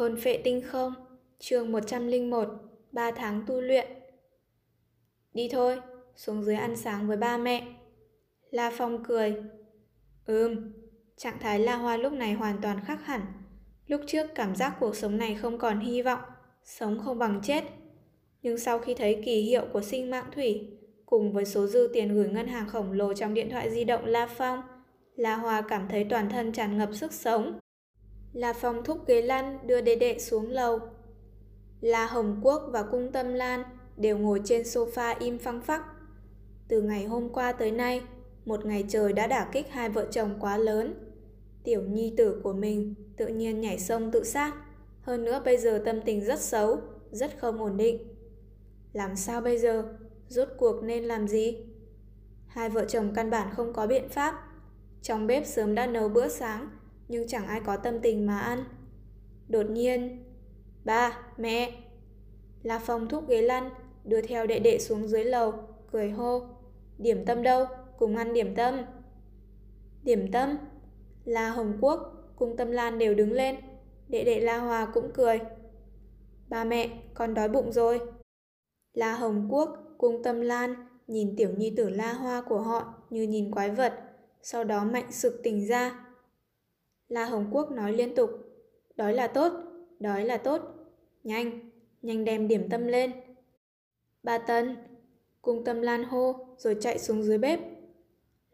Thôn phệ tinh không, chương 101, 3 tháng tu luyện. Đi thôi, xuống dưới ăn sáng với ba mẹ. La Phong cười. Ừm, trạng thái La Hoa lúc này hoàn toàn khác hẳn. Lúc trước cảm giác cuộc sống này không còn hy vọng, sống không bằng chết. Nhưng sau khi thấy kỳ hiệu của sinh mạng thủy, cùng với số dư tiền gửi ngân hàng khổng lồ trong điện thoại di động La Phong, La Hoa cảm thấy toàn thân tràn ngập sức sống là phòng thúc ghế lăn đưa đệ đệ xuống lầu. La Hồng Quốc và Cung Tâm Lan đều ngồi trên sofa im phăng phắc. Từ ngày hôm qua tới nay, một ngày trời đã đả kích hai vợ chồng quá lớn. Tiểu nhi tử của mình tự nhiên nhảy sông tự sát. Hơn nữa bây giờ tâm tình rất xấu, rất không ổn định. Làm sao bây giờ? Rốt cuộc nên làm gì? Hai vợ chồng căn bản không có biện pháp. Trong bếp sớm đã nấu bữa sáng, nhưng chẳng ai có tâm tình mà ăn. Đột nhiên, ba, mẹ. La Phong thúc ghế lăn, đưa theo đệ đệ xuống dưới lầu, cười hô. Điểm tâm đâu? Cùng ăn điểm tâm. Điểm tâm? La Hồng Quốc, cùng Tâm Lan đều đứng lên. Đệ đệ La Hòa cũng cười. Ba mẹ, con đói bụng rồi. La Hồng Quốc, cùng Tâm Lan nhìn tiểu nhi tử La Hoa của họ như nhìn quái vật, sau đó mạnh sực tỉnh ra. La Hồng Quốc nói liên tục, đói là tốt, đói là tốt, nhanh, nhanh đem điểm tâm lên. Ba Tân, cùng Tâm Lan hô rồi chạy xuống dưới bếp.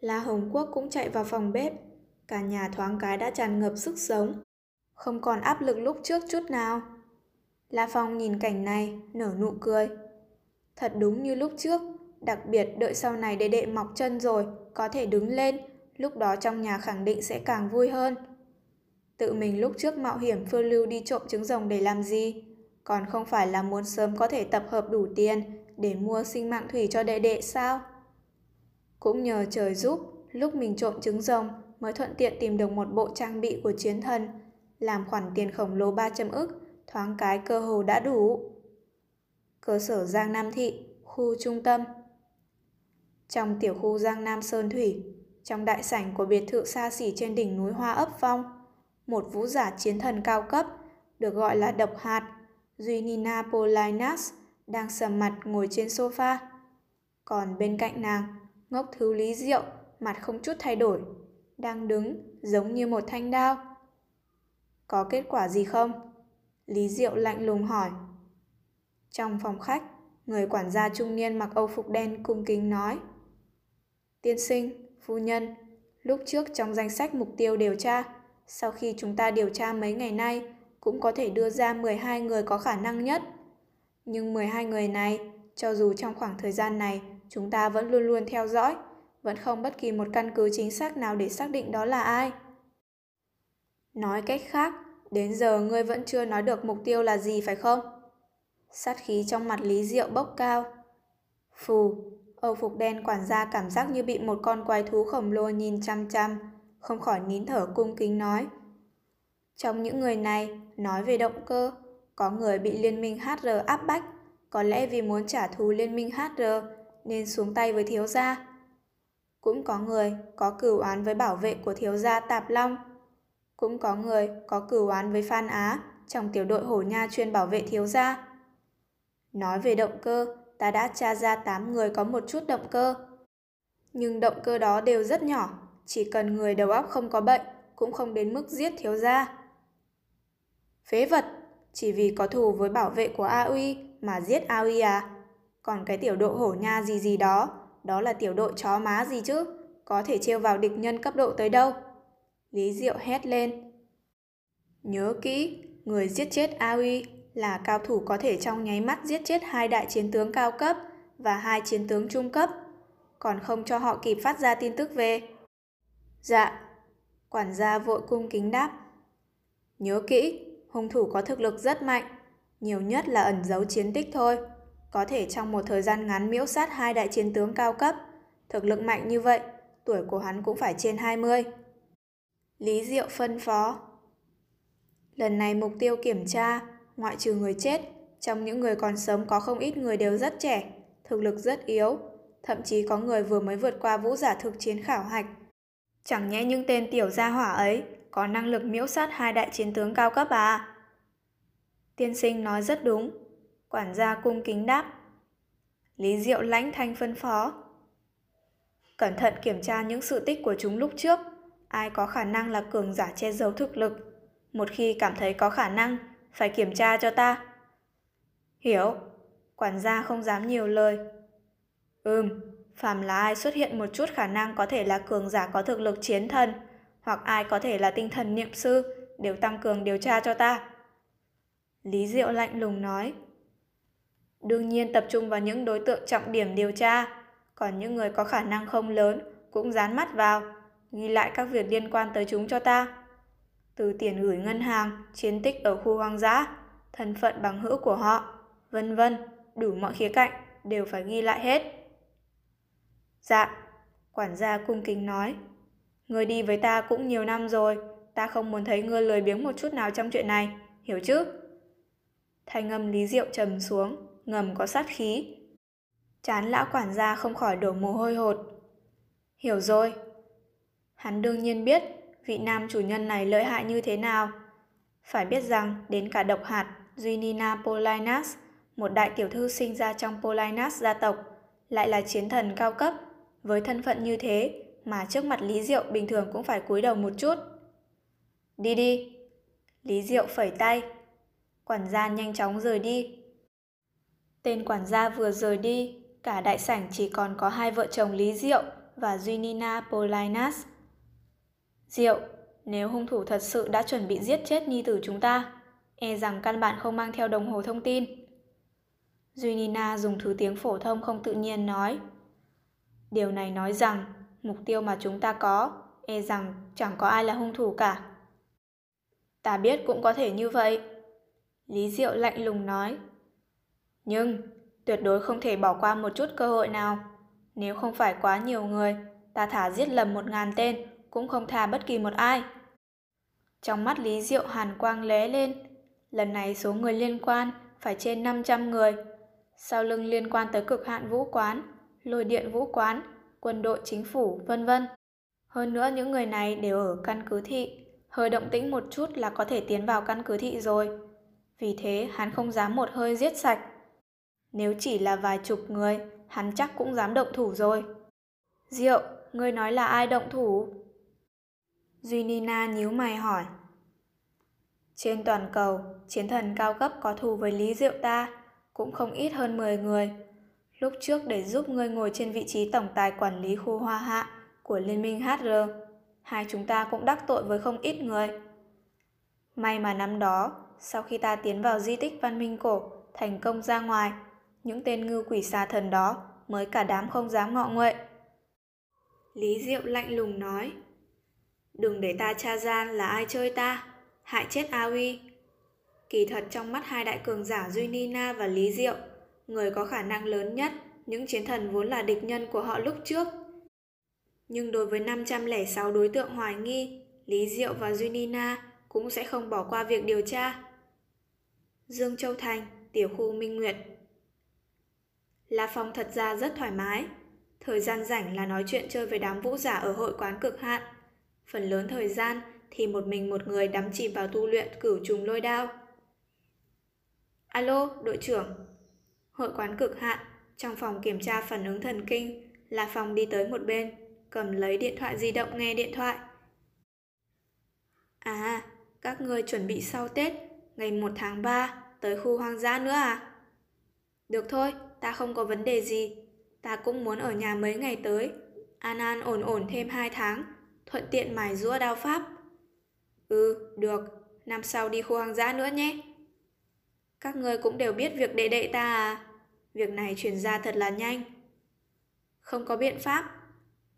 La Hồng Quốc cũng chạy vào phòng bếp, cả nhà thoáng cái đã tràn ngập sức sống, không còn áp lực lúc trước chút nào. La Phong nhìn cảnh này, nở nụ cười. Thật đúng như lúc trước, đặc biệt đợi sau này đệ đệ mọc chân rồi, có thể đứng lên, lúc đó trong nhà khẳng định sẽ càng vui hơn. Tự mình lúc trước mạo hiểm phiêu lưu đi trộm trứng rồng để làm gì? Còn không phải là muốn sớm có thể tập hợp đủ tiền để mua sinh mạng thủy cho đệ đệ sao? Cũng nhờ trời giúp, lúc mình trộm trứng rồng mới thuận tiện tìm được một bộ trang bị của chiến thần, làm khoản tiền khổng lồ 300 ức, thoáng cái cơ hồ đã đủ. Cơ sở Giang Nam Thị, khu trung tâm Trong tiểu khu Giang Nam Sơn Thủy, trong đại sảnh của biệt thự xa xỉ trên đỉnh núi Hoa Ấp Phong, một vũ giả chiến thần cao cấp, được gọi là độc hạt, Duinina Polinas, đang sầm mặt ngồi trên sofa. Còn bên cạnh nàng, ngốc thứ lý diệu, mặt không chút thay đổi, đang đứng giống như một thanh đao. Có kết quả gì không? Lý Diệu lạnh lùng hỏi. Trong phòng khách, người quản gia trung niên mặc âu phục đen cung kính nói. Tiên sinh, phu nhân, lúc trước trong danh sách mục tiêu điều tra, sau khi chúng ta điều tra mấy ngày nay, cũng có thể đưa ra 12 người có khả năng nhất. Nhưng 12 người này, cho dù trong khoảng thời gian này chúng ta vẫn luôn luôn theo dõi, vẫn không bất kỳ một căn cứ chính xác nào để xác định đó là ai. Nói cách khác, đến giờ ngươi vẫn chưa nói được mục tiêu là gì phải không? Sát khí trong mặt Lý Diệu bốc cao. Phù, Âu phục đen quản gia cảm giác như bị một con quái thú khổng lồ nhìn chăm chăm, không khỏi nín thở cung kính nói. Trong những người này, nói về động cơ, có người bị liên minh HR áp bách, có lẽ vì muốn trả thù liên minh HR nên xuống tay với thiếu gia. Cũng có người có cửu án với bảo vệ của thiếu gia Tạp Long. Cũng có người có cửu án với Phan Á trong tiểu đội hổ nha chuyên bảo vệ thiếu gia. Nói về động cơ, ta đã tra ra 8 người có một chút động cơ. Nhưng động cơ đó đều rất nhỏ, chỉ cần người đầu óc không có bệnh, cũng không đến mức giết thiếu gia. Phế vật, chỉ vì có thù với bảo vệ của AUI mà giết AUI à? Còn cái tiểu độ hổ nha gì gì đó, đó là tiểu đội chó má gì chứ? Có thể trêu vào địch nhân cấp độ tới đâu? Lý Diệu hét lên. Nhớ kỹ, người giết chết AUI là cao thủ có thể trong nháy mắt giết chết hai đại chiến tướng cao cấp và hai chiến tướng trung cấp, còn không cho họ kịp phát ra tin tức về. Dạ, quản gia vội cung kính đáp. Nhớ kỹ, hung thủ có thực lực rất mạnh, nhiều nhất là ẩn giấu chiến tích thôi. Có thể trong một thời gian ngắn miễu sát hai đại chiến tướng cao cấp. Thực lực mạnh như vậy, tuổi của hắn cũng phải trên 20. Lý Diệu phân phó. Lần này mục tiêu kiểm tra, ngoại trừ người chết, trong những người còn sống có không ít người đều rất trẻ, thực lực rất yếu, thậm chí có người vừa mới vượt qua vũ giả thực chiến khảo hạch. Chẳng nhẽ những tên tiểu gia hỏa ấy có năng lực miễu sát hai đại chiến tướng cao cấp à? Tiên sinh nói rất đúng. Quản gia cung kính đáp. Lý Diệu lãnh thanh phân phó. Cẩn thận kiểm tra những sự tích của chúng lúc trước. Ai có khả năng là cường giả che giấu thực lực. Một khi cảm thấy có khả năng, phải kiểm tra cho ta. Hiểu. Quản gia không dám nhiều lời. Ừm, phàm là ai xuất hiện một chút khả năng có thể là cường giả có thực lực chiến thần, hoặc ai có thể là tinh thần niệm sư, đều tăng cường điều tra cho ta. Lý Diệu lạnh lùng nói. Đương nhiên tập trung vào những đối tượng trọng điểm điều tra, còn những người có khả năng không lớn cũng dán mắt vào, ghi lại các việc liên quan tới chúng cho ta. Từ tiền gửi ngân hàng, chiến tích ở khu hoang dã, thân phận bằng hữu của họ, vân vân, đủ mọi khía cạnh đều phải ghi lại hết. Dạ, quản gia cung kính nói. Ngươi đi với ta cũng nhiều năm rồi, ta không muốn thấy ngươi lười biếng một chút nào trong chuyện này, hiểu chứ? Thanh âm Lý Diệu trầm xuống, ngầm có sát khí. Chán lão quản gia không khỏi đổ mồ hôi hột. Hiểu rồi. Hắn đương nhiên biết vị nam chủ nhân này lợi hại như thế nào. Phải biết rằng đến cả độc hạt Junina Polinas, một đại tiểu thư sinh ra trong Polinas gia tộc, lại là chiến thần cao cấp. Với thân phận như thế mà trước mặt Lý Diệu bình thường cũng phải cúi đầu một chút. Đi đi. Lý Diệu phẩy tay. Quản gia nhanh chóng rời đi. Tên quản gia vừa rời đi, cả đại sảnh chỉ còn có hai vợ chồng Lý Diệu và Junina Polinas. Diệu, nếu hung thủ thật sự đã chuẩn bị giết chết nhi tử chúng ta, e rằng căn bản không mang theo đồng hồ thông tin. Junina dùng thứ tiếng phổ thông không tự nhiên nói. Điều này nói rằng mục tiêu mà chúng ta có, e rằng chẳng có ai là hung thủ cả. Ta biết cũng có thể như vậy. Lý Diệu lạnh lùng nói. Nhưng, tuyệt đối không thể bỏ qua một chút cơ hội nào. Nếu không phải quá nhiều người, ta thả giết lầm một ngàn tên, cũng không tha bất kỳ một ai. Trong mắt Lý Diệu hàn quang lé lên. Lần này số người liên quan phải trên 500 người. Sau lưng liên quan tới cực hạn vũ quán, lôi điện vũ quán, quân đội chính phủ, vân vân. Hơn nữa những người này đều ở căn cứ thị, hơi động tĩnh một chút là có thể tiến vào căn cứ thị rồi. Vì thế hắn không dám một hơi giết sạch. Nếu chỉ là vài chục người, hắn chắc cũng dám động thủ rồi. Diệu, ngươi nói là ai động thủ? Duy Nina nhíu mày hỏi. Trên toàn cầu, chiến thần cao cấp có thù với Lý Diệu ta, cũng không ít hơn 10 người. Lúc trước để giúp ngươi ngồi trên vị trí tổng tài quản lý khu hoa hạ của Liên minh HR, hai chúng ta cũng đắc tội với không ít người. May mà năm đó, sau khi ta tiến vào di tích văn minh cổ, thành công ra ngoài, những tên ngư quỷ xà thần đó mới cả đám không dám ngọ nguậy. Lý Diệu lạnh lùng nói, đừng để ta tra ra là ai chơi ta, hại chết A Uy. Kỳ thật trong mắt hai đại cường giả Duy Nina và Lý Diệu, người có khả năng lớn nhất, những chiến thần vốn là địch nhân của họ lúc trước. Nhưng đối với 506 đối tượng hoài nghi, Lý Diệu và Duy Nina cũng sẽ không bỏ qua việc điều tra. Dương Châu Thành, tiểu khu Minh Nguyệt La Phong thật ra rất thoải mái. Thời gian rảnh là nói chuyện chơi với đám vũ giả ở hội quán cực hạn. Phần lớn thời gian thì một mình một người đắm chìm vào tu luyện cửu trùng lôi đao. Alo, đội trưởng. Hội quán cực hạn, trong phòng kiểm tra phản ứng thần kinh, là phòng đi tới một bên, cầm lấy điện thoại di động nghe điện thoại. À, các người chuẩn bị sau Tết, ngày 1 tháng 3, tới khu hoang dã nữa à? Được thôi, ta không có vấn đề gì. Ta cũng muốn ở nhà mấy ngày tới. An an ổn ổn thêm 2 tháng, thuận tiện mài rũa đao pháp. Ừ, được, năm sau đi khu hoang dã nữa nhé. Các người cũng đều biết việc đệ đệ ta à? Việc này truyền ra thật là nhanh. Không có biện pháp.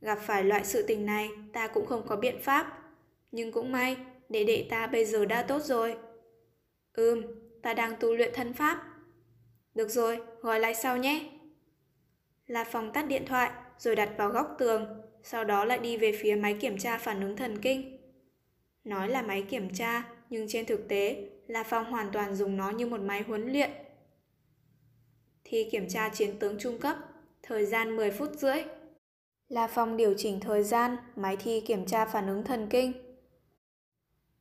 Gặp phải loại sự tình này, ta cũng không có biện pháp. Nhưng cũng may, đệ đệ ta bây giờ đã tốt rồi. Ừm, ta đang tu luyện thân pháp. Được rồi, gọi lại sau nhé. La Phong tắt điện thoại, rồi đặt vào góc tường, sau đó lại đi về phía máy kiểm tra phản ứng thần kinh. Nói là máy kiểm tra, nhưng trên thực tế, La Phong hoàn toàn dùng nó như một máy huấn luyện. Thi kiểm tra chiến tướng trung cấp, thời gian 10 phút rưỡi. là phòng điều chỉnh thời gian máy thi kiểm tra phản ứng thần kinh.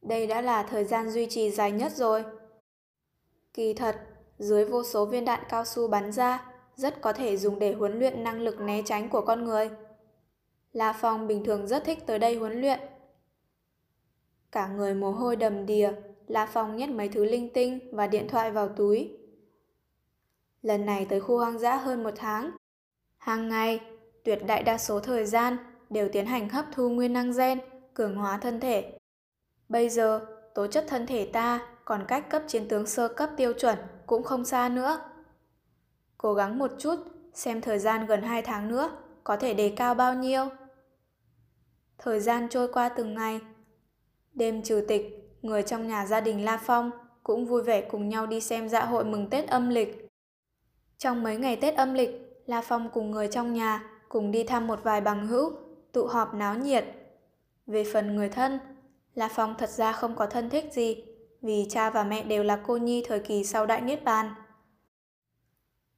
Đây đã là thời gian duy trì dài nhất rồi. Kỳ thật, dưới vô số viên đạn cao su bắn ra, rất có thể dùng để huấn luyện năng lực né tránh của con người. La Phong bình thường rất thích tới đây huấn luyện. Cả người mồ hôi đầm đìa, La Phong nhét mấy thứ linh tinh và điện thoại vào túi. Lần này tới khu hoang dã hơn một tháng. Hàng ngày, tuyệt đại đa số thời gian đều tiến hành hấp thu nguyên năng gen, cường hóa thân thể. Bây giờ, tố chất thân thể ta còn cách cấp chiến tướng sơ cấp tiêu chuẩn cũng không xa nữa. Cố gắng một chút, xem thời gian gần 2 tháng nữa có thể đề cao bao nhiêu. Thời gian trôi qua từng ngày. Đêm trừ tịch, người trong nhà gia đình La Phong cũng vui vẻ cùng nhau đi xem dạ hội mừng Tết âm lịch. Trong mấy ngày Tết âm lịch, La Phong cùng người trong nhà cùng đi thăm một vài bằng hữu, tụ họp náo nhiệt. Về phần người thân, La Phong thật ra không có thân thích gì, vì cha và mẹ đều là cô nhi thời kỳ sau Đại Niết Bàn.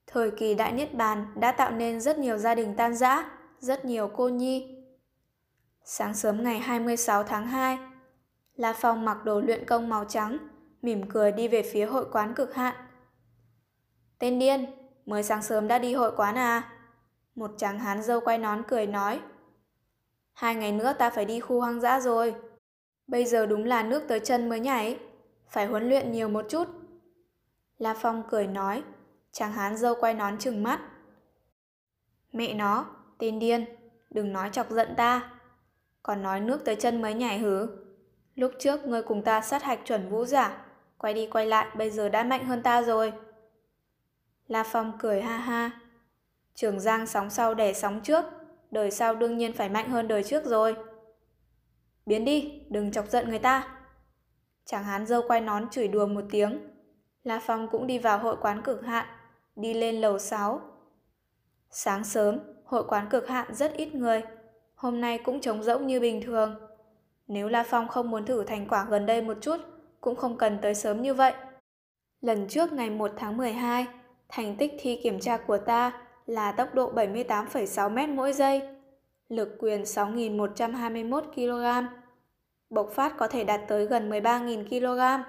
Thời kỳ Đại Niết Bàn đã tạo nên rất nhiều gia đình tan rã, rất nhiều cô nhi. Sáng sớm ngày 26 tháng 2, La Phong mặc đồ luyện công màu trắng, mỉm cười đi về phía hội quán cực hạn. Tên điên, mới sáng sớm đã đi hội quán à? Một chàng hán dâu quay nón cười nói. Hai ngày nữa ta phải đi khu hoang dã rồi. Bây giờ đúng là nước tới chân mới nhảy. Phải huấn luyện nhiều một chút. La Phong cười nói. Chàng hán dâu quay nón trừng mắt. Mẹ nó, tên điên, đừng nói chọc giận ta. Còn nói nước tới chân mới nhảy hứ. Lúc trước ngươi cùng ta sát hạch chuẩn vũ giả, quay đi quay lại bây giờ đã mạnh hơn ta rồi. La Phong cười ha ha. Trường Giang sóng sau đẻ sóng trước, đời sau đương nhiên phải mạnh hơn đời trước rồi. Biến đi, đừng chọc giận người ta. Chàng hán dâu quay nón chửi đùa một tiếng. La Phong cũng đi vào hội quán cực hạn, đi lên lầu 6. Sáng sớm, hội quán cực hạn rất ít người. Hôm nay cũng trống rỗng như bình thường. Nếu La Phong không muốn thử thành quả gần đây một chút, cũng không cần tới sớm như vậy. Lần trước ngày 1 tháng 12, thành tích thi kiểm tra của ta là tốc độ 78,6 m mỗi giây, lực quyền 6.121 kg, bộc phát có thể đạt tới gần 13.000 kg.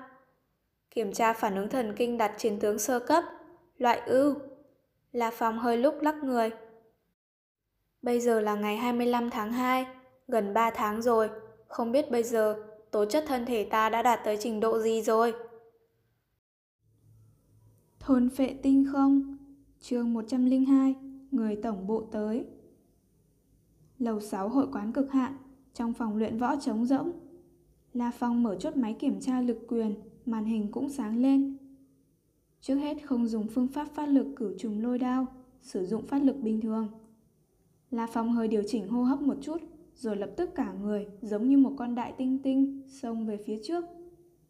Kiểm tra phản ứng thần kinh đặt chiến tướng sơ cấp, loại ưu. là phòng hơi lúc lắc người. Bây giờ là ngày 25 tháng 2, gần 3 tháng rồi, không biết bây giờ tố chất thân thể ta đã đạt tới trình độ gì rồi. Thôn phệ tinh không? Chương 102 Người tổng bộ tới. Lầu 6 hội quán cực hạn, Trong phòng luyện võ trống rỗng. La Phong mở chốt máy kiểm tra lực quyền, Màn hình cũng sáng lên. Trước hết không dùng phương pháp phát lực cử trùng lôi đao, Sử dụng phát lực bình thường. La Phong hơi điều chỉnh hô hấp một chút, Rồi lập tức cả người Giống như một con đại tinh tinh Xông về phía trước.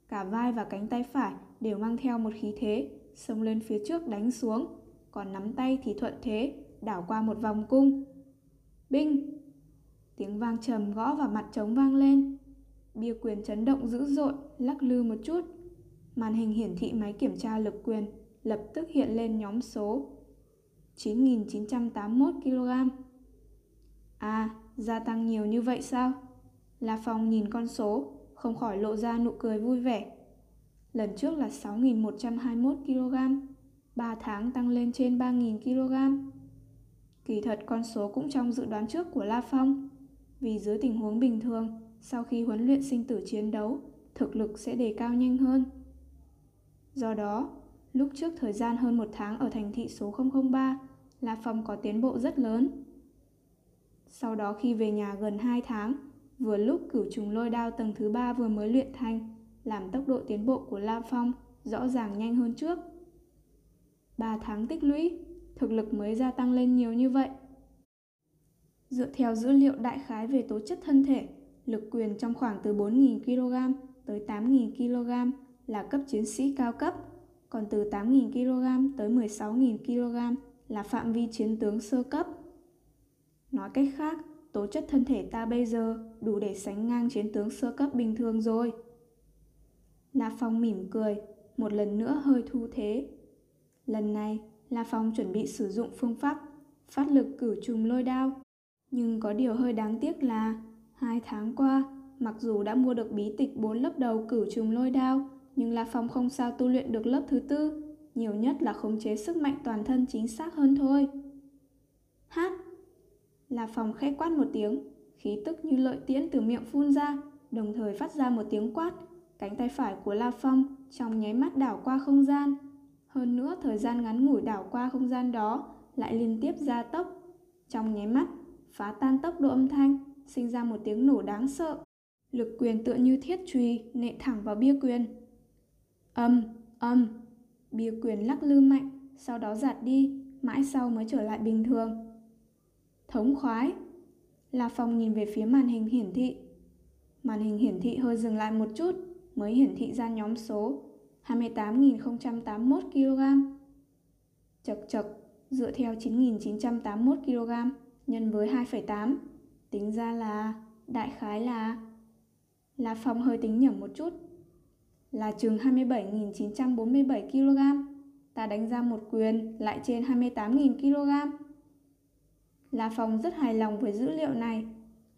Cả vai và cánh tay phải đều mang theo một khí thế xông lên phía trước đánh xuống, còn nắm tay thì thuận thế, đảo qua một vòng cung. Binh! Tiếng vang trầm gõ vào mặt trống vang lên. Bia quyền chấn động dữ dội, lắc lư một chút. Màn hình hiển thị máy kiểm tra lực quyền lập tức hiện lên nhóm số 9.981 kg. À, gia tăng nhiều như vậy sao? La Phong nhìn con số, không khỏi lộ ra nụ cười vui vẻ. Lần trước là 6.121 kg, 3 tháng tăng lên trên 3.000 kg. Kỳ thật con số cũng trong dự đoán trước của La Phong, vì dưới tình huống bình thường, sau khi huấn luyện sinh tử chiến đấu, thực lực sẽ đề cao nhanh hơn. Do đó, lúc trước thời gian hơn một tháng ở thành thị số 003, La Phong có tiến bộ rất lớn. Sau đó khi về nhà gần 2 tháng, vừa lúc cửu trùng lôi đao tầng thứ 3 vừa mới luyện thành, làm tốc độ tiến bộ của La Phong rõ ràng nhanh hơn trước. 3 tháng tích lũy, thực lực mới gia tăng lên nhiều như vậy. Dựa theo dữ liệu đại khái về tố chất thân thể, lực quyền trong khoảng từ 4.000 kg tới 8.000 kg là cấp chiến sĩ cao cấp, còn từ 8.000 kg tới 16.000 kg là phạm vi chiến tướng sơ cấp. Nói cách khác, tố chất thân thể ta bây giờ đủ để sánh ngang chiến tướng sơ cấp bình thường rồi. La Phong mỉm cười, một lần nữa hơi thu thế. Lần này, La Phong chuẩn bị sử dụng phương pháp phát lực cử trùng lôi đao. Nhưng có điều hơi đáng tiếc là hai tháng qua, mặc dù đã mua được bí tịch bốn lớp đầu cử trùng lôi đao, nhưng La Phong không sao tu luyện được lớp thứ tư, nhiều nhất là khống chế sức mạnh toàn thân chính xác hơn thôi. Hát! La Phong khẽ quát một tiếng, khí tức như lợi tiễn từ miệng phun ra, đồng thời phát ra một tiếng quát. Cánh tay phải của La Phong trong nháy mắt đảo qua không gian. Hơn nữa thời gian ngắn ngủi đảo qua không gian đó lại liên tiếp gia tốc. Trong nháy mắt, phá tan tốc độ âm thanh, sinh ra một tiếng nổ đáng sợ. Lực quyền tựa như thiết truy nệ thẳng vào bia quyền. Âm, âm, bia quyền lắc lư mạnh, sau đó giạt đi, mãi sau mới trở lại bình thường. Thống khoái. La Phong nhìn về phía màn hình hiển thị. Màn hình hiển thị hơi dừng lại một chút, mới hiển thị ra nhóm số 28.081 kg. Chật chật, dựa theo 9.981 kg nhân với 2,8, tính ra là đại khái là là phòng hơi tính nhầm một chút. Là chừng 27.947 kg. Ta đánh ra một quyền lại trên 28.000 kg. La Phong rất hài lòng với dữ liệu này.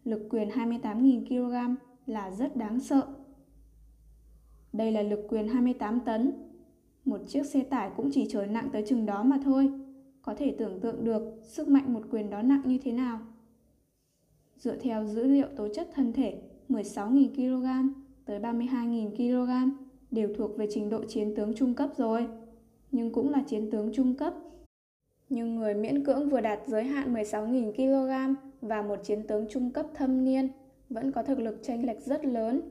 Lực quyền 28.000 kg là rất đáng sợ. Đây là lực quyền 28 tấn. Một chiếc xe tải cũng chỉ chở nặng tới chừng đó mà thôi. Có thể tưởng tượng được sức mạnh một quyền đó nặng như thế nào. Dựa theo dữ liệu tố chất thân thể 16.000 kg tới 32.000 kg đều thuộc về trình độ chiến tướng trung cấp rồi, nhưng cũng là chiến tướng trung cấp. Nhưng người miễn cưỡng vừa đạt giới hạn 16.000 kg và một chiến tướng trung cấp thâm niên vẫn có thực lực chênh lệch rất lớn.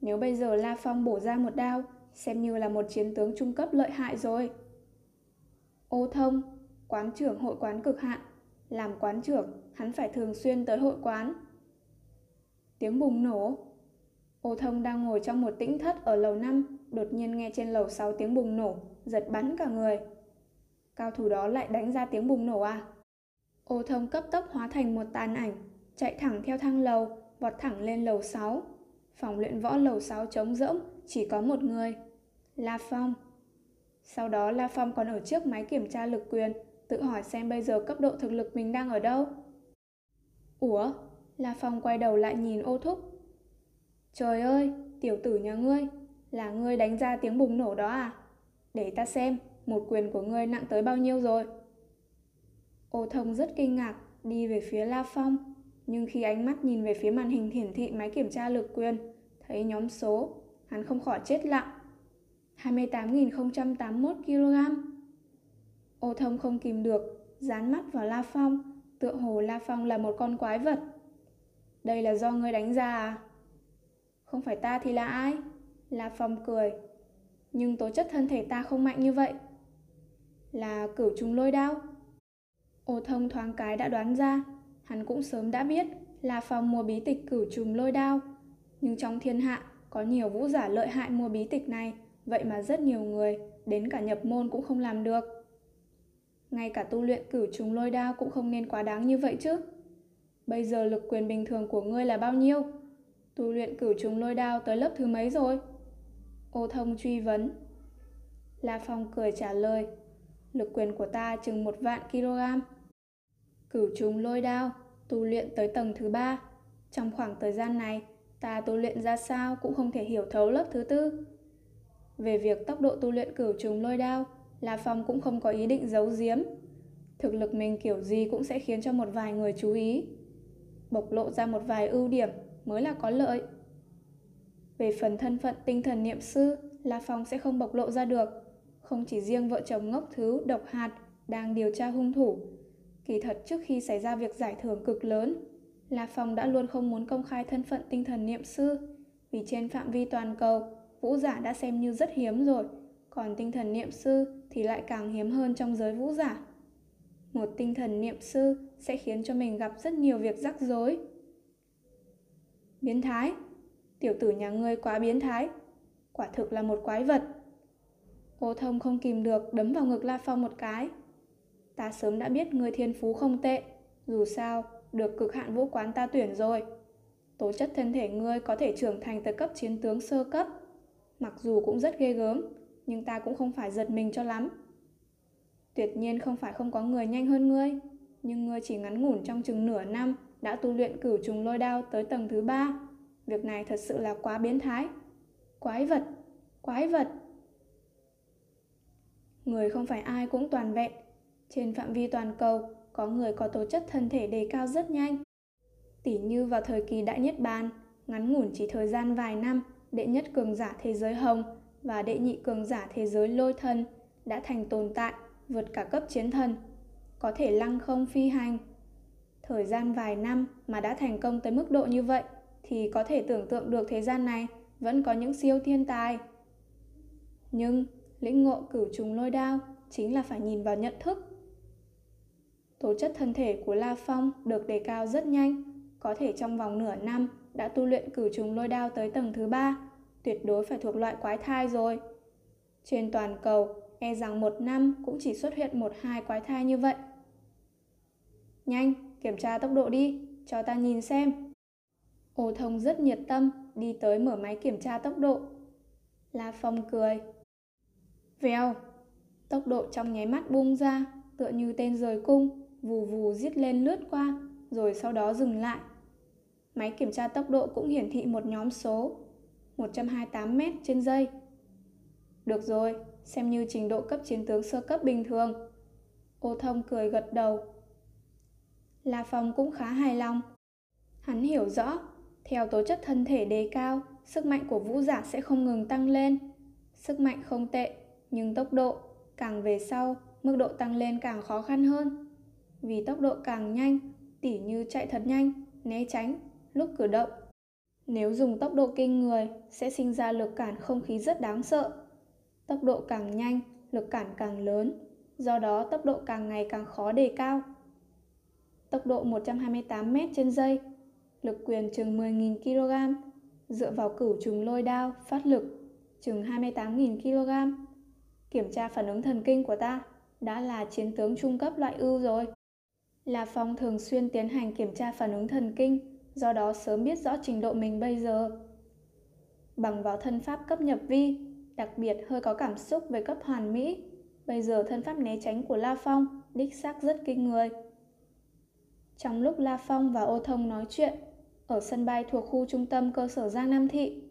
Nếu bây giờ La Phong bổ ra một đao, xem như là một chiến tướng trung cấp lợi hại rồi. Ô thông, quán trưởng hội quán cực hạn, làm quán trưởng, hắn phải thường xuyên tới hội quán. Tiếng bùng nổ. Ô thông đang ngồi trong một tĩnh thất ở lầu 5, đột nhiên nghe trên lầu 6 tiếng bùng nổ, giật bắn cả người. Cao thủ đó lại đánh ra tiếng bùng nổ à? Ô thông cấp tốc hóa thành một tàn ảnh, chạy thẳng theo thang lầu, vọt thẳng lên lầu 6. Phòng luyện võ lầu 6 trống rỗng, chỉ có một người. La Phong. Sau đó La Phong còn ở trước máy kiểm tra lực quyền, tự hỏi xem bây giờ cấp độ thực lực mình đang ở đâu. Ủa? La Phong quay đầu lại nhìn ô thúc. Trời ơi, tiểu tử nhà ngươi, là ngươi đánh ra tiếng bùng nổ đó à? Để ta xem, một quyền của ngươi nặng tới bao nhiêu rồi? Ô thông rất kinh ngạc, đi về phía La Phong. Nhưng khi ánh mắt nhìn về phía màn hình hiển thị máy kiểm tra lực quyền, thấy nhóm số, hắn không khỏi chết lặng. 28.081 kg. Ô thông không kìm được, dán mắt vào La Phong, tựa hồ La Phong là một con quái vật. Đây là do ngươi đánh ra à? Không phải ta thì là ai? La Phong cười. Nhưng tố chất thân thể ta không mạnh như vậy. Là cửu trùng lôi đao. Ô thông thoáng cái đã đoán ra, hắn cũng sớm đã biết là Phong mua bí tịch cửu trùng lôi đao. Nhưng trong thiên hạ có nhiều vũ giả lợi hại mua bí tịch này, vậy mà rất nhiều người, đến cả nhập môn cũng không làm được. Ngay cả tu luyện cửu trùng lôi đao cũng không nên quá đáng như vậy chứ. Bây giờ lực quyền bình thường của ngươi là bao nhiêu? Tu luyện cửu trùng lôi đao tới lớp thứ mấy rồi? Ô thông truy vấn. La Phong cười trả lời. Lực quyền của ta chừng một vạn kg. Cửu trùng lôi đao, tu luyện tới tầng thứ ba. Trong khoảng thời gian này, ta tu luyện ra sao cũng không thể hiểu thấu lớp thứ tư. Về việc tốc độ tu luyện cửu trùng lôi đao, La Phong cũng không có ý định giấu giếm. Thực lực mình kiểu gì cũng sẽ khiến cho một vài người chú ý bộc lộ ra một vài ưu điểm mới là có lợi. Về phần thân phận tinh thần niệm sư, La Phong sẽ không bộc lộ ra được. Không chỉ riêng vợ chồng ngốc thứ độc hạt đang điều tra hung thủ. Kỳ thật trước khi xảy ra việc giải thưởng cực lớn, La Phong đã luôn không muốn công khai thân phận tinh thần niệm sư. Vì trên phạm vi toàn cầu, vũ giả đã xem như rất hiếm rồi, còn tinh thần niệm sư thì lại càng hiếm hơn trong giới vũ giả. Một tinh thần niệm sư sẽ khiến cho mình gặp rất nhiều việc rắc rối. Biến thái, tiểu tử nhà ngươi quá biến thái, quả thực là một quái vật. Ô thông không kìm được đấm vào ngực La Phong một cái. Ta sớm đã biết người thiên phú không tệ, dù sao, được cực hạn vũ quán ta tuyển rồi. Tố chất thân thể ngươi có thể trưởng thành tới cấp chiến tướng sơ cấp. Mặc dù cũng rất ghê gớm, nhưng ta cũng không phải giật mình cho lắm. Tuyệt nhiên không phải không có người nhanh hơn ngươi, nhưng ngươi chỉ ngắn ngủn trong chừng nửa năm đã tu luyện cửu trùng lôi đao tới tầng thứ ba. Việc này thật sự là quá biến thái. Quái vật, Quái vật! Người không phải ai cũng toàn vẹn. Trên phạm vi toàn cầu, có người có tố chất thân thể đề cao rất nhanh. Tỉ như vào thời kỳ Đại Nhất Bàn, ngắn ngủn chỉ thời gian vài năm, đệ nhất cường giả thế giới Hồng và đệ nhị cường giả thế giới Lôi Thần đã thành tồn tại vượt cả cấp chiến thần, có thể lăng không phi hành. Thời gian vài năm mà đã thành công tới mức độ như vậy thì có thể tưởng tượng được thế gian này vẫn có những siêu thiên tài. Nhưng lĩnh ngộ cửu trùng lôi đao chính là phải nhìn vào nhận thức. Tố chất thân thể của La Phong được đề cao rất nhanh, có thể trong vòng nửa năm đã tu luyện cử trùng lôi đao tới tầng thứ ba, tuyệt đối phải thuộc loại quái thai rồi. Trên toàn cầu, e rằng một năm cũng chỉ xuất hiện một hai quái thai như vậy. Nhanh, kiểm tra tốc độ đi, cho ta nhìn xem. Ô thông rất nhiệt tâm, đi tới mở máy kiểm tra tốc độ. La Phong cười. Vèo, tốc độ trong nháy mắt bung ra, tựa như tên rời cung, vù vù giết lên lướt qua, rồi sau đó dừng lại. Máy kiểm tra tốc độ cũng hiển thị một nhóm số 128 m trên giây. Được rồi, xem như trình độ cấp chiến tướng sơ cấp bình thường. Ô thông cười gật đầu. La Phong cũng khá hài lòng. Hắn hiểu rõ, theo tố chất thân thể đề cao, sức mạnh của vũ giả sẽ không ngừng tăng lên. Sức mạnh không tệ, nhưng tốc độ càng về sau, mức độ tăng lên càng khó khăn hơn. Vì tốc độ càng nhanh, tỉ như chạy thật nhanh, né tránh, lúc cử động. Nếu dùng tốc độ kinh người, sẽ sinh ra lực cản không khí rất đáng sợ. Tốc độ càng nhanh, lực cản càng lớn, do đó tốc độ càng ngày càng khó đề cao. Tốc độ 128 m trên giây, lực quyền chừng 10.000 kg, dựa vào cửu trùng lôi đao phát lực chừng 28.000 kg. Kiểm tra phản ứng thần kinh của ta đã là chiến tướng trung cấp loại ưu rồi. Là Phong thường xuyên tiến hành kiểm tra phản ứng thần kinh, do đó sớm biết rõ trình độ mình bây giờ. Bằng vào thân pháp cấp nhập vi, đặc biệt hơi có cảm xúc về cấp hoàn mỹ, bây giờ thân pháp né tránh của La Phong đích xác rất kinh người. Trong lúc La Phong và Ô Thông nói chuyện, ở sân bay thuộc khu trung tâm cơ sở Giang Nam Thị.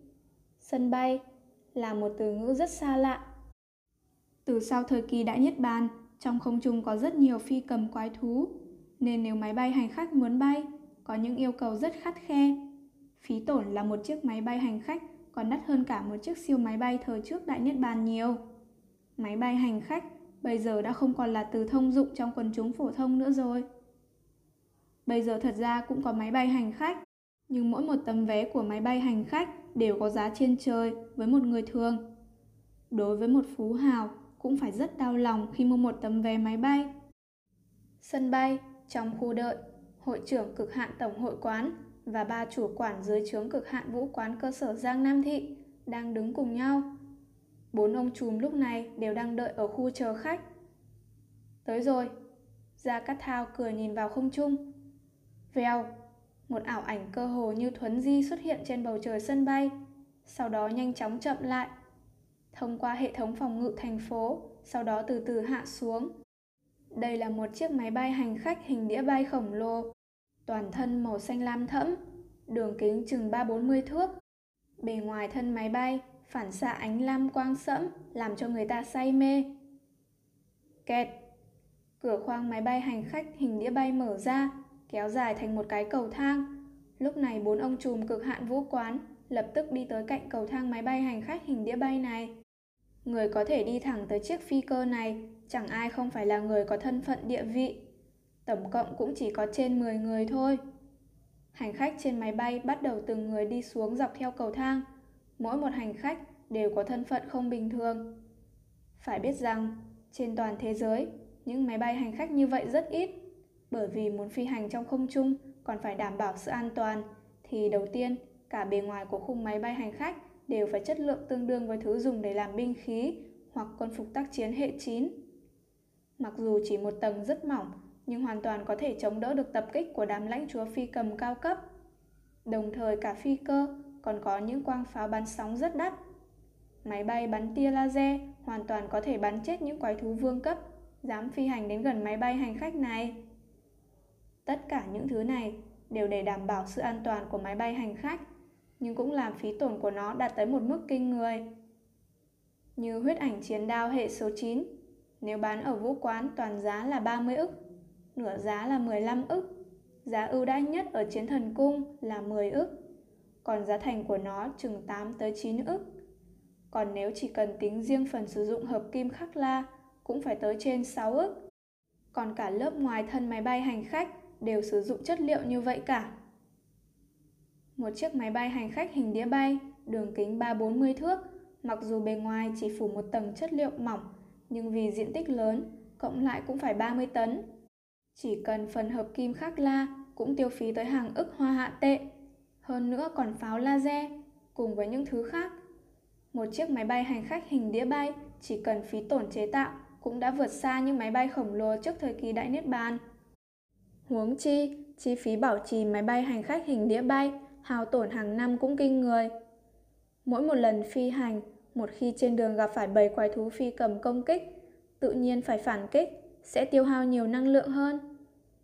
Sân bay là một từ ngữ rất xa lạ. Từ sau thời kỳ Đại Nhất Bàn, trong không trung có rất nhiều phi cầm quái thú, nên nếu máy bay hành khách muốn bay, có những yêu cầu rất khắt khe. Phí tổn là một chiếc máy bay hành khách còn đắt hơn cả một chiếc siêu máy bay thời trước Đại Nhất Bàn nhiều. Máy bay hành khách bây giờ đã không còn là từ thông dụng trong quần chúng phổ thông nữa rồi. Bây giờ thật ra cũng có máy bay hành khách, nhưng mỗi một tấm vé của máy bay hành khách đều có giá trên trời với một người thường. Đối với một phú hào cũng phải rất đau lòng khi mua một tấm vé máy bay. Sân bay, trong khu đợi, hội trưởng cực hạn tổng hội quán và ba chủ quản dưới trướng cực hạn vũ quán cơ sở Giang Nam Thị đang đứng cùng nhau. Bốn ông trùm lúc này đều đang đợi ở khu chờ khách. Tới rồi. Gia Cát Thao cười nhìn vào không trung. Vèo, một ảo ảnh cơ hồ như thuấn di xuất hiện trên bầu trời sân bay, sau đó nhanh chóng chậm lại. Thông qua hệ thống phòng ngự thành phố, sau đó từ từ hạ xuống. Đây là một chiếc máy bay hành khách hình đĩa bay khổng lồ, toàn thân màu xanh lam thẫm, đường kính chừng 3-40 thước. Bề ngoài thân máy bay phản xạ ánh lam quang sẫm làm cho người ta say mê. Kẹt! Cửa khoang máy bay hành khách hình đĩa bay mở ra, kéo dài thành một cái cầu thang. Lúc này bốn ông trùm cực hạn vũ quán lập tức đi tới cạnh cầu thang máy bay hành khách hình đĩa bay này. Người có thể đi thẳng tới chiếc phi cơ này chẳng ai không phải là người có thân phận địa vị. Tổng cộng cũng chỉ có trên 10 người thôi. Hành khách trên máy bay bắt đầu từng người đi xuống dọc theo cầu thang. Mỗi một hành khách đều có thân phận không bình thường. Phải biết rằng, trên toàn thế giới, những máy bay hành khách như vậy rất ít bởi vì muốn phi hành trong không trung còn phải đảm bảo sự an toàn thì đầu tiên cả bề ngoài của khung máy bay hành khách đều phải chất lượng tương đương với thứ dùng để làm binh khí hoặc quân phục tác chiến hệ 9. Mặc dù chỉ một tầng rất mỏng nhưng hoàn toàn có thể chống đỡ được tập kích của đám lãnh chúa phi cầm cao cấp. Đồng thời cả phi cơ còn có những quang pháo bắn sóng rất đắt. Máy bay bắn tia laser hoàn toàn có thể bắn chết những quái thú vương cấp dám phi hành đến gần máy bay hành khách này. Tất cả những thứ này đều để đảm bảo sự an toàn của máy bay hành khách, nhưng cũng làm phí tổn của nó đạt tới một mức kinh người. Như huyết ảnh chiến đao hệ số 9, nếu bán ở vũ quán toàn giá là 30 ức, nửa giá là 15 ức, giá ưu đãi nhất ở chiến thần cung là 10 ức, còn giá thành của nó chừng 8 tới 9 ức. Còn nếu chỉ cần tính riêng phần sử dụng hợp kim khắc la cũng phải tới trên 6 ức. Còn cả lớp ngoài thân máy bay hành khách đều sử dụng chất liệu như vậy cả. Một chiếc máy bay hành khách hình đĩa bay, đường kính 3-40 thước, mặc dù bề ngoài chỉ phủ một tầng chất liệu mỏng, nhưng vì diện tích lớn, cộng lại cũng phải 30 tấn. Chỉ cần phần hợp kim khắc la cũng tiêu phí tới hàng ức hoa hạ tệ. Hơn nữa còn pháo laser, cùng với những thứ khác. Một chiếc máy bay hành khách hình đĩa bay chỉ cần phí tổn chế tạo cũng đã vượt xa những máy bay khổng lồ trước thời kỳ đại niết bàn. Huống chi, chi phí bảo trì máy bay hành khách hình đĩa bay hao tổn hàng năm cũng kinh người. Mỗi một lần phi hành, một khi trên đường gặp phải bầy quái thú phi cầm công kích, tự nhiên phải phản kích, sẽ tiêu hao nhiều năng lượng hơn.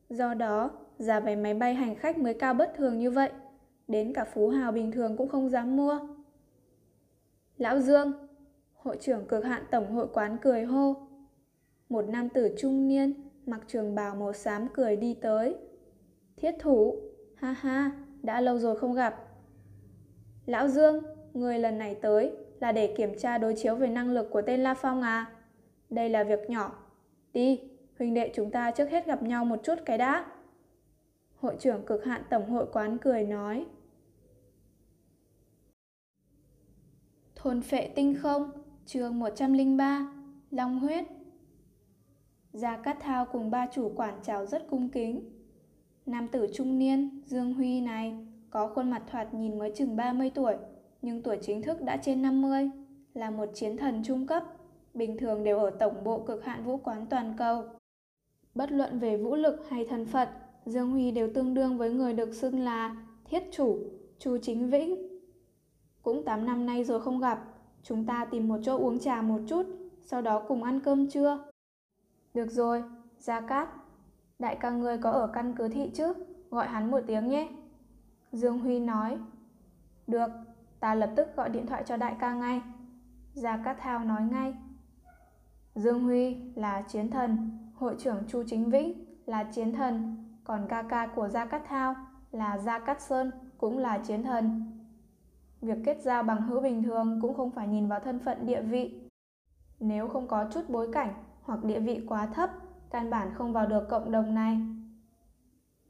Do đó, giá vé máy bay hành khách mới cao bất thường như vậy, đến cả phú hào bình thường cũng không dám mua. Lão Dương, hội trưởng cực hạn tổng hội quán cười hô. Một nam tử trung niên, mặc trường bào màu xám cười đi tới. Thiết thủ, ha ha, đã lâu rồi không gặp. Lão Dương, người lần này tới là để kiểm tra đối chiếu về năng lực của tên La Phong à? Đây là việc nhỏ. Đi, huynh đệ chúng ta trước hết gặp nhau một chút cái đã. Hội trưởng cực hạn tổng hội quán cười nói. Thôn phệ tinh không, chương 103, Long huyết. Gia Cát Thao cùng ba chủ quản chào rất cung kính. Nam tử trung niên, Dương Huy này, có khuôn mặt thoạt nhìn mới chừng 30 tuổi, nhưng tuổi chính thức đã trên 50, là một chiến thần trung cấp, bình thường đều ở tổng bộ cực hạn vũ quán toàn cầu. Bất luận về vũ lực hay thân phận, Dương Huy đều tương đương với người được xưng là thiết chủ, Chu Chính Vĩnh. Cũng 8 năm nay rồi không gặp, chúng ta tìm một chỗ uống trà một chút, sau đó cùng ăn cơm trưa. Được rồi, Gia Cát, đại ca ngươi có ở căn cứ thị chứ, gọi hắn một tiếng nhé. Dương Huy nói. Được, ta lập tức gọi điện thoại cho đại ca ngay. Gia Cát Thao nói ngay. Dương Huy là chiến thần, hội trưởng Chu Chính Vĩnh là chiến thần, còn ca ca của Gia Cát Thao là Gia Cát Sơn cũng là chiến thần. Việc kết giao bằng hữu bình thường cũng không phải nhìn vào thân phận địa vị. Nếu không có chút bối cảnh hoặc địa vị quá thấp, căn bản không vào được cộng đồng này.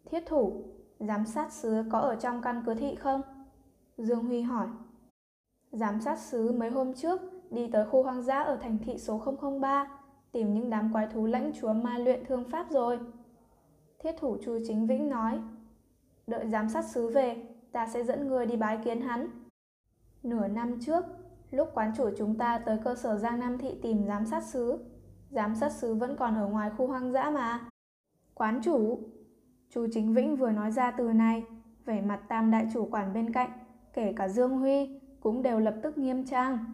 Thiết thủ, giám sát sứ có ở trong căn cứ thị không? Dương Huy hỏi. Giám sát sứ mấy hôm trước đi tới khu hoang dã ở thành thị số 003 tìm những đám quái thú lãnh chúa ma luyện thương pháp rồi. Thiết thủ Chu Chính Vĩnh nói. Đợi giám sát sứ về, ta sẽ dẫn người đi bái kiến hắn. Nửa năm trước, lúc quán chủ chúng ta tới cơ sở Giang Nam Thị tìm giám sát sứ, giám sát sứ vẫn còn ở ngoài khu hoang dã mà. Quán chủ, Chu Chính Vĩnh vừa nói ra từ này, vẻ mặt tam đại chủ quản bên cạnh, kể cả Dương Huy, cũng đều lập tức nghiêm trang.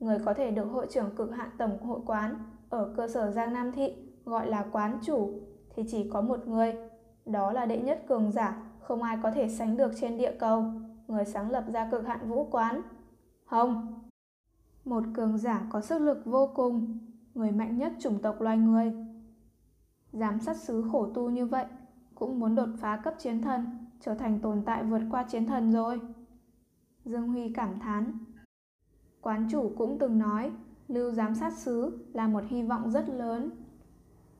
Người có thể được hội trưởng cực hạn tổng hội quán ở cơ sở Giang Nam Thị gọi là quán chủ thì chỉ có một người, đó là đệ nhất cường giả, không ai có thể sánh được trên địa cầu, người sáng lập ra cực hạn vũ quán. Hồng Một cường giả có sức lực vô cùng, người mạnh nhất chủng tộc loài người. Giám sát sứ khổ tu như vậy, cũng muốn đột phá cấp chiến thần, trở thành tồn tại vượt qua chiến thần rồi. Dương Huy cảm thán. Quán chủ cũng từng nói, lưu giám sát sứ là một hy vọng rất lớn.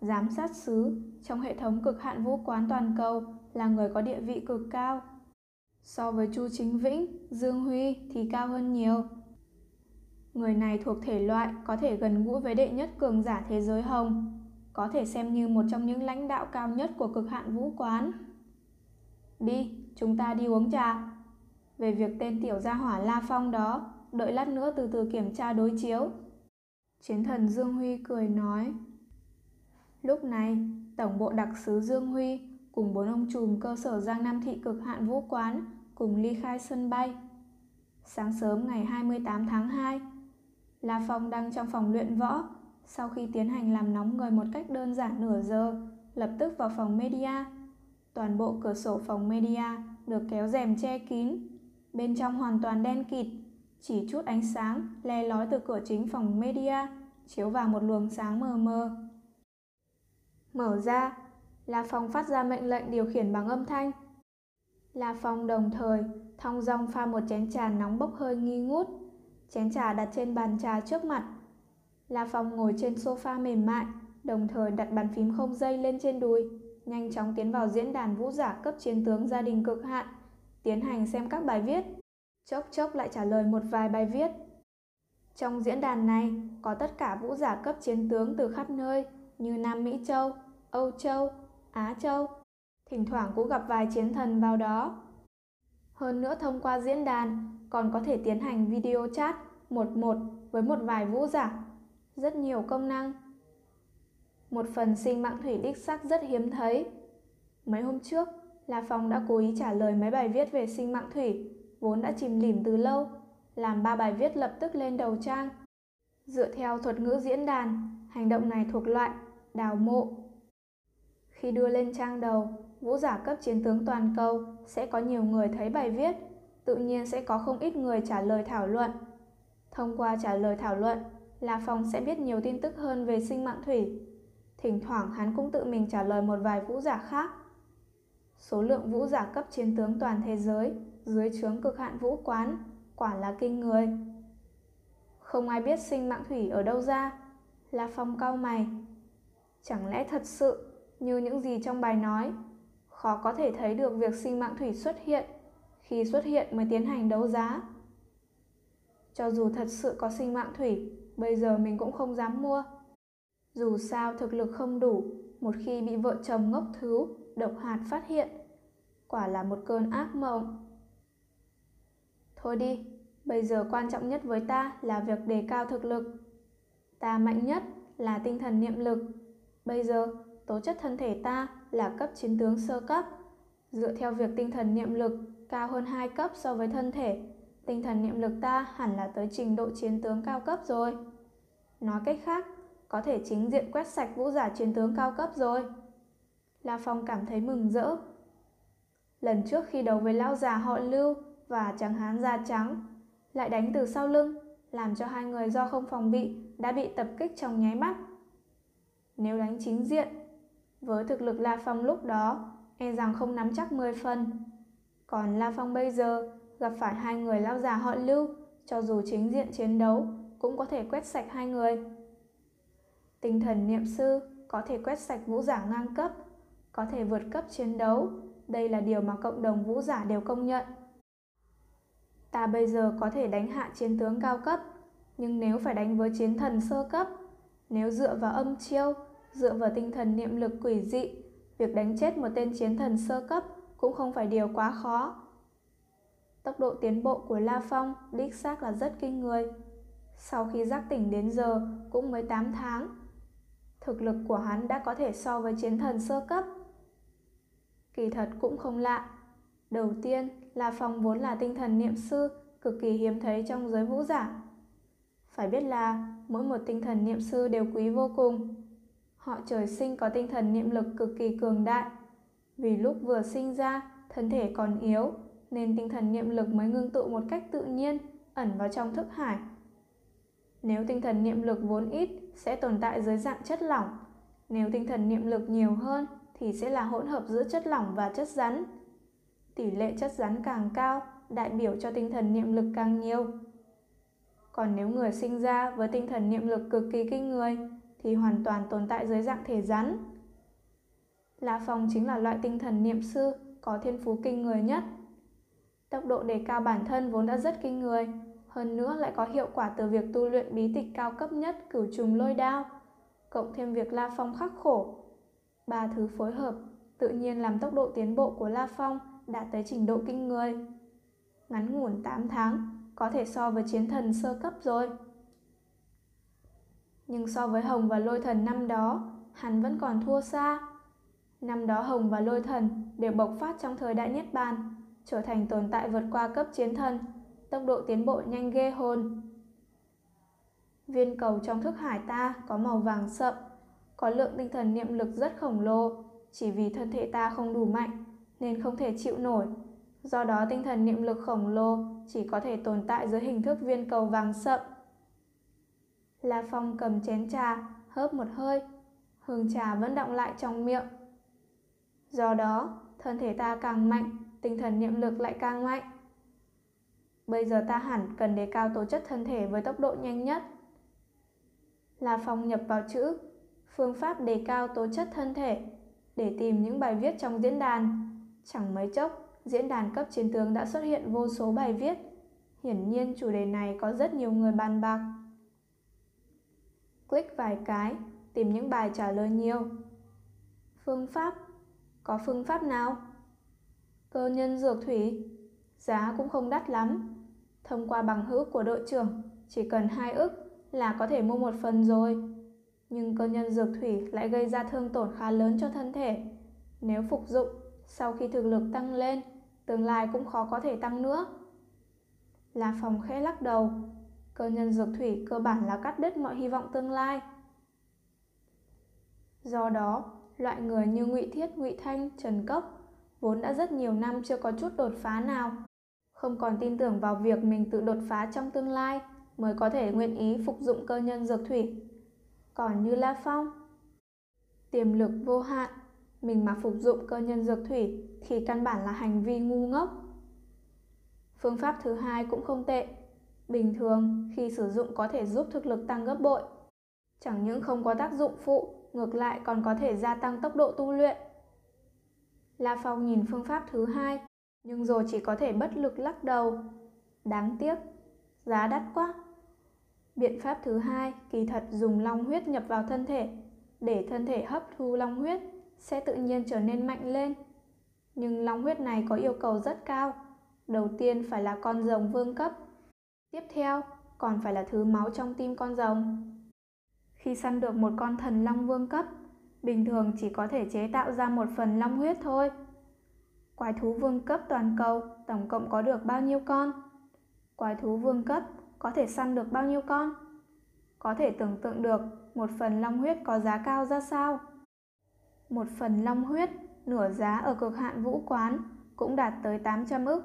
Giám sát sứ trong hệ thống cực hạn vũ quán toàn cầu là người có địa vị cực cao. So với Chu Chính Vĩnh, Dương Huy thì cao hơn nhiều. Người này thuộc thể loại có thể gần gũi với đệ nhất cường giả thế giới hồng, có thể xem như một trong những lãnh đạo cao nhất của cực hạn vũ quán. Đi, chúng ta đi uống trà. Về việc tên tiểu gia hỏa La Phong đó, đợi lát nữa từ từ kiểm tra đối chiếu. Chiến thần Dương Huy cười nói. Lúc này, Tổng bộ đặc sứ Dương Huy cùng bốn ông trùm cơ sở Giang Nam Thị cực hạn vũ quán cùng ly khai sân bay. Sáng sớm ngày 28 tháng 2, La Phong đang trong phòng luyện võ, sau khi tiến hành làm nóng người một cách đơn giản nửa giờ, lập tức vào phòng media. Toàn bộ cửa sổ phòng media được kéo rèm che kín, bên trong hoàn toàn đen kịt, Chỉ chút ánh sáng le lói từ cửa chính phòng media, chiếu vào một luồng sáng mờ mờ. Mở ra, La Phong phát ra mệnh lệnh điều khiển bằng âm thanh. La Phong đồng thời thong dong pha một chén trà nóng bốc hơi nghi ngút. Chén trà đặt trên bàn trà trước mặt. La Phong ngồi trên sofa mềm mại, đồng thời đặt bàn phím không dây lên trên đùi, nhanh chóng tiến vào diễn đàn vũ giả cấp chiến tướng gia đình cực hạn, tiến hành xem các bài viết. Chốc chốc lại trả lời một vài bài viết. Trong diễn đàn này có tất cả vũ giả cấp chiến tướng từ khắp nơi như Nam Mỹ Châu, Âu Châu, Á Châu. Thỉnh thoảng cũng gặp vài chiến thần vào đó. Hơn nữa thông qua diễn đàn còn có thể tiến hành video chat một một với một vài vũ giả. Rất nhiều công năng. Một phần sinh mạng thủy đích sắc rất hiếm thấy. Mấy hôm trước, là Phong đã cố ý trả lời mấy bài viết về sinh mạng thủy, vốn đã chìm lìm từ lâu, làm ba bài viết lập tức lên đầu trang. Dựa theo thuật ngữ diễn đàn, hành động này thuộc loại đào mộ. Khi đưa lên trang đầu, vũ giả cấp chiến tướng toàn cầu sẽ có nhiều người thấy bài viết, tự nhiên sẽ có không ít người trả lời thảo luận. Thông qua trả lời thảo luận, là Phong sẽ biết nhiều tin tức hơn về sinh mạng thủy. Thỉnh thoảng hắn cũng tự mình trả lời một vài vũ giả khác. Số lượng vũ giả cấp chiến tướng toàn thế giới dưới trướng cực hạn vũ quán quả là kinh người. Không ai biết sinh mạng thủy ở đâu ra. La Phong cau mày. Chẳng lẽ thật sự như những gì trong bài nói, khó có thể thấy được việc sinh mạng thủy xuất hiện, khi xuất hiện mới tiến hành đấu giá. Cho dù thật sự có sinh mạng thủy, bây giờ mình cũng không dám mua. Dù sao thực lực không đủ, một khi bị vợ chồng ngốc thứ, độc hạt phát hiện, quả là một cơn ác mộng. Thôi đi, bây giờ quan trọng nhất với ta là việc đề cao thực lực. Ta mạnh nhất là tinh thần niệm lực. Bây giờ, tố chất thân thể ta là cấp chiến tướng sơ cấp. Dựa theo việc tinh thần niệm lực cao hơn 2 cấp so với thân thể, tinh thần niệm lực ta hẳn là tới trình độ chiến tướng cao cấp rồi. Nói cách khác, có thể chính diện quét sạch vũ giả chiến tướng cao cấp rồi. La Phong cảm thấy mừng rỡ. Lần trước khi đấu với lão già họ Lưu và trắng hán da trắng, lại đánh từ sau lưng, làm cho hai người do không phòng bị đã bị tập kích trong nháy mắt. Nếu đánh chính diện, với thực lực La Phong lúc đó, e rằng không nắm chắc 10 phần. Còn La Phong bây giờ gặp phải hai người lão già họ Lưu, cho dù chính diện chiến đấu cũng có thể quét sạch hai người. Tinh thần niệm sư có thể quét sạch vũ giả ngang cấp, có thể vượt cấp chiến đấu, đây là điều mà cộng đồng vũ giả đều công nhận. Ta bây giờ có thể đánh hạ chiến tướng cao cấp, nhưng nếu phải đánh với chiến thần sơ cấp, nếu dựa vào âm chiêu, dựa vào tinh thần niệm lực quỷ dị, việc đánh chết một tên chiến thần sơ cấp cũng không phải điều quá khó. Tốc độ tiến bộ của La Phong đích xác là rất kinh người. Sau khi giác tỉnh đến giờ cũng mới 8 tháng. Thực lực của hắn đã có thể so với chiến thần sơ cấp. Kỳ thật cũng không lạ. Đầu tiên, là Phong vốn là tinh thần niệm sư, cực kỳ hiếm thấy trong giới vũ giả. Phải biết là mỗi một tinh thần niệm sư đều quý vô cùng. Họ trời sinh có tinh thần niệm lực cực kỳ cường đại. Vì lúc vừa sinh ra, thân thể còn yếu, nên tinh thần niệm lực mới ngưng tụ một cách tự nhiên, ẩn vào trong thức hải. Nếu tinh thần niệm lực vốn ít, sẽ tồn tại dưới dạng chất lỏng. Nếu tinh thần niệm lực nhiều hơn, thì sẽ là hỗn hợp giữa chất lỏng và chất rắn. Tỷ lệ chất rắn càng cao, đại biểu cho tinh thần niệm lực càng nhiều. Còn nếu người sinh ra với tinh thần niệm lực cực kỳ kinh người, thì hoàn toàn tồn tại dưới dạng thể rắn. La Phong chính là loại tinh thần niệm sư có thiên phú kinh người nhất. Tốc độ đề cao bản thân vốn đã rất kinh người, hơn nữa lại có hiệu quả từ việc tu luyện bí tịch cao cấp nhất cửu trùng lôi đao, cộng thêm việc La Phong khắc khổ. Ba thứ phối hợp tự nhiên làm tốc độ tiến bộ của La Phong đạt tới trình độ kinh người. Ngắn ngủn 8 tháng, có thể so với chiến thần sơ cấp rồi. Nhưng so với Hồng và Lôi Thần năm đó, hắn vẫn còn thua xa. Năm đó Hồng và Lôi Thần đều bộc phát trong thời đại Niết Bàn, trở thành tồn tại vượt qua cấp chiến thần, tốc độ tiến bộ nhanh ghê hồn. Viên cầu trong thức hải ta có màu vàng sậm, có lượng tinh thần niệm lực rất khổng lồ, chỉ vì thân thể ta không đủ mạnh nên không thể chịu nổi. Do đó tinh thần niệm lực khổng lồ chỉ có thể tồn tại dưới hình thức viên cầu vàng sậm. La Phong cầm chén trà, hớp một hơi, hương trà vẫn động lại trong miệng. Do đó, thân thể ta càng mạnh, tinh thần niệm lực lại càng mạnh. Bây giờ ta hẳn cần đề cao tố chất thân thể với tốc độ nhanh nhất. La Phong nhập vào chữ, phương pháp đề cao tố chất thân thể để tìm những bài viết trong diễn đàn. Chẳng mấy chốc, diễn đàn cấp chiến tướng đã xuất hiện vô số bài viết. Hiển nhiên chủ đề này có rất nhiều người bàn bạc. Click vài cái, tìm những bài trả lời nhiều. Phương pháp? Có phương pháp nào? Cơ nhân dược thủy? Giá cũng không đắt lắm. Thông qua bằng hữu của đội trưởng, chỉ cần hai ức là có thể mua một phần rồi. Nhưng cơ nhân dược thủy lại gây ra thương tổn khá lớn cho thân thể. Nếu phục dụng, sau khi thực lực tăng lên, tương lai cũng khó có thể tăng nữa. La Phòng khẽ lắc đầu, cơ nhân dược thủy cơ bản là cắt đứt mọi hy vọng tương lai. Do đó, loại người như Ngụy Thiết, Ngụy Thanh, Trần Cốc vốn đã rất nhiều năm chưa có chút đột phá nào, không còn tin tưởng vào việc mình tự đột phá trong tương lai mới có thể nguyện ý phục dụng cơ nhân dược thủy. Còn như La Phong, tiềm lực vô hạn, mình mà phục dụng cơ nhân dược thủy thì căn bản là hành vi ngu ngốc. Phương pháp thứ hai cũng không tệ. Bình thường, khi sử dụng có thể giúp thực lực tăng gấp bội. Chẳng những không có tác dụng phụ, ngược lại còn có thể gia tăng tốc độ tu luyện. La Phong nhìn phương pháp thứ hai, nhưng rồi chỉ có thể bất lực lắc đầu. Đáng tiếc, giá đắt quá. Biện pháp thứ hai kỳ thật dùng long huyết nhập vào thân thể, để thân thể hấp thu long huyết sẽ tự nhiên trở nên mạnh lên. Nhưng long huyết này có yêu cầu rất cao. Đầu tiên phải là con rồng vương cấp. Tiếp theo còn phải là thứ máu trong tim con rồng. Khi săn được một con thần long vương cấp, bình thường chỉ có thể chế tạo ra một phần long huyết thôi. Quái thú vương cấp toàn cầu tổng cộng có được bao nhiêu con? Quái thú vương cấp có thể săn được bao nhiêu con? Có thể tưởng tượng được một phần long huyết có giá cao ra sao? Một phần long huyết, nửa giá ở cực hạn vũ quán cũng đạt tới 800 ức,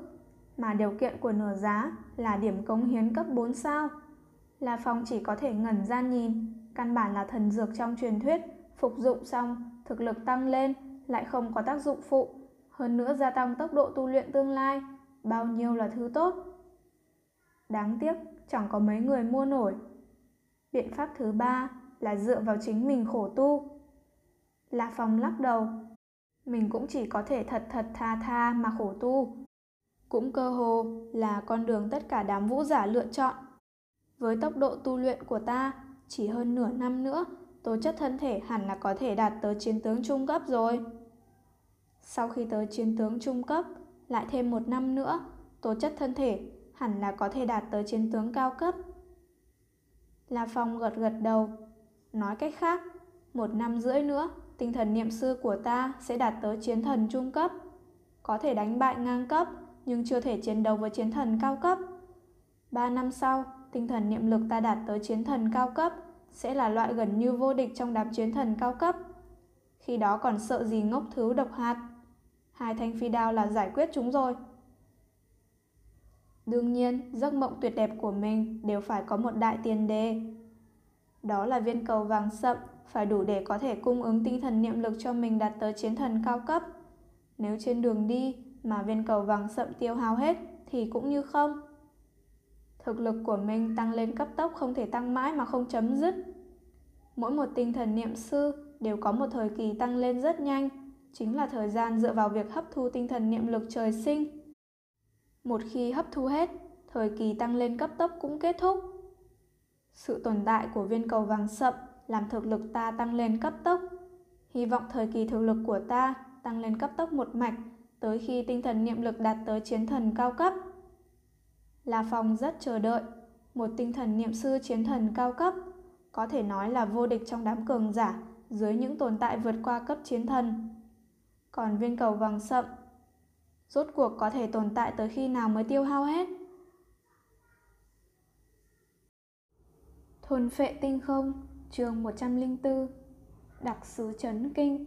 mà điều kiện của nửa giá là điểm cống hiến cấp 4 sao. La Phong chỉ có thể ngẩn ra nhìn, căn bản là thần dược trong truyền thuyết, phục dụng xong, thực lực tăng lên, lại không có tác dụng phụ, hơn nữa gia tăng tốc độ tu luyện tương lai, bao nhiêu là thứ tốt. Đáng tiếc, chẳng có mấy người mua nổi. Biện pháp thứ ba là dựa vào chính mình khổ tu. La Phong lắc đầu. Mình cũng chỉ có thể thật thật tha tha mà khổ tu. Cũng cơ hồ là con đường tất cả đám vũ giả lựa chọn. Với tốc độ tu luyện của ta, chỉ hơn nửa năm nữa, tố chất thân thể hẳn là có thể đạt tới chiến tướng trung cấp rồi. Sau khi tới chiến tướng trung cấp, lại thêm một năm nữa, tố chất thân thể hẳn là có thể đạt tới chiến tướng cao cấp. La Phong gật gật đầu, nói cách khác, một năm rưỡi nữa, tinh thần niệm sư của ta sẽ đạt tới chiến thần trung cấp. Có thể đánh bại ngang cấp, nhưng chưa thể chiến đấu với chiến thần cao cấp. Ba năm sau, tinh thần niệm lực ta đạt tới chiến thần cao cấp, sẽ là loại gần như vô địch trong đám chiến thần cao cấp. Khi đó còn sợ gì ngốc thứ độc hạt. Hai thanh phi đao là giải quyết chúng rồi. Đương nhiên, giấc mộng tuyệt đẹp của mình đều phải có một đại tiền đề. Đó là viên cầu vàng sậm phải đủ để có thể cung ứng tinh thần niệm lực cho mình đạt tới chiến thần cao cấp. Nếu trên đường đi mà viên cầu vàng sậm tiêu hao hết thì cũng như không. Thực lực của mình tăng lên cấp tốc không thể tăng mãi mà không chấm dứt. Mỗi một tinh thần niệm sư đều có một thời kỳ tăng lên rất nhanh, chính là thời gian dựa vào việc hấp thu tinh thần niệm lực trời sinh. Một khi hấp thu hết, thời kỳ tăng lên cấp tốc cũng kết thúc. Sự tồn tại của viên cầu vàng sậm làm thực lực ta tăng lên cấp tốc. Hy vọng thời kỳ thực lực của ta tăng lên cấp tốc một mạch tới khi tinh thần niệm lực đạt tới chiến thần cao cấp. La Phong rất chờ đợi, một tinh thần niệm sư chiến thần cao cấp, có thể nói là vô địch trong đám cường giả dưới những tồn tại vượt qua cấp chiến thần. Còn viên cầu vàng sậm, rốt cuộc có thể tồn tại tới khi nào mới tiêu hao hết? Thôn phệ tinh không, chương 104, đặc sứ chấn kinh.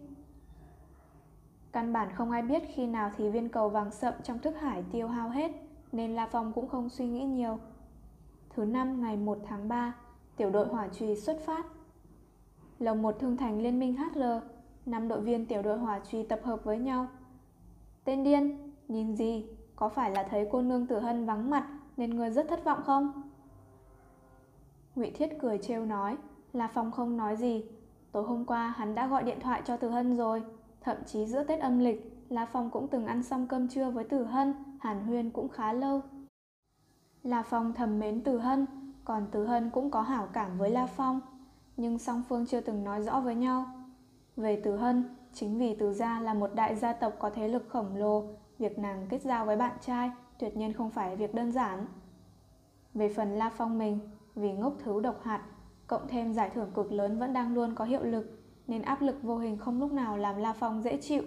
Căn bản không ai biết khi nào thì viên cầu vàng sậm trong thức hải tiêu hao hết, nên La Phong cũng không suy nghĩ nhiều. Thứ năm ngày 1 tháng 3, tiểu đội hỏa trùy xuất phát. Lồng một thương thành liên minh HR, năm đội viên tiểu đội hỏa trùy tập hợp với nhau. Tên điên, nhìn gì, có phải là thấy cô nương Tử Hân vắng mặt nên người rất thất vọng không? Ngụy Thiết cười trêu nói, La Phong không nói gì. Tối hôm qua hắn đã gọi điện thoại cho Tử Hân rồi, thậm chí giữa Tết âm lịch, La Phong cũng từng ăn xong cơm trưa với Tử Hân, Hàn Huyên cũng khá lâu. La Phong thầm mến Tử Hân, còn Tử Hân cũng có hảo cảm với La Phong, nhưng song phương chưa từng nói rõ với nhau. Về Tử Hân, chính vì Từ Gia là một đại gia tộc có thế lực khổng lồ, việc nàng kết giao với bạn trai tuyệt nhiên không phải việc đơn giản. Về phần La Phong mình, vì ngốc thứ độc hạt, cộng thêm giải thưởng cực lớn vẫn đang luôn có hiệu lực, nên áp lực vô hình không lúc nào làm La Phong dễ chịu.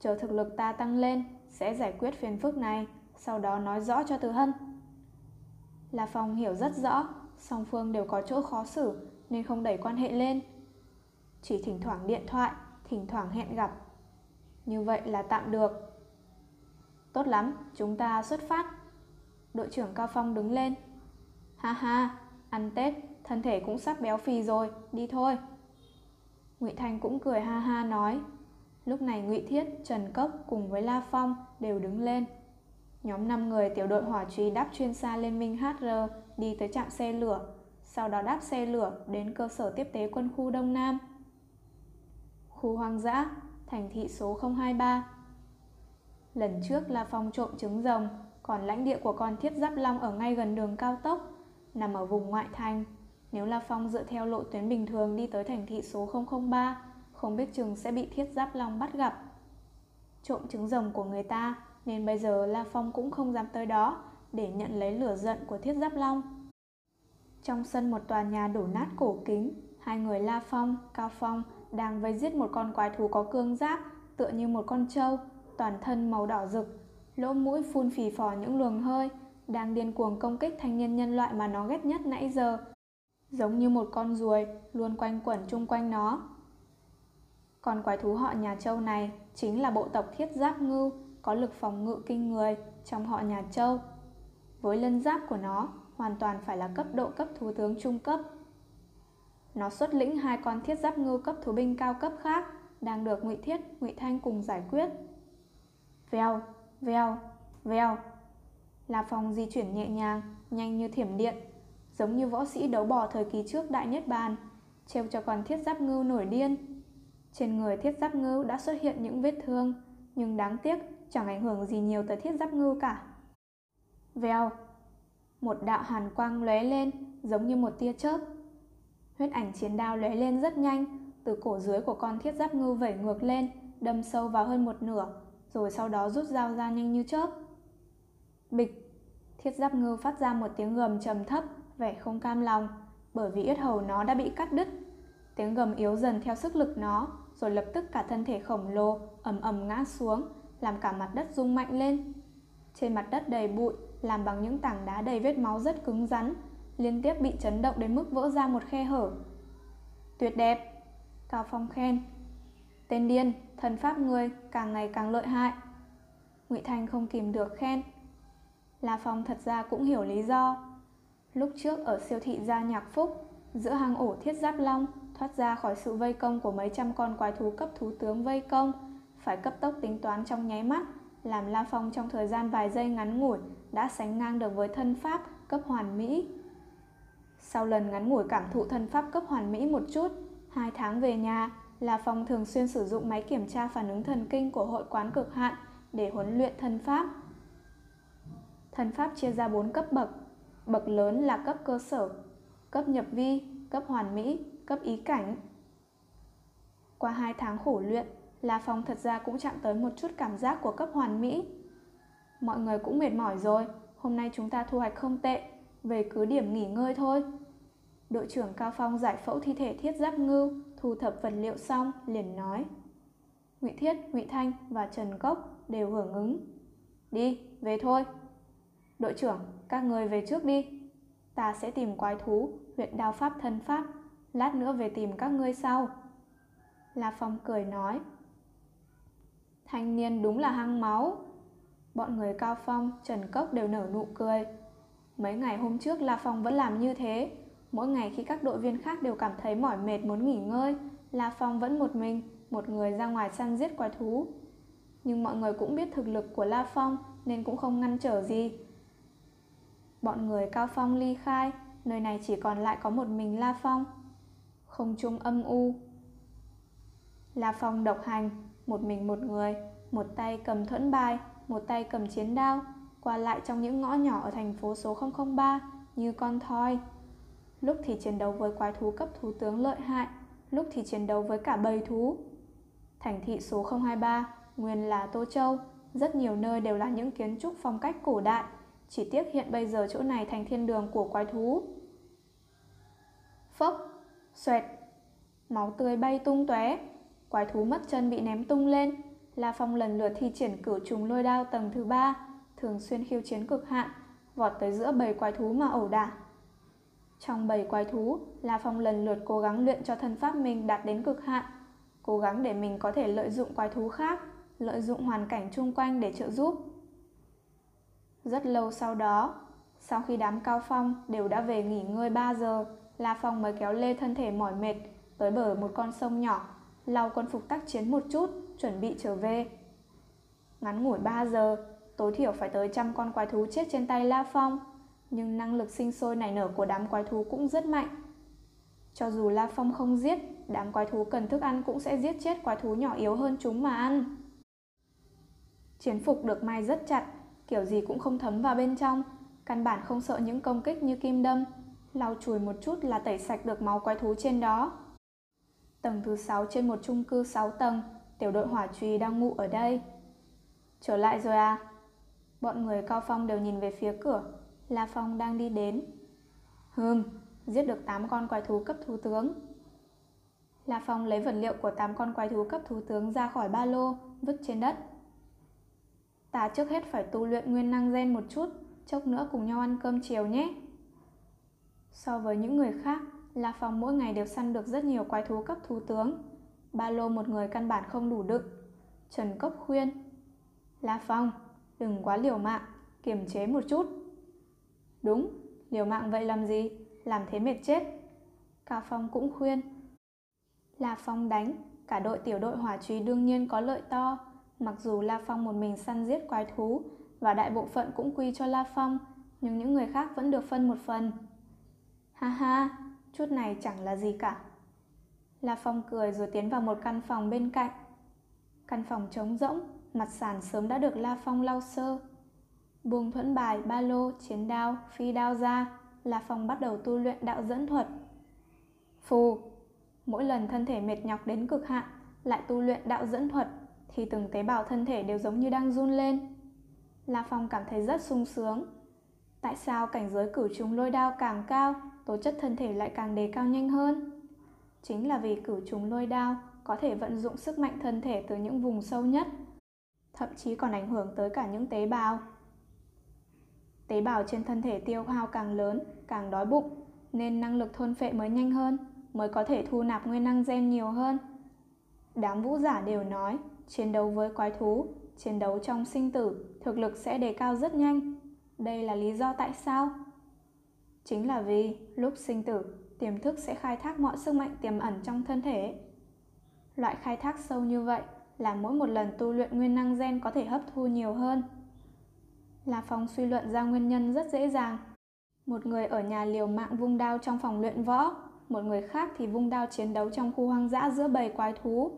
Chờ thực lực ta tăng lên, sẽ giải quyết phiền phức này, sau đó nói rõ cho Từ Hân. La Phong hiểu rất rõ, song phương đều có chỗ khó xử nên không đẩy quan hệ lên. Chỉ thỉnh thoảng điện thoại, thỉnh thoảng hẹn gặp. Như vậy là tạm được. Tốt lắm, chúng ta xuất phát. Đội trưởng Cao Phong đứng lên. Ha ha, ăn Tết, thân thể cũng sắp béo phì rồi, đi thôi. Ngụy Thanh cũng cười ha ha nói. Lúc này Ngụy Thiết, Trần Cốc cùng với La Phong đều đứng lên. Nhóm 5 người tiểu đội hỏa truy đáp chuyên xa Liên minh HR đi tới trạm xe lửa, sau đó đáp xe lửa đến cơ sở tiếp tế quân khu Đông Nam. Khu hoang dã, thành thị số 023. Lần trước là phòng trộm trứng rồng, còn lãnh địa của con thiết giáp long ở ngay gần đường cao tốc, nằm ở vùng ngoại thành. Nếu La Phong dựa theo lộ tuyến bình thường đi tới thành thị số 003, không biết chừng sẽ bị thiết giáp long bắt gặp. Trộm trứng rồng của người ta, nên bây giờ La Phong cũng không dám tới đó để nhận lấy lửa giận của thiết giáp long. Trong sân một tòa nhà đổ nát cổ kính, hai người La Phong, Cao Phong đang vây giết một con quái thú có cương giáp tựa như một con trâu, toàn thân màu đỏ rực, lỗ mũi phun phì phò những luồng hơi, đang điên cuồng công kích thanh niên nhân loại mà nó ghét nhất nãy giờ. Giống như một con ruồi luôn quanh quẩn chung quanh nó. Còn quái thú họ nhà Châu này chính là bộ tộc thiết giáp ngưu, có lực phòng ngự kinh người trong họ nhà Châu. Với lân giáp của nó, hoàn toàn phải là cấp độ cấp thú tướng trung cấp. Nó xuất lĩnh hai con thiết giáp ngưu cấp thú binh cao cấp khác, đang được Ngụy Thiết, Ngụy Thanh cùng giải quyết. Vèo, vèo, vèo. là phòng di chuyển nhẹ nhàng, nhanh như thiểm điện, giống như võ sĩ đấu bò thời kỳ trước đại nhất bàn, treo cho con thiết giáp ngưu nổi điên. Trên người thiết giáp ngưu đã xuất hiện những vết thương, nhưng đáng tiếc chẳng ảnh hưởng gì nhiều tới thiết giáp ngưu cả. Vèo, một đạo hàn quang lóe lên, giống như một tia chớp. Huyết ảnh chiến đao lóe lên rất nhanh, từ cổ dưới của con thiết giáp ngưu vẩy ngược lên, đâm sâu vào hơn một nửa, rồi sau đó rút dao ra nhanh như chớp. Bịch, thiết giáp ngưu phát ra một tiếng gầm trầm thấp, vẻ không cam lòng, bởi vì yết hầu nó đã bị cắt đứt. Tiếng gầm yếu dần theo sức lực nó, rồi lập tức cả thân thể khổng lồ ầm ầm ngã xuống, làm cả mặt đất rung mạnh lên. Trên mặt đất đầy bụi, làm bằng những tảng đá đầy vết máu rất cứng rắn, liên tiếp bị chấn động đến mức vỡ ra một khe hở. Tuyệt đẹp, Cao Phong khen. Tên điên, thần pháp ngươi càng ngày càng lợi hại. Ngụy Thành không kìm được khen. La Phong thật ra cũng hiểu lý do. Lúc trước ở siêu thị gia nhạc phúc, giữa hang ổ thiết giáp long thoát ra khỏi sự vây công của mấy trăm con quái thú cấp thú tướng vây công, phải cấp tốc tính toán trong nháy mắt, làm La Phong trong thời gian vài giây ngắn ngủi đã sánh ngang được với thân pháp cấp hoàn mỹ. Sau lần ngắn ngủi cảm thụ thân pháp cấp hoàn mỹ một chút, hai tháng về nhà, La Phong thường xuyên sử dụng máy kiểm tra phản ứng thần kinh của hội quán cực hạn để huấn luyện thân pháp. Thân pháp chia ra 4 cấp bậc. Bậc lớn là cấp cơ sở, cấp nhập vi, cấp hoàn mỹ, cấp ý cảnh. Qua 2 tháng khổ luyện, La Phong thật ra cũng chạm tới một chút cảm giác của cấp hoàn mỹ. Mọi người cũng mệt mỏi rồi, hôm nay chúng ta thu hoạch không tệ, về cứ điểm nghỉ ngơi thôi. Đội trưởng Cao Phong giải phẫu thi thể thiết giáp ngưu, thu thập vật liệu xong, liền nói. Ngụy Thiết, Ngụy Thanh và Trần Cốc đều hưởng ứng. Đi, về thôi. Đội trưởng, các người về trước đi. Ta sẽ tìm quái thú, huyện đao pháp thân pháp, lát nữa về tìm các ngươi sau. La Phong cười nói. Thanh niên đúng là hăng máu. Bọn người Cao Phong, Trần Cốc đều nở nụ cười. Mấy ngày hôm trước La Phong vẫn làm như thế. Mỗi ngày khi các đội viên khác đều cảm thấy mỏi mệt muốn nghỉ ngơi, La Phong vẫn một mình, một người ra ngoài săn giết quái thú. Nhưng mọi người cũng biết thực lực của La Phong nên cũng không ngăn trở gì. Bọn người Cao Phong ly khai, nơi này chỉ còn lại có một mình La Phong. Không trung âm u. La Phong độc hành, một mình một người, một tay cầm thuẫn bài, một tay cầm chiến đao, qua lại trong những ngõ nhỏ ở thành phố số 003 như con thoi. Lúc thì chiến đấu với quái thú cấp thú tướng lợi hại, lúc thì chiến đấu với cả bầy thú. Thành thị số 023 nguyên là Tô Châu, rất nhiều nơi đều là những kiến trúc phong cách cổ đại, chỉ tiếc hiện bây giờ chỗ này thành thiên đường của quái thú. Phốc, xoẹt, máu tươi bay tung tóe, quái thú mất chân bị ném tung lên. La Phong lần lượt thi triển cửu trùng lôi đao tầng thứ ba, thường xuyên khiêu chiến cực hạn, vọt tới giữa bầy quái thú mà ẩu đả. Trong bầy quái thú, La Phong lần lượt cố gắng luyện cho thân pháp mình đạt đến cực hạn, cố gắng để mình có thể lợi dụng quái thú khác, lợi dụng hoàn cảnh chung quanh để trợ giúp. Rất lâu sau đó, sau khi đám cao phong đều đã về nghỉ ngơi 3 giờ, La Phong mới kéo lê thân thể mỏi mệt tới bờ một con sông nhỏ, lau quân phục tác chiến một chút, chuẩn bị trở về. Ngắn ngủi 3 giờ, tối thiểu phải tới trăm con quái thú chết trên tay La Phong, nhưng năng lực sinh sôi nảy nở của đám quái thú cũng rất mạnh. Cho dù La Phong không giết, đám quái thú cần thức ăn cũng sẽ giết chết quái thú nhỏ yếu hơn chúng mà ăn. Chiến phục được may rất chặt, kiểu gì cũng không thấm vào bên trong, căn bản không sợ những công kích như kim đâm, lau chùi một chút là tẩy sạch được máu quái thú trên đó. Tầng thứ 6 trên một chung cư 6 tầng, tiểu đội hỏa trùy đang ngủ ở đây. Trở lại rồi à? Bọn người Cao Phong đều nhìn về phía cửa, La Phong đang đi đến. Hừm, giết được 8 con quái thú cấp thú tướng. La Phong lấy vật liệu của 8 con quái thú cấp thú tướng ra khỏi ba lô, vứt trên đất. Ta trước hết phải tu luyện nguyên năng gen một chút, chốc nữa cùng nhau ăn cơm chiều nhé. So với những người khác, La Phong mỗi ngày đều săn được rất nhiều quái thú cấp thú tướng. Ba lô một người căn bản không đủ đựng. Trần Cốc khuyên. La Phong, đừng quá liều mạng, kiềm chế một chút. Đúng, liều mạng vậy làm gì? Làm thế mệt chết. Cao Phong cũng khuyên. La Phong đánh, cả đội tiểu đội hỏa truy đương nhiên có lợi to. Mặc dù La Phong một mình săn giết quái thú và đại bộ phận cũng quy cho La Phong, nhưng những người khác vẫn được phân một phần. Ha ha, chút này chẳng là gì cả. La Phong cười rồi tiến vào một căn phòng bên cạnh. Căn phòng trống rỗng, mặt sàn sớm đã được La Phong lau sơ. Buông thuẫn bài, ba lô, chiến đao, phi đao ra, là phòng bắt đầu tu luyện đạo dẫn thuật. Phù, mỗi lần thân thể mệt nhọc đến cực hạn, lại tu luyện đạo dẫn thuật, thì từng tế bào thân thể đều giống như đang run lên. La Phong cảm thấy rất sung sướng. Tại sao cảnh giới cửu trùng lôi đao càng cao, tố chất thân thể lại càng đề cao nhanh hơn? Chính là vì cửu trùng lôi đao có thể vận dụng sức mạnh thân thể từ những vùng sâu nhất, thậm chí còn ảnh hưởng tới cả những tế bào. Tế bào trên thân thể tiêu hao càng lớn, càng đói bụng, nên năng lực thôn phệ mới nhanh hơn, mới có thể thu nạp nguyên năng gen nhiều hơn. Đám vũ giả đều nói, chiến đấu với quái thú, chiến đấu trong sinh tử, thực lực sẽ đề cao rất nhanh. Đây là lý do tại sao? Chính là vì lúc sinh tử, tiềm thức sẽ khai thác mọi sức mạnh tiềm ẩn trong thân thể. Loại khai thác sâu như vậy là mỗi một lần tu luyện nguyên năng gen có thể hấp thu nhiều hơn. La Phong suy luận ra nguyên nhân rất dễ dàng. Một người ở nhà liều mạng vung đao trong phòng luyện võ, một người khác thì vung đao chiến đấu trong khu hoang dã giữa bầy quái thú.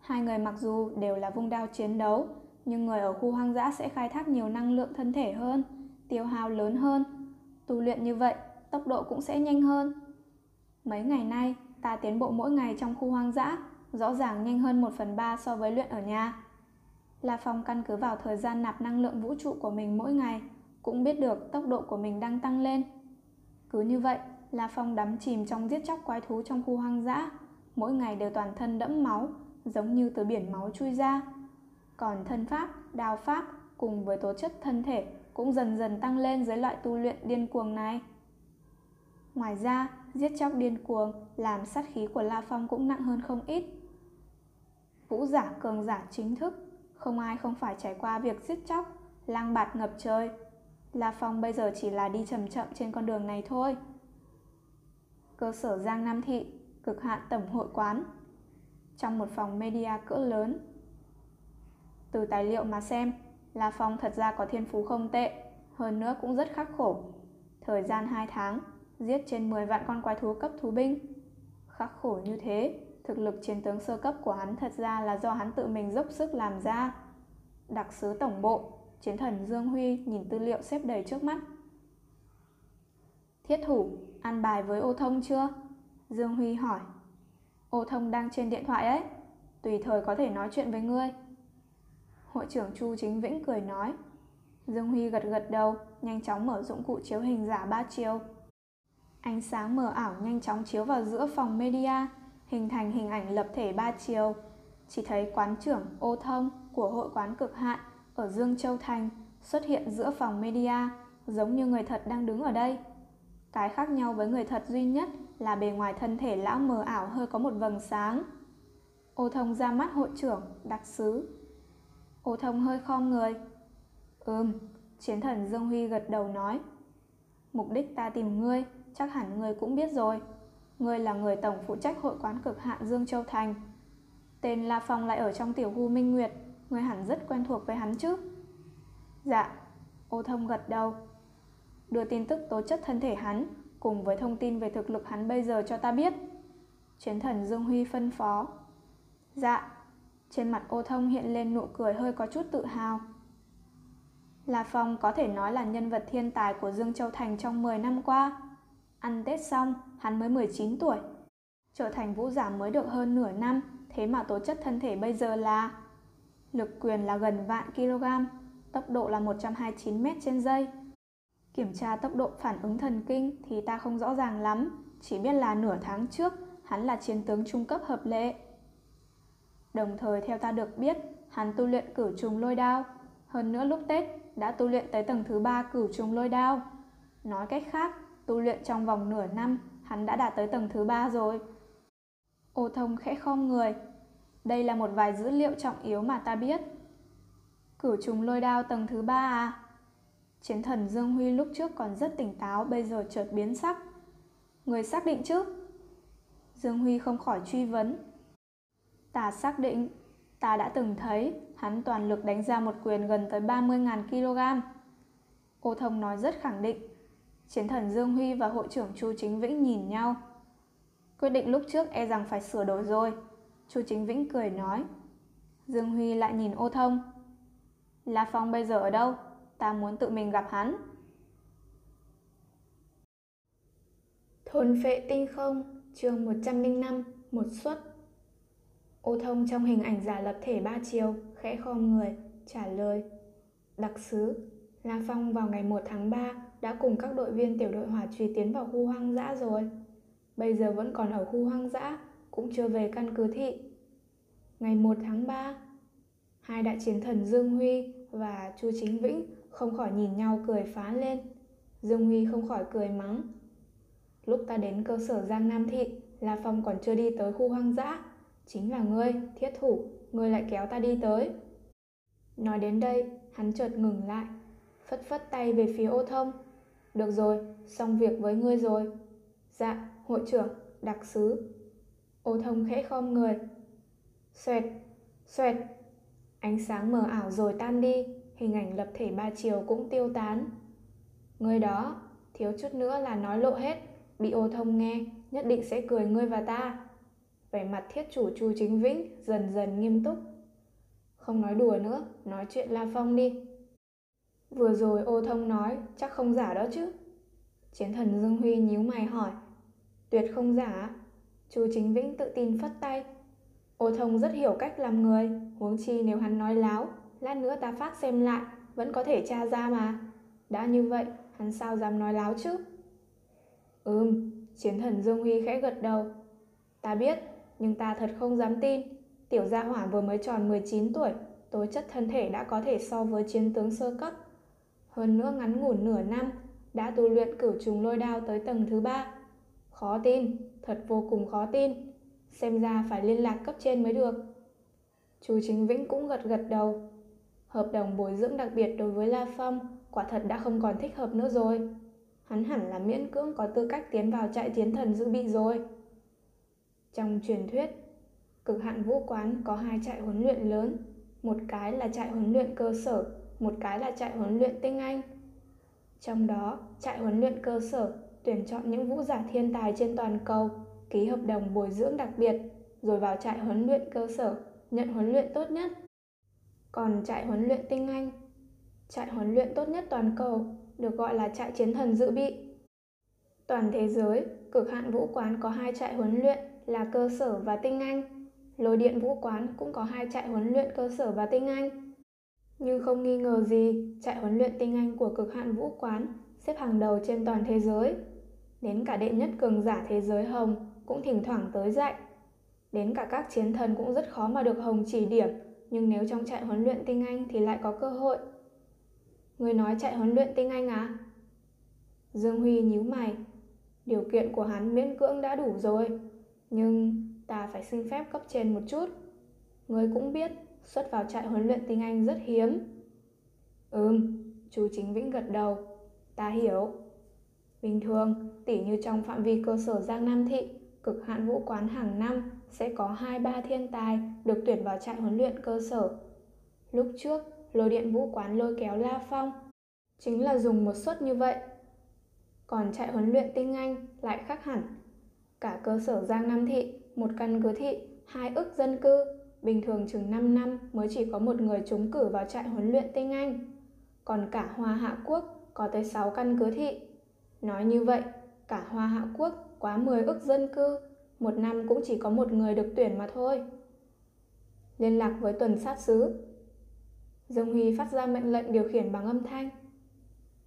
Hai người mặc dù đều là vung đao chiến đấu, nhưng người ở khu hoang dã sẽ khai thác nhiều năng lượng thân thể hơn, tiêu hao lớn hơn. Tu luyện như vậy, tốc độ cũng sẽ nhanh hơn. Mấy ngày nay, ta tiến bộ mỗi ngày trong khu hoang dã, rõ ràng nhanh hơn 1 phần 3 so với luyện ở nhà. La Phong căn cứ vào thời gian nạp năng lượng vũ trụ của mình mỗi ngày, cũng biết được tốc độ của mình đang tăng lên. Cứ như vậy, La Phong đắm chìm trong giết chóc quái thú trong khu hoang dã, mỗi ngày đều toàn thân đẫm máu, giống như từ biển máu chui ra. Còn thân pháp, đào pháp cùng với tố chất thân thể cũng dần dần tăng lên dưới loại tu luyện điên cuồng này. Ngoài ra, giết chóc điên cuồng làm sát khí của La Phong cũng nặng hơn không ít. Vũ giả cường giả chính thức, không ai không phải trải qua việc giết chóc, lang bạt ngập trời. La Phong bây giờ chỉ là đi chậm chậm trên con đường này thôi. Cơ sở Giang Nam Thị, cực hạn tổng hội quán. Trong một phòng media cỡ lớn. Từ tài liệu mà xem, La Phong thật ra có thiên phú không tệ, hơn nữa cũng rất khắc khổ. Thời gian 2 tháng, giết trên 10 vạn con quái thú cấp thú binh. Khắc khổ như thế, thực lực chiến tướng sơ cấp của hắn thật ra là do hắn tự mình dốc sức làm ra. Đặc sứ tổng bộ, chiến thần Dương Huy nhìn tư liệu xếp đầy trước mắt. Thiết thủ, ăn bài với ô thông chưa? Dương Huy hỏi. Ô thông đang trên điện thoại ấy, tùy thời có thể nói chuyện với ngươi. Hội trưởng Chu Chính Vĩnh cười nói. Dương Huy gật gật đầu, nhanh chóng mở dụng cụ chiếu hình giả ba chiều. Ánh sáng mờ ảo nhanh chóng chiếu vào giữa phòng media, hình thành hình ảnh lập thể ba chiều. Chỉ thấy quán trưởng ô thông của hội quán cực hạn ở Dương Châu Thành xuất hiện giữa phòng media, giống như người thật đang đứng ở đây. Cái khác nhau với người thật duy nhất là bề ngoài thân thể lão mờ ảo hơi có một vầng sáng. Ô thông ra mắt hội trưởng, đặc sứ. Ô thông hơi khom người. Ừm, chiến thần Dương Huy gật đầu nói. Mục đích ta tìm ngươi, chắc hẳn ngươi cũng biết rồi. Ngươi là người tổng phụ trách hội quán cực hạn Dương Châu Thành. Tên La Phong lại ở trong tiểu gu Minh Nguyệt, ngươi hẳn rất quen thuộc với hắn chứ? Dạ, ô thông gật đầu. Đưa tin tức tố chất thân thể hắn, cùng với thông tin về thực lực hắn bây giờ cho ta biết. Chiến thần Dương Huy phân phó. Dạ, trên mặt ô thông hiện lên nụ cười hơi có chút tự hào. La Phong có thể nói là nhân vật thiên tài của Dương Châu Thành trong 10 năm qua. Ăn Tết xong, hắn mới 19 tuổi. Trở thành vũ giả mới được hơn nửa năm, thế mà tố chất thân thể bây giờ là... Lực quyền là gần vạn kg, tốc độ là 129 m trên giây. Kiểm tra tốc độ phản ứng thần kinh thì ta không rõ ràng lắm, chỉ biết là nửa tháng trước hắn là chiến tướng trung cấp hợp lệ. Đồng thời theo ta được biết, hắn tu luyện cửu trùng lôi đao, hơn nữa lúc Tết đã tu luyện tới tầng thứ ba cửu trùng lôi đao. Nói cách khác, tu luyện trong vòng nửa năm, hắn đã đạt tới tầng thứ ba rồi. Ô thông khẽ khom người. Đây là một vài dữ liệu trọng yếu mà ta biết. Cửu trùng lôi đao tầng thứ ba à? Chiến thần Dương Huy lúc trước còn rất tỉnh táo, bây giờ chợt biến sắc. Người xác định chứ? Dương Huy không khỏi truy vấn. Ta xác định, ta đã từng thấy hắn toàn lực đánh ra một quyền gần tới 30.000 kg. Ô Thông nói rất khẳng định. Chiến thần Dương Huy và hội trưởng Chu Chính Vĩnh nhìn nhau. Quyết định lúc trước e rằng phải sửa đổi rồi. Chu Chính Vĩnh cười nói. Dương Huy lại nhìn ô thông. La Phong bây giờ ở đâu? Ta muốn tự mình gặp hắn. Thôn phệ tinh không, chương 105, một suất. Ô thông trong hình ảnh giả lập thể ba chiều, khẽ khom người, trả lời. Đặc sứ, La Phong vào ngày 1 tháng 3 đã cùng các đội viên tiểu đội hỏa truy tiến vào khu hoang dã rồi. Bây giờ vẫn còn ở khu hoang dã, cũng chưa về căn cứ thị. Ngày 1 tháng 3, hai đại chiến thần Dương Huy và Chu Chính Vĩnh không khỏi nhìn nhau cười phá lên. Dương Huy không khỏi cười mắng. Lúc ta đến cơ sở Giang Nam Thị, La Phong còn chưa đi tới khu hoang dã. Chính là ngươi, thiết thủ, ngươi lại kéo ta đi tới. Nói đến đây, hắn chợt ngừng lại, phất phất tay về phía ô thông. Được rồi, xong việc với ngươi rồi. Dạ, hội trưởng, đặc sứ. Ô thông khẽ khom người. Xoẹt, xoẹt. Ánh sáng mờ ảo rồi tan đi, hình ảnh lập thể ba chiều cũng tiêu tán. Ngươi đó, thiếu chút nữa là nói lộ hết, bị ô thông nghe, nhất định sẽ cười ngươi và ta. Vẻ mặt thiết chủ Chu Chính Vĩnh dần dần nghiêm túc. Không nói đùa nữa, nói chuyện La Phong đi. Vừa rồi ô thông nói, chắc không giả đó chứ. Chiến thần Dương Huy nhíu mày hỏi. Tuyệt không giả. Chu Chính Vĩnh tự tin phất tay. Ô thông rất hiểu cách làm người, huống chi nếu hắn nói láo, lát nữa ta phát xem lại, vẫn có thể tra ra mà. Đã như vậy, hắn sao dám nói láo chứ? Ừm, chiến thần Dương Huy khẽ gật đầu. Ta biết, nhưng ta thật không dám tin. Tiểu gia hỏa vừa mới tròn 19 tuổi, tố chất thân thể đã có thể so với chiến tướng sơ cấp. Hơn nữa ngắn ngủn nửa năm, đã tu luyện cửu trùng lôi đao tới tầng thứ ba. Khó tin, thật vô cùng khó tin. Xem ra phải liên lạc cấp trên mới được. Chú Chính Vĩnh cũng gật gật đầu. Hợp đồng bồi dưỡng đặc biệt đối với La Phong quả thật đã không còn thích hợp nữa rồi. Hắn hẳn là miễn cưỡng có tư cách tiến vào trại chiến thần dự bị rồi. Trong truyền thuyết, cực hạn vũ quán có hai trại huấn luyện lớn, một cái là trại huấn luyện cơ sở, một cái là trại huấn luyện tinh anh. Trong đó, trại huấn luyện cơ sở tuyển chọn những vũ giả thiên tài trên toàn cầu, ký hợp đồng bồi dưỡng đặc biệt, rồi vào trại huấn luyện cơ sở, nhận huấn luyện tốt nhất. Còn trại huấn luyện tinh anh, trại huấn luyện tốt nhất toàn cầu, được gọi là trại chiến thần dự bị. Toàn thế giới, cực hạn vũ quán có hai trại huấn luyện là cơ sở và tinh anh. Lôi điện vũ quán cũng có hai trại huấn luyện cơ sở và tinh anh. Nhưng không nghi ngờ gì, trại huấn luyện tinh anh của cực hạn vũ quán xếp hàng đầu trên toàn thế giới. Đến cả đệ nhất cường giả thế giới Hồng cũng thỉnh thoảng tới dạy. Đến cả các chiến thần cũng rất khó mà được Hồng chỉ điểm, nhưng nếu trong trại huấn luyện tinh anh thì lại có cơ hội. Người nói chạy huấn luyện tinh anh à? Dương Huy nhíu mày. Điều kiện của hắn miễn cưỡng đã đủ rồi. Nhưng ta phải xin phép cấp trên một chút. Người cũng biết, xuất vào trại huấn luyện tiếng anh rất hiếm. Ừm, chú Chính Vĩnh gật đầu. Ta hiểu. Bình thường, tỉ như trong phạm vi cơ sở Giang Nam Thị, cực hạn vũ quán hàng năm sẽ có 2-3 thiên tài được tuyển vào trại huấn luyện cơ sở. Lúc trước, lôi điện vũ quán lôi kéo La Phong chính là dùng một suất như vậy. Còn trại huấn luyện tinh anh lại khác hẳn. Cả cơ sở Giang Nam Thị, một căn cứ thị, hai ức dân cư, bình thường chừng 5 năm mới chỉ có một người trúng cử vào trại huấn luyện tinh anh. Còn cả Hoa Hạ Quốc có tới 6 căn cứ thị. Nói như vậy, cả Hoa Hạ Quốc quá 10 ức dân cư, một năm cũng chỉ có một người được tuyển mà thôi. Liên lạc với tuần sát sứ, Dương Huy phát ra mệnh lệnh điều khiển bằng âm thanh.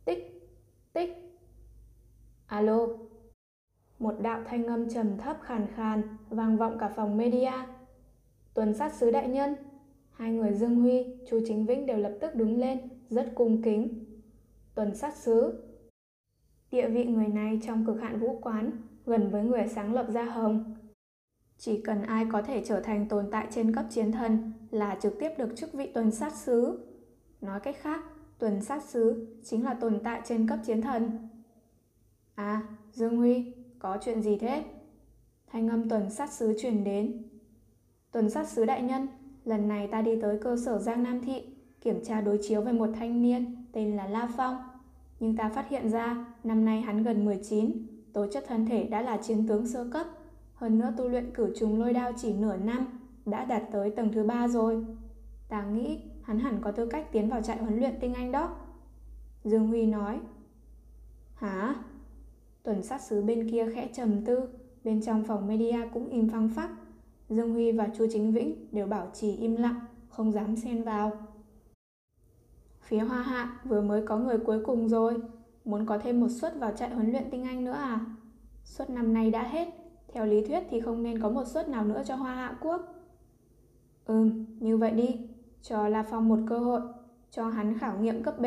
Tích, tích. Alo. Một đạo thanh âm trầm thấp khàn khàn vang vọng cả phòng media. Tuần sát sứ đại nhân. Hai người Dương Huy, Chu Chính Vĩnh đều lập tức đứng lên, rất cung kính. Tuần sát sứ. Địa vị người này trong cực hạn vũ quán gần với người sáng lập ra hồng. Chỉ cần ai có thể trở thành tồn tại trên cấp chiến thần là trực tiếp được chức vị tuần sát sứ. Nói cách khác, tuần sát sứ chính là tồn tại trên cấp chiến thần. À, Dương Huy, có chuyện gì thế? Thanh âm tuần sát sứ truyền đến. Tuần sát sứ đại nhân, lần này ta đi tới cơ sở Giang Nam Thị, kiểm tra đối chiếu về một thanh niên tên là La Phong. Nhưng ta phát hiện ra, năm nay hắn gần 19, tố chất thân thể đã là chiến tướng sơ cấp. Hơn nữa tu luyện cử trùng lôi đao chỉ nửa năm, đã đạt tới tầng thứ ba rồi. Ta nghĩ hắn hẳn có tư cách tiến vào trại huấn luyện tinh anh đó. Dương Huy nói. Hả? Tuần sát sứ bên kia khẽ trầm tư, bên trong phòng media cũng im phăng phắc. Dương Huy và Chu Chính Vĩnh đều bảo trì im lặng, không dám xen vào. Phía Hoa Hạ vừa mới có người cuối cùng rồi, muốn có thêm một suất vào trại huấn luyện tinh anh nữa à? Suất năm nay đã hết, theo lý thuyết thì không nên có một suất nào nữa cho Hoa Hạ Quốc. Ừm, như vậy đi, cho La Phong một cơ hội, cho hắn khảo nghiệm cấp B.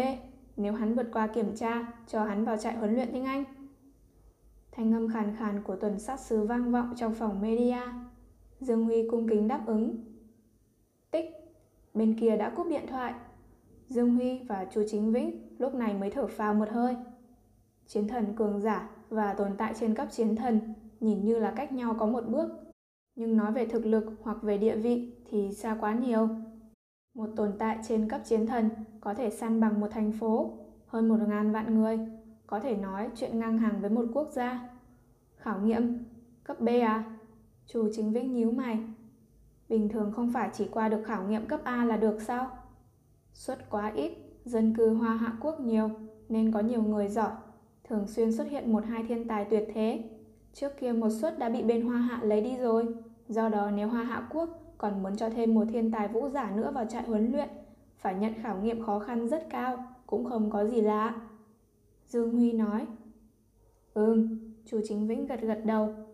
Nếu hắn vượt qua kiểm tra, cho hắn vào trại huấn luyện tinh Anh. Thanh âm khàn khàn của tuần sát sứ vang vọng trong phòng media. Dương Huy cung kính đáp ứng. Tích, bên kia đã cúp điện thoại. Dương Huy và Chu Chính Vĩnh lúc này mới thở phào một hơi. Chiến thần cường giả và tồn tại trên cấp chiến thần nhìn như là cách nhau có một bước. Nhưng nói về thực lực hoặc về địa vị thì xa quá nhiều. Một tồn tại trên cấp chiến thần có thể săn bằng một thành phố, hơn một ngàn vạn người, có thể nói chuyện ngang hàng với một quốc gia. Khảo nghiệm, cấp B à? Chủ chính Vĩnh nhíu mày. Bình thường không phải chỉ qua được khảo nghiệm cấp A là được sao? Suất quá ít, dân cư Hoa Hạ Quốc nhiều nên có nhiều người giỏi, thường xuyên xuất hiện một hai thiên tài tuyệt thế. Trước kia một suất đã bị bên Hoa Hạ lấy đi rồi, do đó nếu Hoa Hạ Quốc còn muốn cho thêm một thiên tài vũ giả nữa vào trại huấn luyện, phải nhận khảo nghiệm khó khăn rất cao, cũng không có gì lạ. Dương Huy nói. Ừm, chủ chính Vĩnh gật gật đầu.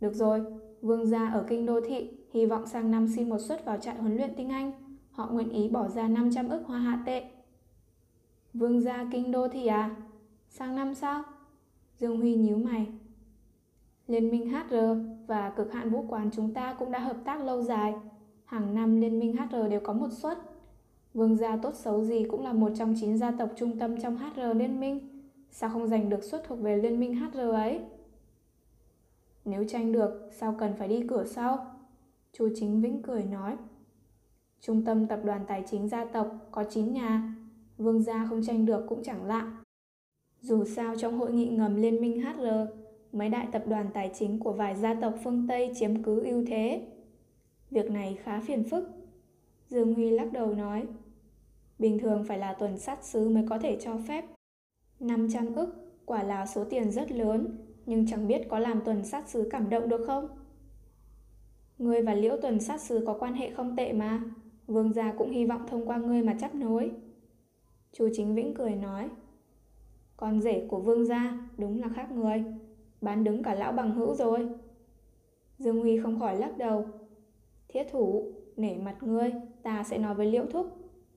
Được rồi, vương gia ở kinh đô thị hy vọng sang năm xin một suất vào trại huấn luyện tinh Anh. Họ nguyện ý bỏ ra 500 ức hoa hạ tệ. Vương gia kinh đô thị à? Sang năm sao? Dương Huy nhíu mày. Liên minh HR và cực hạn vũ quán chúng ta cũng đã hợp tác lâu dài. Hàng năm Liên minh HR đều có một suất. Vương gia tốt xấu gì cũng là một trong chín gia tộc trung tâm trong HR Liên minh. Sao không giành được suất thuộc về Liên minh HR ấy? Nếu tranh được, sao cần phải đi cửa sau? Chu Chính Vĩnh cười nói. Trung tâm tập đoàn tài chính gia tộc có 9 nhà, vương gia không tranh được cũng chẳng lạ. Dù sao trong hội nghị ngầm Liên minh HR, mấy đại tập đoàn tài chính của vài gia tộc phương Tây chiếm cứ ưu thế. Việc này khá phiền phức. Dương Huy lắc đầu nói, bình thường phải là tuần sát sứ mới có thể cho phép. 500 ức quả là số tiền rất lớn, nhưng chẳng biết có làm tuần sát sứ cảm động được không? Ngươi và Liễu tuần sát sứ có quan hệ không tệ mà, vương gia cũng hy vọng thông qua ngươi mà chấp nối. Chu Chính Vĩnh cười nói, con rể của vương gia đúng là khác người, bán đứng cả lão bằng hữu rồi. Dương Huy không khỏi lắc đầu. Thiết thủ, nể mặt ngươi, ta sẽ nói với Liễu Thúc.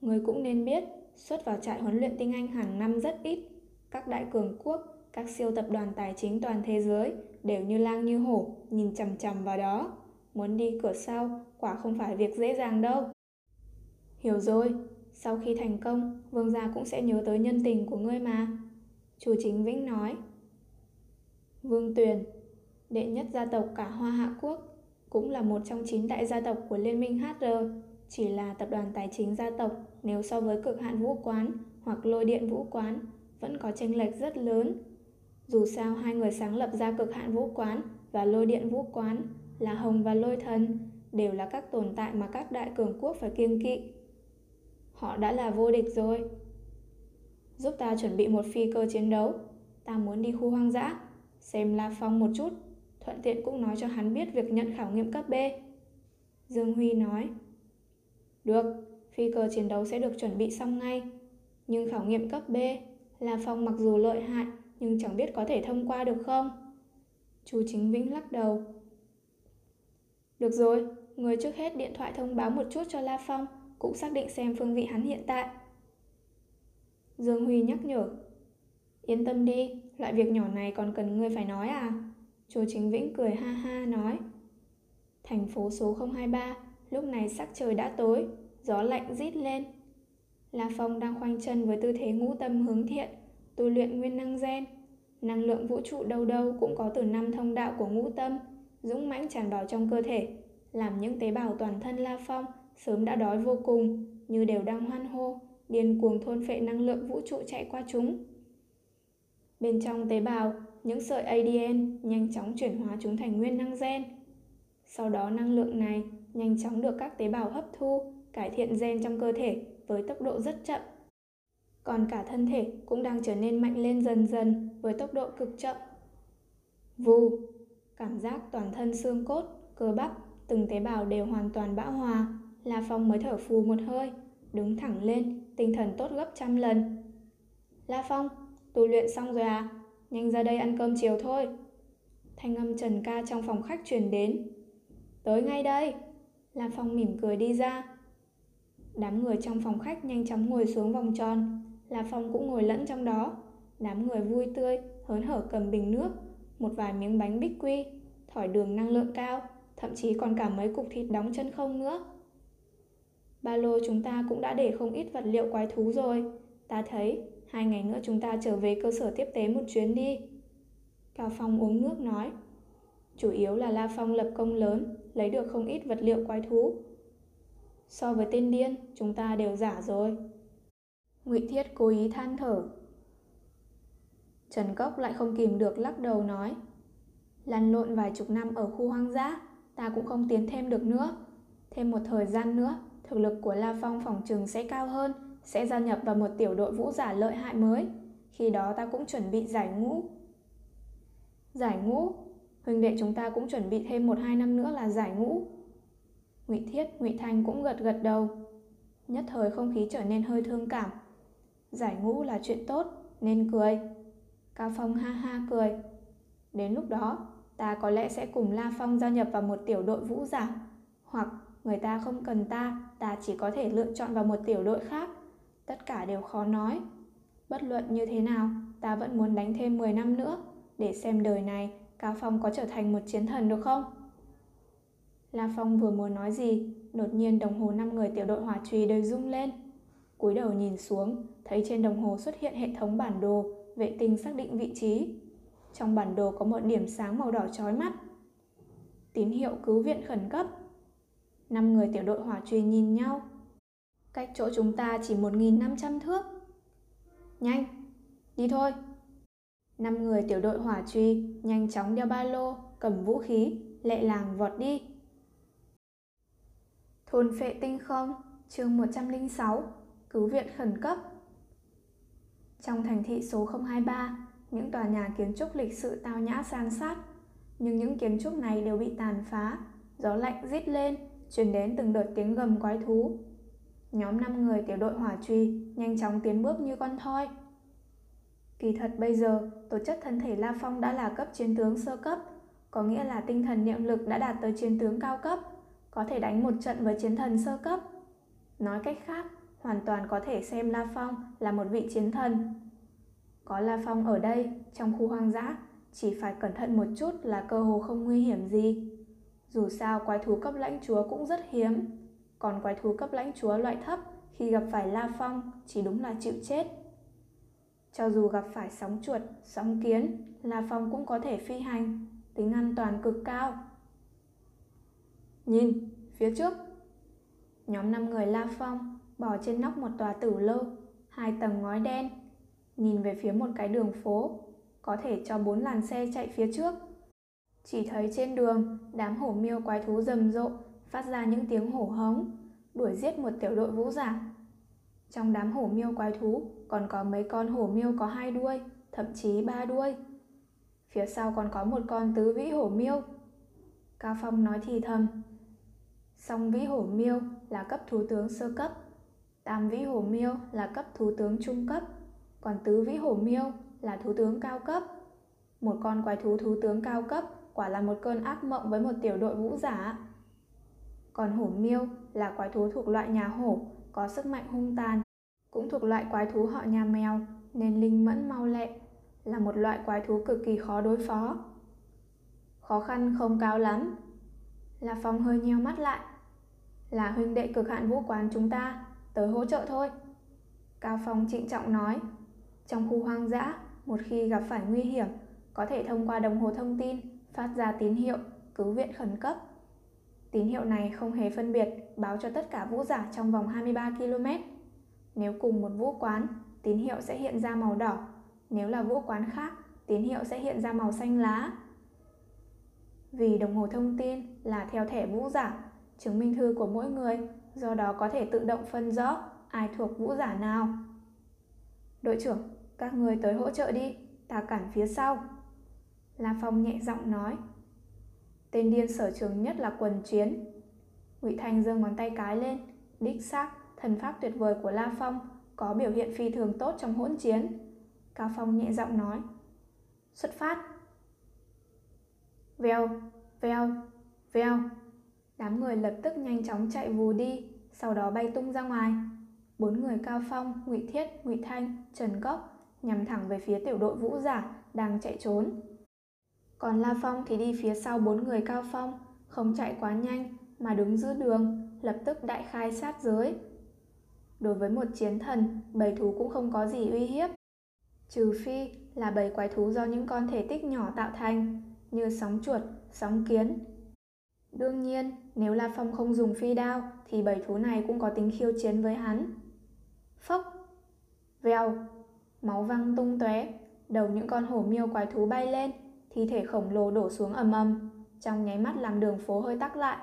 Ngươi cũng nên biết, xuất vào trại huấn luyện tinh anh hàng năm rất ít. Các đại cường quốc, các siêu tập đoàn tài chính toàn thế giới đều như lang như hổ, nhìn chằm chằm vào đó. Muốn đi cửa sau, quả không phải việc dễ dàng đâu. Hiểu rồi, sau khi thành công, vương gia cũng sẽ nhớ tới nhân tình của ngươi mà. Chủ chính Vĩnh nói. Vương Tuyền, đệ nhất gia tộc cả Hoa Hạ Quốc, cũng là một trong chín đại gia tộc của Liên minh HR, chỉ là tập đoàn tài chính gia tộc nếu so với cực hạn vũ quán hoặc lôi điện vũ quán vẫn có chênh lệch rất lớn. Dù sao hai người sáng lập ra cực hạn vũ quán và lôi điện vũ quán là Hồng và Lôi Thần đều là các tồn tại mà các đại cường quốc phải kiêng kỵ. Họ đã là vô địch rồi. Giúp ta chuẩn bị một phi cơ chiến đấu. Ta muốn đi khu hoang dã, xem La Phong một chút, thuận tiện cũng nói cho hắn biết việc nhận khảo nghiệm cấp B. Dương Huy nói. Được, phi cơ chiến đấu sẽ được chuẩn bị xong ngay. Nhưng khảo nghiệm cấp B, La Phong mặc dù lợi hại nhưng chẳng biết có thể thông qua được không? Chú Chính Vĩnh lắc đầu. Được rồi, người trước hết điện thoại thông báo một chút cho La Phong, cũng xác định xem phương vị hắn hiện tại. Dương Huy nhắc nhở. Yên tâm đi, loại việc nhỏ này còn cần ngươi phải nói à? Chú Chính Vĩnh cười ha ha nói. Thành phố số 023, lúc này sắc trời đã tối, gió lạnh rít lên. La Phong đang khoanh chân với tư thế ngũ tâm hướng thiện, tu luyện nguyên năng gen. Năng lượng vũ trụ đâu đâu cũng có từ năm thông đạo của ngũ tâm, dũng mãnh tràn vào trong cơ thể, làm những tế bào toàn thân La Phong sớm đã đói vô cùng, như đều đang hoan hô, điên cuồng thôn phệ năng lượng vũ trụ chạy qua chúng. Bên trong tế bào, những sợi ADN nhanh chóng chuyển hóa chúng thành nguyên năng gen. Sau đó năng lượng này nhanh chóng được các tế bào hấp thu, cải thiện gen trong cơ thể với tốc độ rất chậm. Còn cả thân thể cũng đang trở nên mạnh lên dần dần với tốc độ cực chậm. Vù, cảm giác toàn thân xương cốt, cơ bắp, từng tế bào đều hoàn toàn bão hòa, La Phong mới thở phù một hơi, đứng thẳng lên, tinh thần tốt gấp trăm lần. La Phong, tu luyện xong rồi à? Nhanh ra đây ăn cơm chiều thôi. Thanh âm Trần Ca trong phòng khách truyền đến. Tới ngay đây. La Phong mỉm cười đi ra. Đám người trong phòng khách nhanh chóng ngồi xuống vòng tròn. La Phong cũng ngồi lẫn trong đó. Đám người vui tươi, hớn hở cầm bình nước, một vài miếng bánh bích quy, thỏi đường năng lượng cao, thậm chí còn cả mấy cục thịt đóng chân không nữa. Ba lô chúng ta cũng đã để không ít vật liệu quái thú rồi. Ta thấy, hai ngày nữa chúng ta trở về cơ sở tiếp tế một chuyến đi. Cao Phong uống nước nói. Chủ yếu là La Phong lập công lớn, lấy được không ít vật liệu quái thú. So với tên điên, chúng ta đều giả rồi. Ngụy Thiết cố ý than thở. Trần Cốc lại không kìm được lắc đầu nói. Lăn lộn vài chục năm ở khu hoang dã, ta cũng không tiến thêm được nữa. Thêm một thời gian nữa, thực lực của La Phong phòng trường sẽ cao hơn, sẽ gia nhập vào một tiểu đội vũ giả lợi hại mới. Khi đó ta cũng chuẩn bị giải ngũ. Giải ngũ? Huynh đệ chúng ta cũng chuẩn bị thêm một hai năm nữa là giải ngũ. Ngụy Thiết, Ngụy Thanh cũng gật gật đầu. Nhất thời không khí trở nên hơi thương cảm. Giải ngũ là chuyện tốt, nên cười. Cao Phong ha ha cười. Đến lúc đó, ta có lẽ sẽ cùng La Phong gia nhập vào một tiểu đội vũ giả, hoặc người ta không cần ta, ta chỉ có thể lựa chọn vào một tiểu đội khác. Tất cả đều khó nói. Bất luận như thế nào, ta vẫn muốn đánh thêm 10 năm nữa, để xem đời này Cao Phong có trở thành một chiến thần được không? La Phong vừa muốn nói gì, đột nhiên đồng hồ năm người tiểu đội hỏa trùy đều rung lên cúi đầu nhìn xuống, thấy trên đồng hồ xuất hiện hệ thống bản đồ, vệ tinh xác định vị trí. Trong bản đồ có một điểm sáng màu đỏ chói mắt. Tín hiệu cứu viện khẩn cấp. Năm người tiểu đội hỏa truy nhìn nhau. Cách chỗ chúng ta chỉ 1.500 thước. Nhanh, đi thôi. Năm người tiểu đội hỏa truy nhanh chóng đeo ba lô, cầm vũ khí, lẹ làng vọt đi. Thôn phệ tinh không, chương 106, cứu viện khẩn cấp. Trong thành thị số 023, những tòa nhà kiến trúc lịch sự tao nhã san sát, nhưng những kiến trúc này đều bị tàn phá, gió lạnh rít lên, truyền đến từng đợt tiếng gầm quái thú. Nhóm 5 người tiểu đội hỏa truy nhanh chóng tiến bước như con thoi. Kỳ thật bây giờ, tổ chất thân thể La Phong đã là cấp chiến tướng sơ cấp, có nghĩa là tinh thần niệm lực đã đạt tới chiến tướng cao cấp, có thể đánh một trận với chiến thần sơ cấp. Nói cách khác, hoàn toàn có thể xem La Phong là một vị chiến thần. Có La Phong ở đây, trong khu hoang dã, chỉ phải cẩn thận một chút là cơ hồ không nguy hiểm gì. Dù sao quái thú cấp lãnh chúa cũng rất hiếm, còn quái thú cấp lãnh chúa loại thấp khi gặp phải La Phong chỉ đúng là chịu chết. Cho dù gặp phải sóng chuột, sóng kiến, La Phong cũng có thể phi hành, tính an toàn cực cao. Nhìn, phía trước. Nhóm 5 người La Phong bò trên nóc một tòa tử lơ hai tầng ngói đen, nhìn về phía một cái đường phố, có thể cho bốn làn xe chạy phía trước. Chỉ thấy trên đường, đám hổ miêu quái thú rầm rộ, phát ra những tiếng hổ hống, đuổi giết một tiểu đội vũ giả. Trong đám hổ miêu quái thú còn có mấy con hổ miêu có hai đuôi, thậm chí ba đuôi. Phía sau còn có một con tứ vĩ hổ miêu. Cao Phong nói thì thầm. Song vĩ hổ miêu là cấp thú tướng sơ cấp, tam vĩ hổ miêu là cấp thú tướng trung cấp, còn tứ vĩ hổ miêu là thú tướng cao cấp. Một con quái thú thú tướng cao cấp quả là một cơn ác mộng với một tiểu đội vũ giả. Còn hổ miêu là quái thú thuộc loại nhà hổ, có sức mạnh hung tàn, cũng thuộc loại quái thú họ nhà mèo nên linh mẫn mau lẹ, là một loại quái thú cực kỳ khó đối phó. Khó khăn không cao lắm. La Phong hơi nheo mắt lại. Là huynh đệ cực hạn vũ quán chúng ta, tới hỗ trợ thôi. Cao Phong trịnh trọng nói. Trong khu hoang dã, một khi gặp phải nguy hiểm, có thể thông qua đồng hồ thông tin phát ra tín hiệu cứu viện khẩn cấp. Tín hiệu này không hề phân biệt báo cho tất cả vũ giả trong vòng 23 km. Nếu cùng một vũ quán, tín hiệu sẽ hiện ra màu đỏ. Nếu là vũ quán khác, tín hiệu sẽ hiện ra màu xanh lá. Vì đồng hồ thông tin là theo thẻ vũ giả, chứng minh thư của mỗi người, do đó có thể tự động phân rõ ai thuộc vũ giả nào. Đội trưởng, các người tới hỗ trợ đi, ta cản phía sau. La Phong nhẹ giọng nói. Tên điên sở trường nhất là quần chiến. Ngụy Thanh giơ ngón tay cái lên, đích xác, thần pháp tuyệt vời của La Phong có biểu hiện phi thường tốt trong hỗn chiến. Cao Phong nhẹ giọng nói. Xuất phát. Vèo, vèo, vèo. Đám người lập tức nhanh chóng chạy vù đi, sau đó bay tung ra ngoài. Bốn người Cao Phong, Ngụy Thiết, Ngụy Thanh, Trần Cốc nhằm thẳng về phía tiểu đội vũ giả đang chạy trốn. Còn La Phong thì đi phía sau bốn người Cao Phong, không chạy quá nhanh mà đứng giữa đường, lập tức đại khai sát giới. Đối với một chiến thần, bầy thú cũng không có gì uy hiếp. Trừ phi là bầy quái thú do những con thể tích nhỏ tạo thành, như sóng chuột, sóng kiến. Đương nhiên, nếu La Phong không dùng phi đao, thì bảy thú này cũng có tính khiêu chiến với hắn. Phốc! Vèo! Máu văng tung tóe, đầu những con hổ miêu quái thú bay lên, thi thể khổng lồ đổ xuống ầm ầm, trong nháy mắt làm đường phố hơi tắc lại.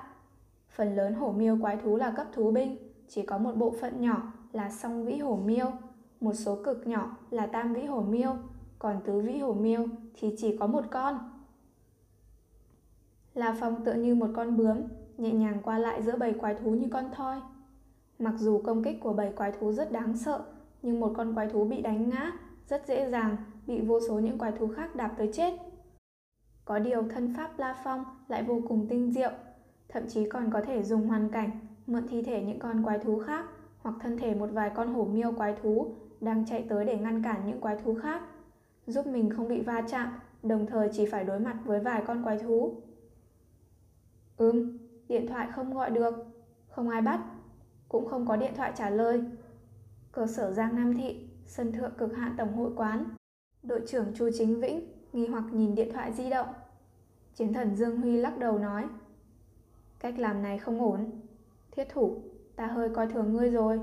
Phần lớn hổ miêu quái thú là cấp thú binh, chỉ có một bộ phận nhỏ là song vĩ hổ miêu, một số cực nhỏ là tam vĩ hổ miêu, còn tứ vĩ hổ miêu thì chỉ có một con. La Phong tựa như một con bướm, nhẹ nhàng qua lại giữa bầy quái thú như con thoi. Mặc dù công kích của bầy quái thú rất đáng sợ, nhưng một con quái thú bị đánh ngã rất dễ dàng bị vô số những quái thú khác đạp tới chết. Có điều thân pháp La Phong lại vô cùng tinh diệu, thậm chí còn có thể dùng hoàn cảnh mượn thi thể những con quái thú khác hoặc thân thể một vài con hổ miêu quái thú đang chạy tới để ngăn cản những quái thú khác, giúp mình không bị va chạm, đồng thời chỉ phải đối mặt với vài con quái thú. Ừm, điện thoại không gọi được, không ai bắt, cũng không có điện thoại trả lời. Cơ sở Giang Nam Thị, sân thượng cực hạn tổng hội quán. Đội trưởng Chu Chính Vĩnh nghi hoặc nhìn điện thoại di động. Chiến thần Dương Huy lắc đầu nói. Cách làm này không ổn. Thiết thủ, ta hơi coi thường ngươi rồi.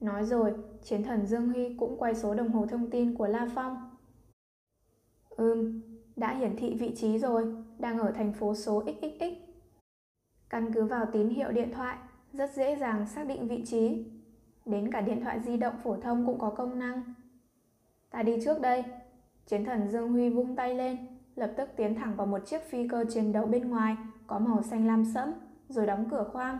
Nói rồi, chiến thần Dương Huy cũng quay số đồng hồ thông tin của La Phong. Ừm, đã hiển thị vị trí rồi, đang ở thành phố số XXX. Căn cứ vào tín hiệu điện thoại, rất dễ dàng xác định vị trí. Đến cả điện thoại di động phổ thông cũng có công năng. Ta đi trước đây. Chiến thần Dương Huy vung tay lên, lập tức tiến thẳng vào một chiếc phi cơ chiến đấu bên ngoài có màu xanh lam sẫm, rồi đóng cửa khoang.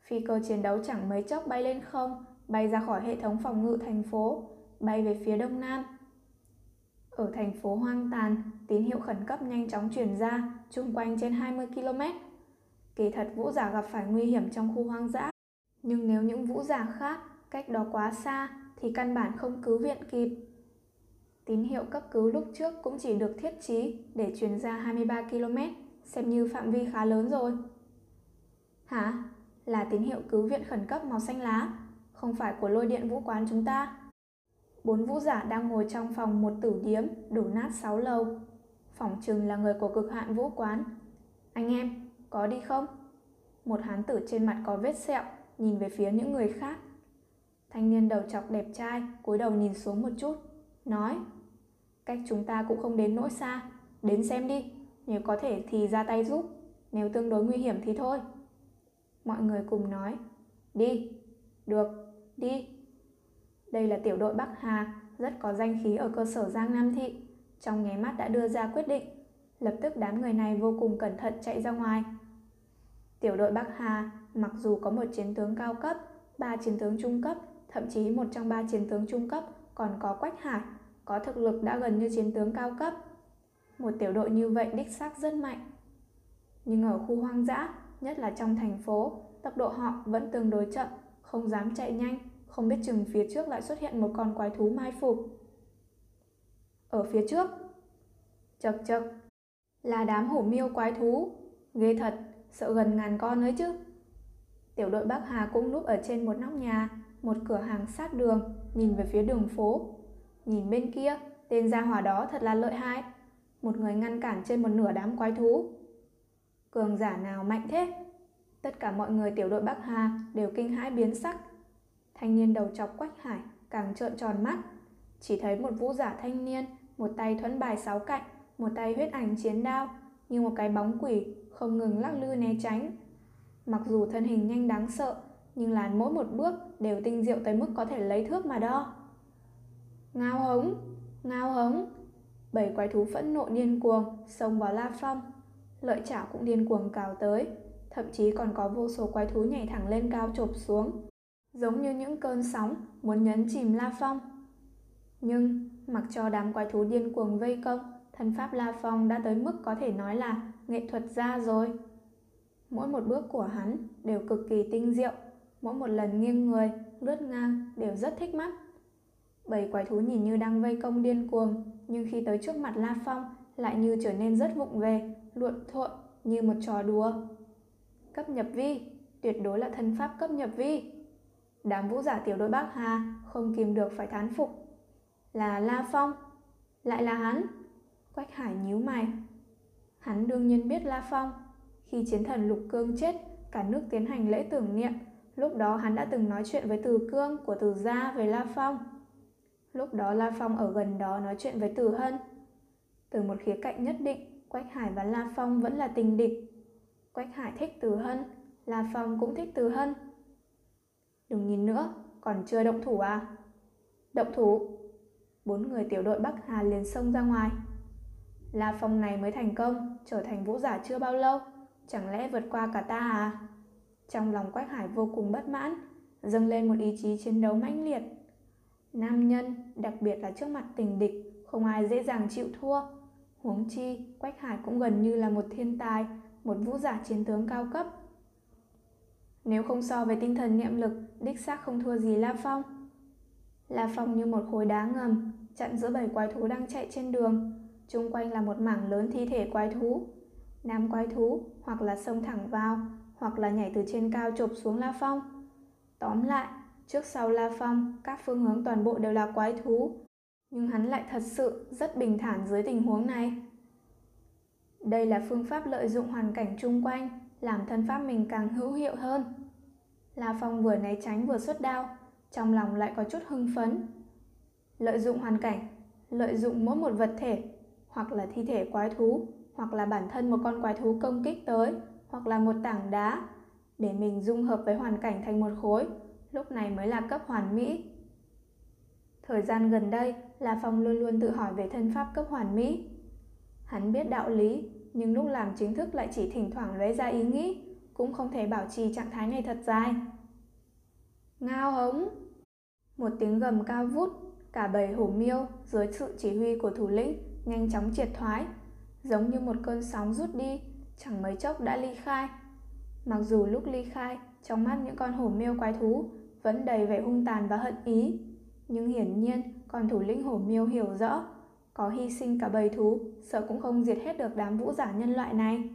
Phi cơ chiến đấu chẳng mấy chốc bay lên không, bay ra khỏi hệ thống phòng ngự thành phố, bay về phía đông nam. Ở thành phố hoang tàn, tín hiệu khẩn cấp nhanh chóng truyền ra, chung quanh trên 20 km. Kỳ thật vũ giả gặp phải nguy hiểm trong khu hoang dã, nhưng nếu những vũ giả khác cách đó quá xa thì căn bản không cứu viện kịp. Tín hiệu cấp cứu lúc trước cũng chỉ được thiết trí để truyền ra 23 km, xem như phạm vi khá lớn rồi. Hả? Là tín hiệu cứu viện khẩn cấp màu xanh lá, không phải của lôi điện vũ quán chúng ta. Bốn vũ giả đang ngồi trong phòng một tử điếm đổ nát sáu lầu. Phỏng chừng là người của cực hạn vũ quán. Anh em, có đi không? Một hán tử trên mặt có vết sẹo, nhìn về phía những người khác. Thanh niên đầu chọc đẹp trai, cúi đầu nhìn xuống một chút, nói Cách chúng ta cũng không đến nỗi xa, đến xem đi, nếu có thể thì ra tay giúp, nếu tương đối nguy hiểm thì thôi. Mọi người cùng nói, đi, được, đi. Đây là tiểu đội Bắc Hà, rất có danh khí ở cơ sở Giang Nam Thị. Trong nháy mắt đã đưa ra quyết định, lập tức đám người này vô cùng cẩn thận chạy ra ngoài. Tiểu đội Bắc Hà mặc dù có một chiến tướng cao cấp, ba chiến tướng trung cấp, thậm chí một trong ba chiến tướng trung cấp còn có Quách Hải, có thực lực đã gần như chiến tướng cao cấp. Một tiểu đội như vậy đích xác rất mạnh. Nhưng ở khu hoang dã, nhất là trong thành phố, tốc độ họ vẫn tương đối chậm, không dám chạy nhanh, không biết chừng phía trước lại xuất hiện một con quái thú mai phục. Ở phía trước, chật chật, là đám hổ miêu quái thú, ghê thật, sợ gần ngàn con ấy chứ. Tiểu đội Bắc Hà cũng núp ở trên một nóc nhà, một cửa hàng sát đường, nhìn về phía đường phố. Nhìn bên kia, tên gia hỏa đó thật là lợi hại. Một người ngăn cản trên một nửa đám quái thú. Cường giả nào mạnh thế? Tất cả mọi người tiểu đội Bắc Hà đều kinh hãi biến sắc. Thanh niên đầu chọc Quách Hải càng trợn tròn mắt. Chỉ thấy một vũ giả thanh niên, một tay thuẫn bài sáu cạnh, một tay huyết ảnh chiến đao, như một cái bóng quỷ không ngừng lắc lư né tránh. Mặc dù thân hình nhanh đáng sợ, nhưng làn mỗi một bước đều tinh diệu tới mức có thể lấy thước mà đo. Ngao hống, ngao hống. Bảy quái thú phẫn nộ điên cuồng xông vào La Phong. Lợi chảo cũng điên cuồng cào tới, thậm chí còn có vô số quái thú nhảy thẳng lên cao chộp xuống, giống như những cơn sóng muốn nhấn chìm La Phong. Nhưng mặc cho đám quái thú điên cuồng vây công, thần pháp La Phong đã tới mức có thể nói là nghệ thuật gia rồi. Mỗi một bước của hắn đều cực kỳ tinh diệu, mỗi một lần nghiêng người, lướt ngang đều rất thích mắt. Bảy quái thú nhìn như đang vây công điên cuồng, nhưng khi tới trước mặt La Phong lại như trở nên rất vụng về, luộn thuộn như một trò đùa. Cấp nhập vi, tuyệt đối là thân pháp cấp nhập vi. Đám vũ giả tiểu đội Bắc Hà không kìm được phải thán phục. Là La Phong, lại là hắn. Quách Hải nhíu mày. Hắn đương nhiên biết La Phong. Khi chiến thần Lục Cương chết, cả nước tiến hành lễ tưởng niệm. Lúc đó hắn đã từng nói chuyện với Từ Cương của Từ Gia về La Phong. Lúc đó La Phong ở gần đó nói chuyện với Từ Hân. Từ một khía cạnh nhất định, Quách Hải và La Phong vẫn là tình địch. Quách Hải thích Từ Hân, La Phong cũng thích Từ Hân. Đừng nhìn nữa, còn chưa động thủ à? Động thủ. Bốn người tiểu đội Bắc Hà liền xông ra ngoài. La Phong này mới thành công, trở thành vũ giả chưa bao lâu, chẳng lẽ vượt qua cả ta à? Trong lòng Quách Hải vô cùng bất mãn, dâng lên một ý chí chiến đấu mãnh liệt. Nam nhân, đặc biệt là trước mặt tình địch, không ai dễ dàng chịu thua. Huống chi, Quách Hải cũng gần như là một thiên tài, một vũ giả chiến tướng cao cấp. Nếu không so với tinh thần niệm lực, đích xác không thua gì La Phong. La Phong như một khối đá ngầm, chặn giữa bảy quái thú đang chạy trên đường. Trung quanh là một mảng lớn thi thể quái thú. Nam quái thú hoặc là xông thẳng vào, hoặc là nhảy từ trên cao chộp xuống La Phong. Tóm lại, trước sau La Phong, các phương hướng toàn bộ đều là quái thú. Nhưng hắn lại thật sự rất bình thản dưới tình huống này. Đây là phương pháp lợi dụng hoàn cảnh chung quanh, làm thân pháp mình càng hữu hiệu hơn. La Phong vừa né tránh vừa xuất đao, trong lòng lại có chút hưng phấn. Lợi dụng hoàn cảnh, lợi dụng mỗi một vật thể, hoặc là thi thể quái thú, hoặc là bản thân một con quái thú công kích tới, hoặc là một tảng đá, để mình dung hợp với hoàn cảnh thành một khối, lúc này mới là cấp hoàn mỹ. Thời gian gần đây, La Phong luôn luôn tự hỏi về thân pháp cấp hoàn mỹ. Hắn biết đạo lý, nhưng lúc làm chính thức lại chỉ thỉnh thoảng lóe ra ý nghĩ, cũng không thể bảo trì trạng thái này thật dài. Ngao hống! Một tiếng gầm cao vút, cả bầy hổ miêu dưới sự chỉ huy của thủ lĩnh nhanh chóng triệt thoái, giống như một cơn sóng rút đi, chẳng mấy chốc đã ly khai. Mặc dù lúc ly khai, trong mắt những con hổ miêu quái thú vẫn đầy vẻ hung tàn và hận ý, nhưng hiển nhiên con thủ lĩnh hổ miêu hiểu rõ, có hy sinh cả bầy thú, sợ cũng không diệt hết được đám vũ giả nhân loại này.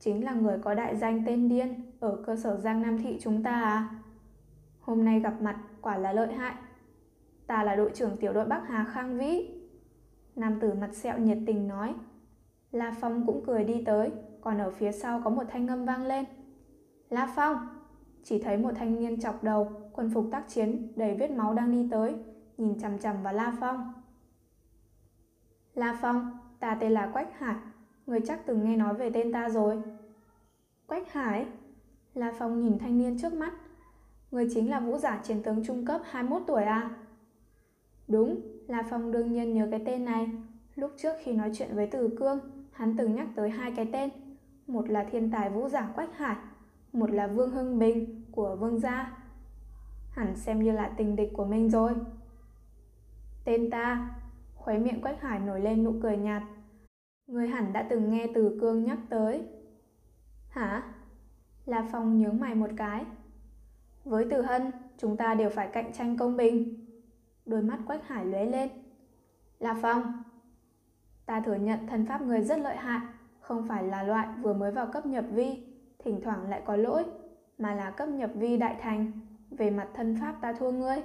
Chính là người có đại danh tên điên ở cơ sở Giang Nam Thị chúng ta à? Hôm nay gặp mặt quả là lợi hại. Ta là đội trưởng tiểu đội Bắc Hà Khang Vĩ. Nam tử mặt sẹo nhiệt tình nói. La Phong cũng cười đi tới, còn ở phía sau có một thanh âm vang lên. La Phong! Chỉ thấy một thanh niên chọc đầu, quần phục tác chiến, đầy vết máu đang đi tới, nhìn chằm chằm vào La Phong. La Phong, ta tên là Quách Hải, người chắc từng nghe nói về tên ta rồi. Quách Hải? La Phong nhìn thanh niên trước mắt. Người chính là vũ giả chiến tướng trung cấp 21 tuổi à? Đúng, La Phong đương nhiên nhớ cái tên này. Lúc trước khi nói chuyện với Từ Cương, hắn từng nhắc tới hai cái tên. Một là thiên tài vũ giả Quách Hải, một là Vương Hưng Bình của Vương Gia. Hẳn xem như là tình địch của mình rồi. Tên ta, khuấy miệng Quách Hải nổi lên nụ cười nhạt. Người hẳn đã từng nghe Từ Cương nhắc tới. Hả? La Phong nhướng mày một cái. Với Từ Hân, chúng ta đều phải cạnh tranh công bình. Đôi mắt Quách Hải lóe lên. La Phong, ta thừa nhận thân pháp người rất lợi hại, không phải là loại vừa mới vào cấp nhập vi, thỉnh thoảng lại có lỗi, mà là cấp nhập vi đại thành. Về mặt thân pháp ta thua ngươi,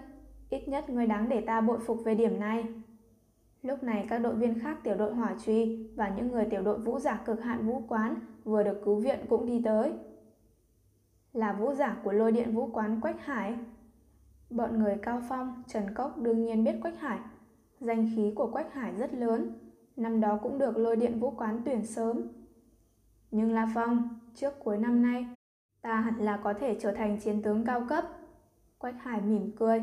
ít nhất ngươi đáng để ta bội phục về điểm này. Lúc này các đội viên khác tiểu đội hỏa truy và những người tiểu đội vũ giả cực hạn vũ quán vừa được cứu viện cũng đi tới. Là vũ giả của lôi điện vũ quán Quách Hải. Bọn người Cao Phong, Trần Cốc đương nhiên biết Quách Hải. Danh khí của Quách Hải rất lớn, năm đó cũng được lôi điện vũ quán tuyển sớm. Nhưng La Phong, trước cuối năm nay, ta hẳn là có thể trở thành chiến tướng cao cấp. Quách Hải mỉm cười,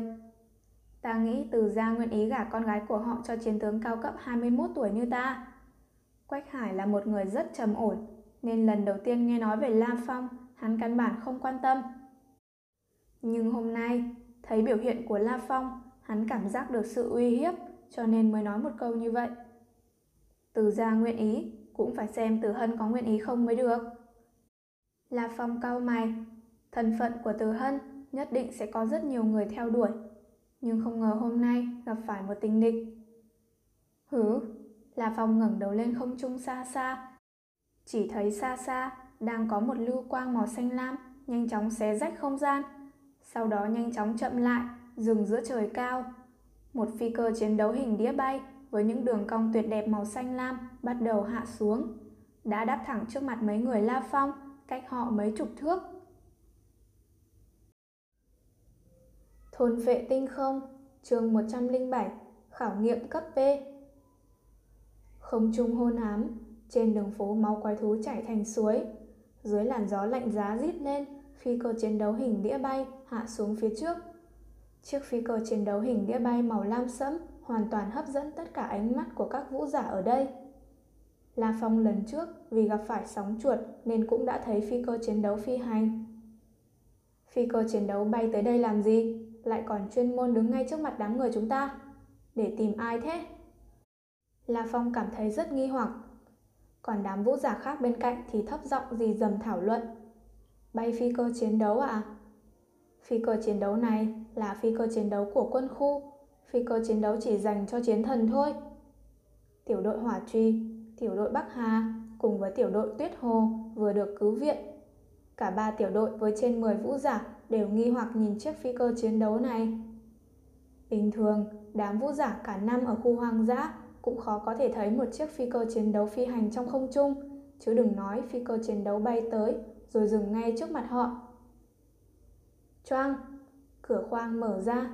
Ta nghĩ từ gia nguyện ý gả con gái của họ cho chiến tướng cao cấp 21 tuổi như ta. Quách Hải là một người rất trầm ổn, nên lần đầu tiên nghe nói về La Phong, hắn căn bản không quan tâm. Nhưng hôm nay, thấy biểu hiện của La Phong, hắn cảm giác được sự uy hiếp, cho nên mới nói một câu như vậy. Từ gia nguyện ý, cũng phải xem Từ Hân có nguyện ý không mới được. La Phong cau mày, thân phận của Từ Hân nhất định sẽ có rất nhiều người theo đuổi, nhưng không ngờ hôm nay gặp phải một tình địch. Hứ, La Phong ngẩng đầu lên không trung xa xa. Chỉ thấy xa xa đang có một lưu quang màu xanh lam nhanh chóng xé rách không gian, sau đó nhanh chóng chậm lại, dừng giữa trời cao. Một phi cơ chiến đấu hình đĩa bay với những đường cong tuyệt đẹp màu xanh lam bắt đầu hạ xuống, đã đáp thẳng trước mặt mấy người La Phong, cách họ mấy chục thước. Thôn vệ tinh không, chương 107, khảo nghiệm cấp b Không trung hôn ám, trên đường phố máu quái thú chảy thành suối. Dưới làn gió lạnh giá rít lên, phi cơ chiến đấu hình đĩa bay hạ xuống phía trước. Chiếc phi cơ chiến đấu hình đĩa bay màu lam sẫm, hoàn toàn hấp dẫn tất cả ánh mắt của các vũ giả ở đây. La Phong lần trước vì gặp phải sóng chuột nên cũng đã thấy phi cơ chiến đấu phi hành. Phi cơ chiến đấu bay tới đây làm gì? lại còn chuyên môn đứng ngay trước mặt đám người chúng ta. Để tìm ai thế? La Phong cảm thấy rất nghi hoặc. Còn đám vũ giả khác bên cạnh thì thấp giọng gì dầm thảo luận. Bay phi cơ chiến đấu à? Phi cơ chiến đấu này là phi cơ chiến đấu của quân khu. Phi cơ chiến đấu chỉ dành cho chiến thần thôi. Tiểu đội hỏa truy, tiểu đội Bắc Hà cùng với tiểu đội Tuyết Hồ vừa được cứu viện. Cả ba tiểu đội với trên 10 vũ giả đều nghi hoặc nhìn chiếc phi cơ chiến đấu này. Bình thường, đám vũ giả cả năm ở khu hoang dã cũng khó có thể thấy một chiếc phi cơ chiến đấu phi hành trong không trung, chứ đừng nói phi cơ chiến đấu bay tới rồi dừng ngay trước mặt họ. Choang, cửa khoang mở ra,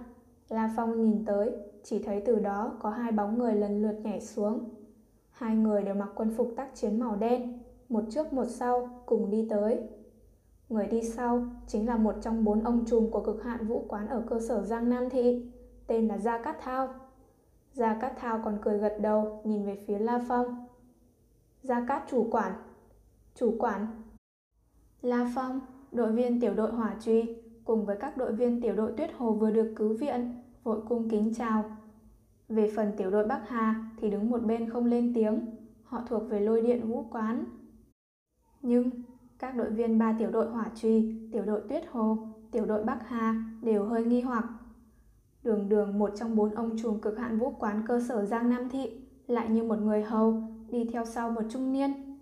La Phong nhìn tới, chỉ thấy từ đó có hai bóng người lần lượt nhảy xuống. Hai người đều mặc quân phục tác chiến màu đen, một trước một sau cùng đi tới. Người đi sau chính là một trong bốn ông trùm của cực hạn vũ quán ở cơ sở Giang Nam Thị, tên là Gia Cát Thao. Gia Cát Thao còn cười gật đầu nhìn về phía La Phong. Gia Cát chủ quản. Chủ quản. La Phong, đội viên tiểu đội hỏa truy, cùng với các đội viên tiểu đội tuyết hồ vừa được cứu viện, vội cung kính chào. Về phần tiểu đội Bắc Hà thì đứng một bên không lên tiếng, họ thuộc về lôi điện vũ quán. Nhưng các đội viên ba tiểu đội hỏa truy, tiểu đội tuyết hồ, tiểu đội Bắc Hà đều hơi nghi hoặc. Đường đường một trong bốn ông trùm cực hạn vũ quán cơ sở Giang Nam Thị lại như một người hầu đi theo sau một trung niên.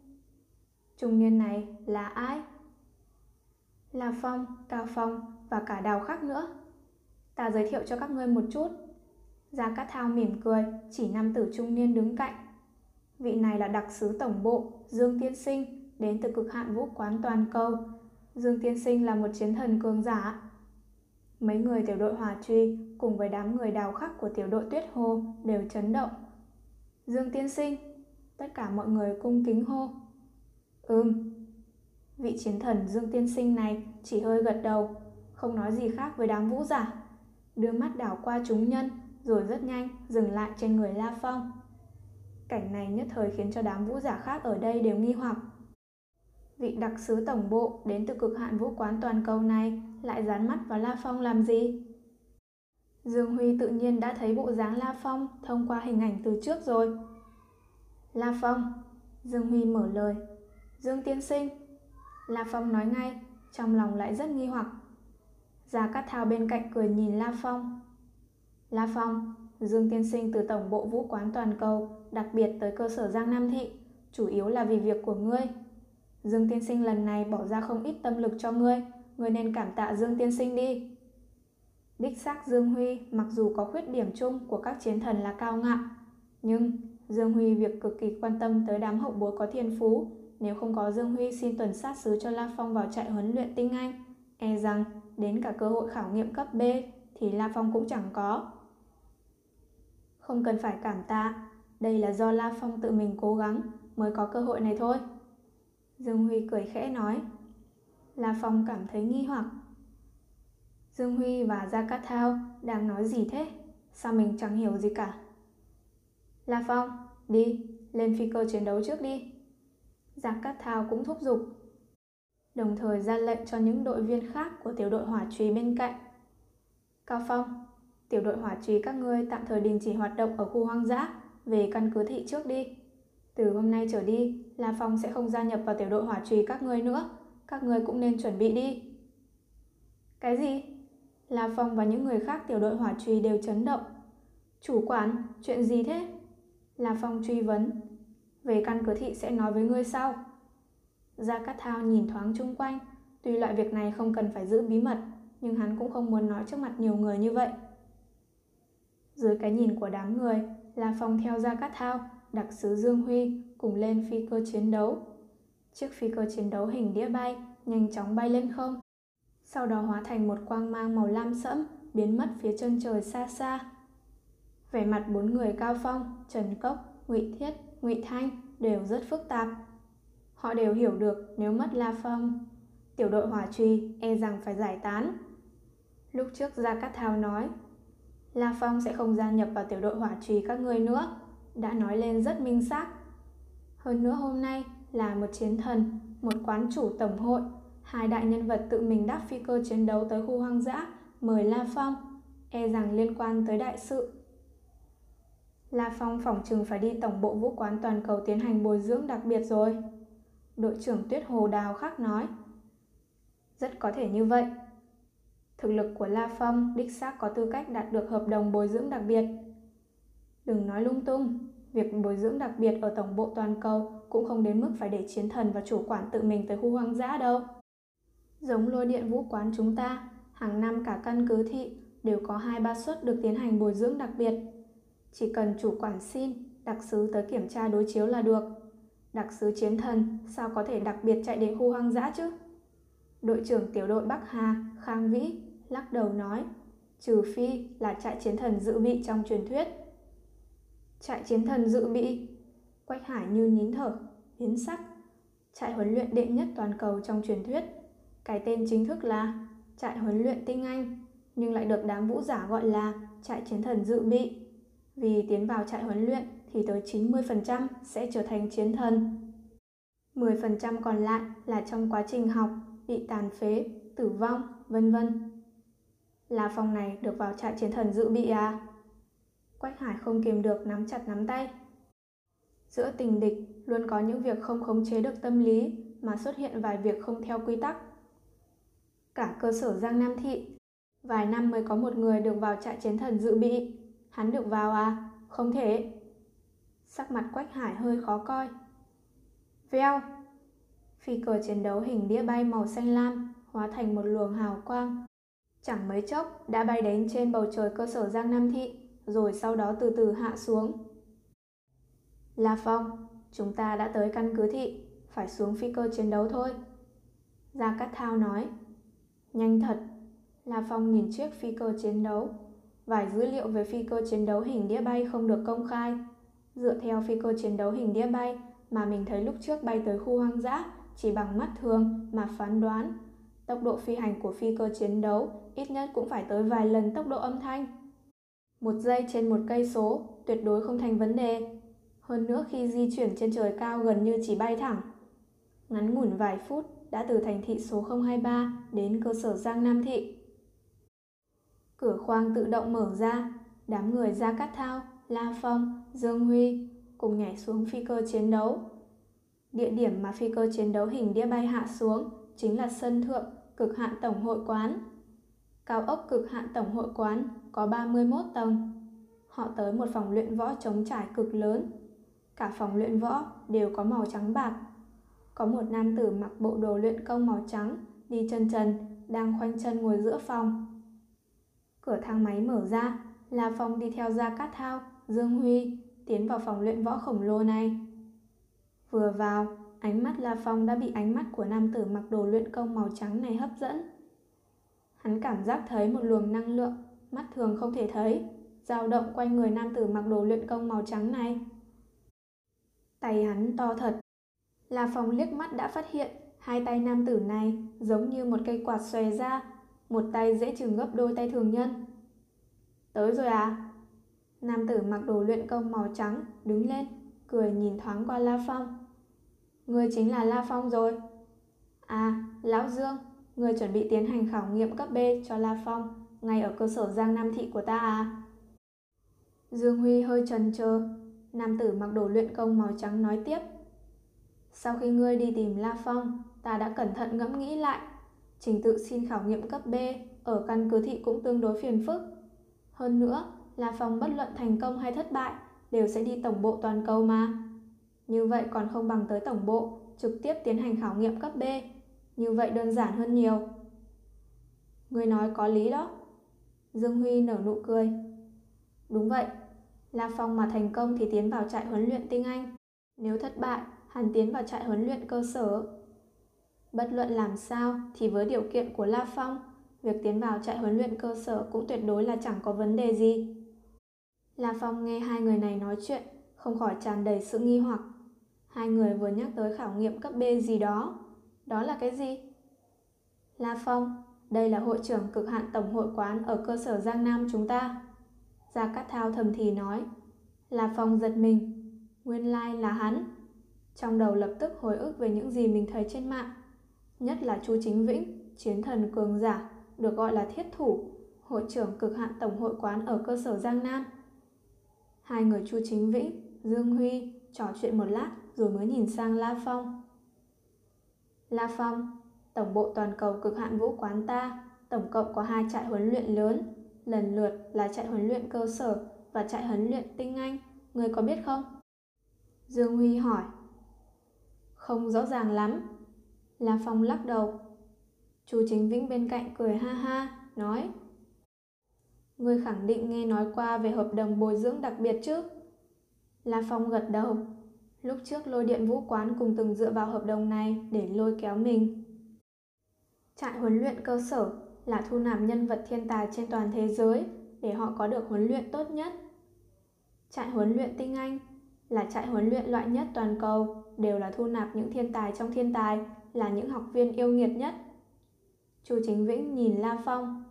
Trung niên này là ai? Là Phong, Cao Phong và cả đào khác nữa. Ta giới thiệu cho các ngươi một chút. Gia Cát Thao mỉm cười, chỉ nam tử trung niên đứng cạnh. Vị này là đặc sứ tổng bộ, Dương Tiên Sinh, đến từ cực hạn vũ quán toàn cầu. Dương Tiên Sinh là một chiến thần cường giả. Mấy người tiểu đội hòa truy cùng với đám người đào khắc của tiểu đội tuyết hồ đều chấn động. Dương Tiên Sinh, tất cả mọi người cung kính hô. Ừm, vị chiến thần Dương Tiên Sinh này chỉ hơi gật đầu, không nói gì khác với đám vũ giả. Đưa mắt đảo qua chúng nhân, rồi rất nhanh dừng lại trên người La Phong. Cảnh này nhất thời khiến cho đám vũ giả khác ở đây đều nghi hoặc. Vị đặc sứ tổng bộ đến từ cực hạn vũ quán toàn cầu này lại dán mắt vào La Phong làm gì? Dương Huy tự nhiên đã thấy bộ dáng La Phong thông qua hình ảnh từ trước rồi. La Phong, Dương Huy mở lời. Dương tiên sinh. La Phong nói ngay, trong lòng lại rất nghi hoặc. Gia Cát Thao bên cạnh cười nhìn La Phong. La Phong, Dương tiên sinh từ tổng bộ vũ quán toàn cầu, đặc biệt tới cơ sở Giang Nam Thị, chủ yếu là vì việc của ngươi. Dương tiên sinh lần này bỏ ra không ít tâm lực cho ngươi, ngươi nên cảm tạ Dương tiên sinh đi. Đích xác Dương Huy mặc dù có khuyết điểm chung của các chiến thần là cao ngạo, nhưng Dương Huy việc cực kỳ quan tâm tới đám hậu bối có thiên phú. Nếu không có Dương Huy xin tuần sát sứ cho La Phong vào trại huấn luyện tinh Anh, e rằng đến cả cơ hội khảo nghiệm cấp B thì La Phong cũng chẳng có. Không cần phải cảm tạ, đây là do La Phong tự mình cố gắng mới có cơ hội này thôi. Dương Huy cười khẽ nói. La Phong cảm thấy nghi hoặc. Dương Huy và Gia Cát Thao đang nói gì thế? Sao mình chẳng hiểu gì cả? La Phong, đi, lên phi cơ chiến đấu trước đi giang Cát Thao cũng thúc giục. Đồng thời ra lệnh cho những đội viên khác của tiểu đội hỏa trùy bên cạnh. Cao Phong, tiểu đội hỏa trùy các ngươi tạm thời đình chỉ hoạt động ở khu hoang dã, về căn cứ thị trước đi. Từ hôm nay trở đi, La Phong sẽ không gia nhập vào tiểu đội hỏa trùy các ngươi nữa. Các ngươi cũng nên chuẩn bị đi. Cái gì? La Phong và những người khác tiểu đội hỏa trùy đều chấn động. Chủ quản, chuyện gì thế? La Phong truy vấn. Về căn cứ thị sẽ nói với ngươi sau. Gia Cát Thao nhìn thoáng chung quanh. Tuy loại việc này không cần phải giữ bí mật, nhưng hắn cũng không muốn nói trước mặt nhiều người như vậy. Dưới cái nhìn của đám người, là phòng theo Gia Cát Thao đặc sứ Dương Huy cùng lên phi cơ chiến đấu. Chiếc phi cơ chiến đấu hình đĩa bay nhanh chóng bay lên không. Sau đó hóa thành một quang mang màu lam sẫm biến mất phía chân trời xa xa. Vẻ mặt bốn người Cao Phong, Trần Cốc, Ngụy Thiết, Ngụy Thanh đều rất phức tạp. Họ đều hiểu được nếu mất La Phong, tiểu đội hỏa truy e rằng phải giải tán. Lúc trước Gia Cát Thao nói, La Phong sẽ không gia nhập vào tiểu đội hỏa truy các ngươi nữa đã nói lên rất minh xác. Hơn nữa hôm nay là một chiến thần, một quán chủ tổng hội, hai đại nhân vật tự mình đáp phi cơ chiến đấu tới khu hoang dã, mời La Phong, e rằng liên quan tới đại sự. La Phong phỏng chừng phải đi tổng bộ vũ quán toàn cầu tiến hành bồi dưỡng đặc biệt rồi. Đội trưởng Tuyết Hồ Đào khác nói. Rất có thể như vậy. Thực lực của La Phong đích xác có tư cách đạt được hợp đồng bồi dưỡng đặc biệt Đừng nói lung tung, việc bồi dưỡng đặc biệt ở tổng bộ toàn cầu cũng không đến mức phải để chiến thần và chủ quản tự mình tới khu hoang dã đâu. Giống lôi điện vũ quán chúng ta, hàng năm cả căn cứ thị đều có hai ba suất được tiến hành bồi dưỡng đặc biệt. Chỉ cần chủ quản xin, đặc sứ tới kiểm tra đối chiếu là được. Đặc sứ chiến thần sao có thể đặc biệt chạy đến khu hoang dã chứ? Đội trưởng tiểu đội Bắc Hà, Khang Vĩ, lắc đầu nói, trừ phi là trại chiến thần dự bị trong truyền thuyết. Trại chiến thần dự bị? Quách Hải như nín thở, biến sắc. Trại huấn luyện đệ nhất toàn cầu trong truyền thuyết. Cái tên chính thức là trại huấn luyện tinh anh, nhưng lại được đám vũ giả gọi là trại chiến thần dự bị. Vì tiến vào trại huấn luyện thì tới 90% sẽ trở thành chiến thần. 10% còn lại là trong quá trình học bị tàn phế, tử vong, vân vân. Là phòng này được vào trại chiến thần dự bị à? Quách Hải không kiềm được nắm chặt nắm tay. Giữa tình địch luôn có những việc không khống chế được tâm lý mà xuất hiện vài việc không theo quy tắc. Cả cơ sở Giang Nam Thị, vài năm mới có một người được vào trại chiến thần dự bị. Hắn được vào à? Không thể. Sắc mặt Quách Hải hơi khó coi. Veo! Phi cờ chiến đấu hình đĩa bay màu xanh lam hóa thành một luồng hào quang. Chẳng mấy chốc đã bay đến trên bầu trời cơ sở Giang Nam Thị, rồi sau đó từ từ hạ xuống. La Phong, chúng ta đã tới căn cứ thị, phải xuống phi cơ chiến đấu thôi. Gia Cát Thao nói. Nhanh thật. La Phong nhìn chiếc phi cơ chiến đấu. Vài dữ liệu về phi cơ chiến đấu hình đĩa bay không được công khai. Dựa theo phi cơ chiến đấu hình đĩa bay mà mình thấy lúc trước bay tới khu hoang dã, chỉ bằng mắt thường mà phán đoán. Tốc độ phi hành của phi cơ chiến đấu ít nhất cũng phải tới vài lần tốc độ âm thanh. Một giây trên một cây số, tuyệt đối không thành vấn đề. Hơn nữa khi di chuyển trên trời cao gần như chỉ bay thẳng. Ngắn ngủn vài phút đã từ thành thị số 023 đến cơ sở Giang Nam Thị. Cửa khoang tự động mở ra, đám người ra cát thao, La Phong, Dương Huy cùng nhảy xuống phi cơ chiến đấu. Địa điểm mà phi cơ chiến đấu hình đĩa bay hạ xuống chính là sân thượng cực hạn tổng hội quán. Cao ốc cực hạn tổng hội quán có 31 tầng. Họ tới một phòng luyện võ chống trải cực lớn. Cả phòng luyện võ đều có màu trắng bạc. Có một nam tử mặc bộ đồ luyện công màu trắng, đi chân trần, đang khoanh chân ngồi giữa phòng. Cửa thang máy mở ra, La Phong đi theo Gia Cát Thao, Dương Huy, tiến vào phòng luyện võ khổng lồ này. Vừa vào, ánh mắt La Phong đã bị ánh mắt của nam tử mặc đồ luyện công màu trắng này hấp dẫn. Hắn cảm giác thấy một luồng năng lượng mắt thường không thể thấy, dao động quanh người nam tử mặc đồ luyện công màu trắng này. Tay hắn to thật. La Phong liếc mắt đã phát hiện hai tay nam tử này giống như một cây quạt xòe ra, một tay dễ chừng gấp đôi tay thường nhân. Tới rồi à? Nam tử mặc đồ luyện công màu trắng đứng lên, cười nhìn thoáng qua La Phong. Người chính là La Phong rồi. À, Lão Dương, người chuẩn bị tiến hành khảo nghiệm cấp B cho La Phong ngay ở cơ sở Giang Nam Thị của ta à? Dương Huy hơi chần chờ, nam tử mặc đồ luyện công màu trắng nói tiếp. Sau khi ngươi đi tìm La Phong, ta đã cẩn thận ngẫm nghĩ lại. Trình tự xin khảo nghiệm cấp B ở căn cứ thị cũng tương đối phiền phức. Hơn nữa, là phòng bất luận thành công hay thất bại đều sẽ đi tổng bộ toàn cầu mà. Như vậy còn không bằng tới tổng bộ, trực tiếp tiến hành khảo nghiệm cấp B. Như vậy đơn giản hơn nhiều. Người nói có lý đó. Dương Huy nở nụ cười. Đúng vậy, La Phong mà thành công thì tiến vào trại huấn luyện tinh Anh. Nếu thất bại, hắn tiến vào trại huấn luyện cơ sở. Bất luận làm sao thì với điều kiện của La Phong, việc tiến vào trại huấn luyện cơ sở cũng tuyệt đối là chẳng có vấn đề gì. La Phong nghe hai người này nói chuyện, không khỏi tràn đầy sự nghi hoặc. Hai người vừa nhắc tới khảo nghiệm cấp B gì đó. Đó là cái gì? La Phong, đây là hội trưởng cực hạn tổng hội quán ở cơ sở Giang Nam chúng ta. Gia Cát Thao thầm thì nói. La Phong giật mình. Nguyên lai like là hắn. Trong đầu lập tức hồi ức về những gì mình thấy trên mạng. Nhất là Chu Chính Vĩnh, chiến thần cường giả, được gọi là thiết thủ, hội trưởng cực hạn tổng hội quán ở cơ sở Giang Nam. Hai người Chu Chính Vĩnh, Dương Huy trò chuyện một lát rồi mới nhìn sang La Phong. La Phong, tổng bộ toàn cầu cực hạn vũ quán ta, tổng cộng có hai trại huấn luyện lớn, lần lượt là trại huấn luyện cơ sở và trại huấn luyện tinh anh, người có biết không? Dương Huy hỏi. Không rõ ràng lắm. La Phong lắc đầu. Chú Chính Vĩnh bên cạnh cười ha ha. nói Ngươi khẳng định nghe nói qua về hợp đồng bồi dưỡng đặc biệt chứ? La Phong gật đầu. Lúc trước lôi điện vũ quán cùng từng dựa vào hợp đồng này để lôi kéo mình. Trại huấn luyện cơ sở là thu nạp nhân vật thiên tài trên toàn thế giới để họ có được huấn luyện tốt nhất. Trại huấn luyện tinh anh là trại huấn luyện loại nhất toàn cầu, đều là thu nạp những thiên tài trong thiên tài, là những học viên yêu nghiệt nhất. Chu Chính Vĩnh nhìn La Phong.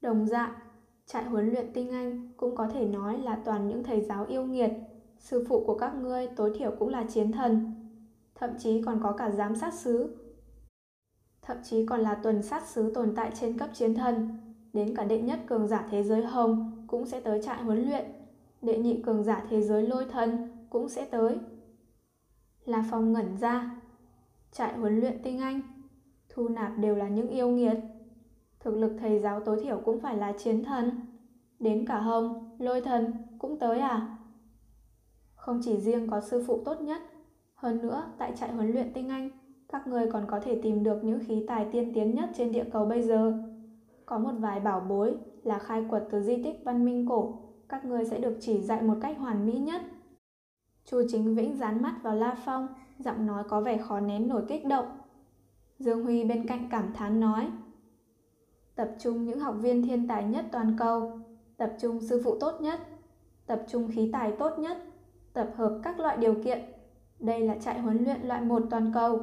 Đồng dạng, trại huấn luyện tinh anh cũng có thể nói là toàn những thầy giáo yêu nghiệt. Sư phụ của các ngươi tối thiểu cũng là chiến thần. Thậm chí còn có cả giám sát sứ. Thậm chí còn là tuần sát sứ tồn tại trên cấp chiến thần. Đến cả đệ nhất cường giả thế giới hồng cũng sẽ tới trại huấn luyện. Đệ nhị cường giả thế giới lôi thần cũng sẽ tới. La Phong ngẩn ra. Trại huấn luyện tinh anh. Thu nạp đều là những yêu nghiệt. Thực lực thầy giáo tối thiểu cũng phải là chiến thần. Đến cả hồng, lôi thần cũng tới à? Không chỉ riêng có sư phụ tốt nhất, hơn nữa tại trại huấn luyện tinh anh, các người còn có thể tìm được những khí tài tiên tiến nhất trên địa cầu bây giờ. Có một vài bảo bối là khai quật từ di tích văn minh cổ, các người sẽ được chỉ dạy một cách hoàn mỹ nhất. Chu Chính Vĩnh dán mắt vào La Phong, giọng nói có vẻ khó nén nổi kích động. Dương Huy bên cạnh cảm thán nói, tập trung những học viên thiên tài nhất toàn cầu, tập trung sư phụ tốt nhất, tập trung khí tài tốt nhất, tập hợp các loại điều kiện. Đây là trại huấn luyện loại một toàn cầu.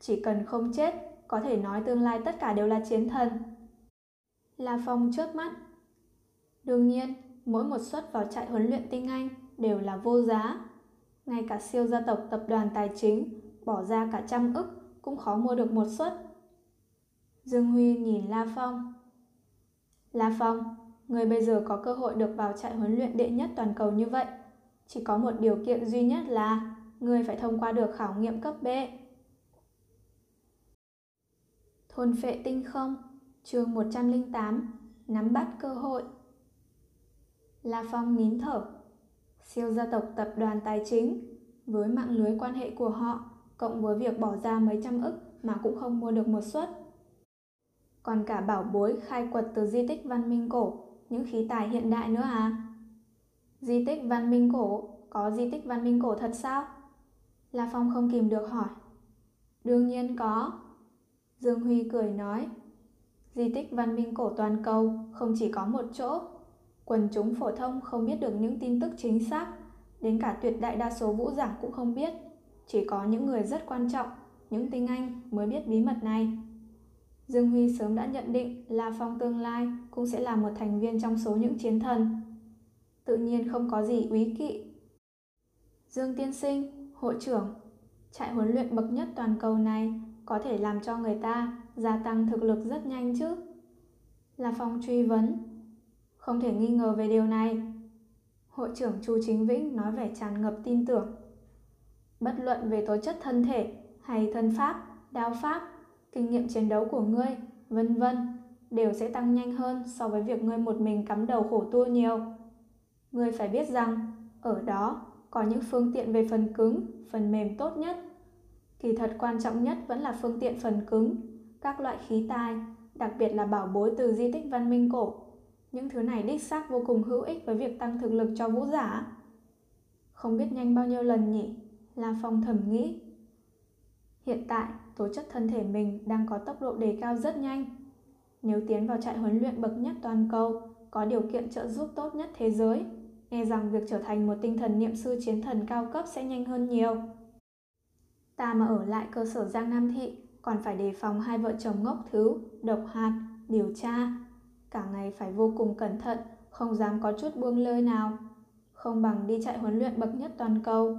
Chỉ cần không chết, có thể nói tương lai tất cả đều là chiến thần. La Phong chớp mắt. Đương nhiên, mỗi một suất vào trại huấn luyện tinh anh đều là vô giá. Ngay cả siêu gia tộc tập đoàn tài chính bỏ ra cả trăm ức cũng khó mua được một suất. Dương Huy nhìn La Phong. La Phong, người bây giờ có cơ hội được vào trại huấn luyện đệ nhất toàn cầu như vậy. Chỉ có một điều kiện duy nhất là người phải thông qua được khảo nghiệm cấp B. Thôn phệ tinh không, chương 108, nắm bắt cơ hội. La Phong nín thở. Siêu gia tộc tập đoàn tài chính, với mạng lưới quan hệ của họ, cộng với việc bỏ ra mấy trăm ức mà cũng không mua được một suất. Còn cả bảo bối khai quật từ di tích văn minh cổ, những khí tài hiện đại nữa à? Di tích văn minh cổ, có di tích văn minh cổ thật sao? La Phong không kìm được hỏi. Đương nhiên có. Dương Huy cười nói. Di tích văn minh cổ toàn cầu không chỉ có một chỗ. Quần chúng phổ thông không biết được những tin tức chính xác. Đến cả tuyệt đại đa số vũ giảng cũng không biết. Chỉ có những người rất quan trọng, những tinh anh mới biết bí mật này. Dương Huy sớm đã nhận định La Phong tương lai cũng sẽ là một thành viên trong số những chiến thần. Tự nhiên không có gì úy kỵ. Dương Tiên Sinh, hội trưởng, trại huấn luyện bậc nhất toàn cầu này có thể làm cho người ta gia tăng thực lực rất nhanh chứ? La Phong truy vấn. Không thể nghi ngờ về điều này. Hội trưởng Chu Chính Vĩnh nói vẻ tràn ngập tin tưởng. Bất luận về tố chất thân thể hay thân pháp, đao pháp, kinh nghiệm chiến đấu của ngươi, vân vân, đều sẽ tăng nhanh hơn so với việc ngươi một mình cắm đầu khổ tu nhiều. Ngươi phải biết rằng, ở đó có những phương tiện về phần cứng, phần mềm tốt nhất. Kỳ thật quan trọng nhất vẫn là phương tiện phần cứng, các loại khí tài, đặc biệt là bảo bối từ di tích văn minh cổ. Những thứ này đích xác vô cùng hữu ích với việc tăng thực lực cho vũ giả. Không biết nhanh bao nhiêu lần nhỉ? La Phong thầm nghĩ. Hiện tại, tố chất thân thể mình đang có tốc độ đề cao rất nhanh. Nếu tiến vào trại huấn luyện bậc nhất toàn cầu, có điều kiện trợ giúp tốt nhất thế giới, nghe rằng việc trở thành một tinh thần niệm sư chiến thần cao cấp sẽ nhanh hơn nhiều. Ta mà ở lại cơ sở Giang Nam Thị, còn phải đề phòng hai vợ chồng ngốc thứ, độc hạt, điều tra. Cả ngày phải vô cùng cẩn thận, không dám có chút buông lơi nào. Không bằng đi chạy huấn luyện bậc nhất toàn cầu.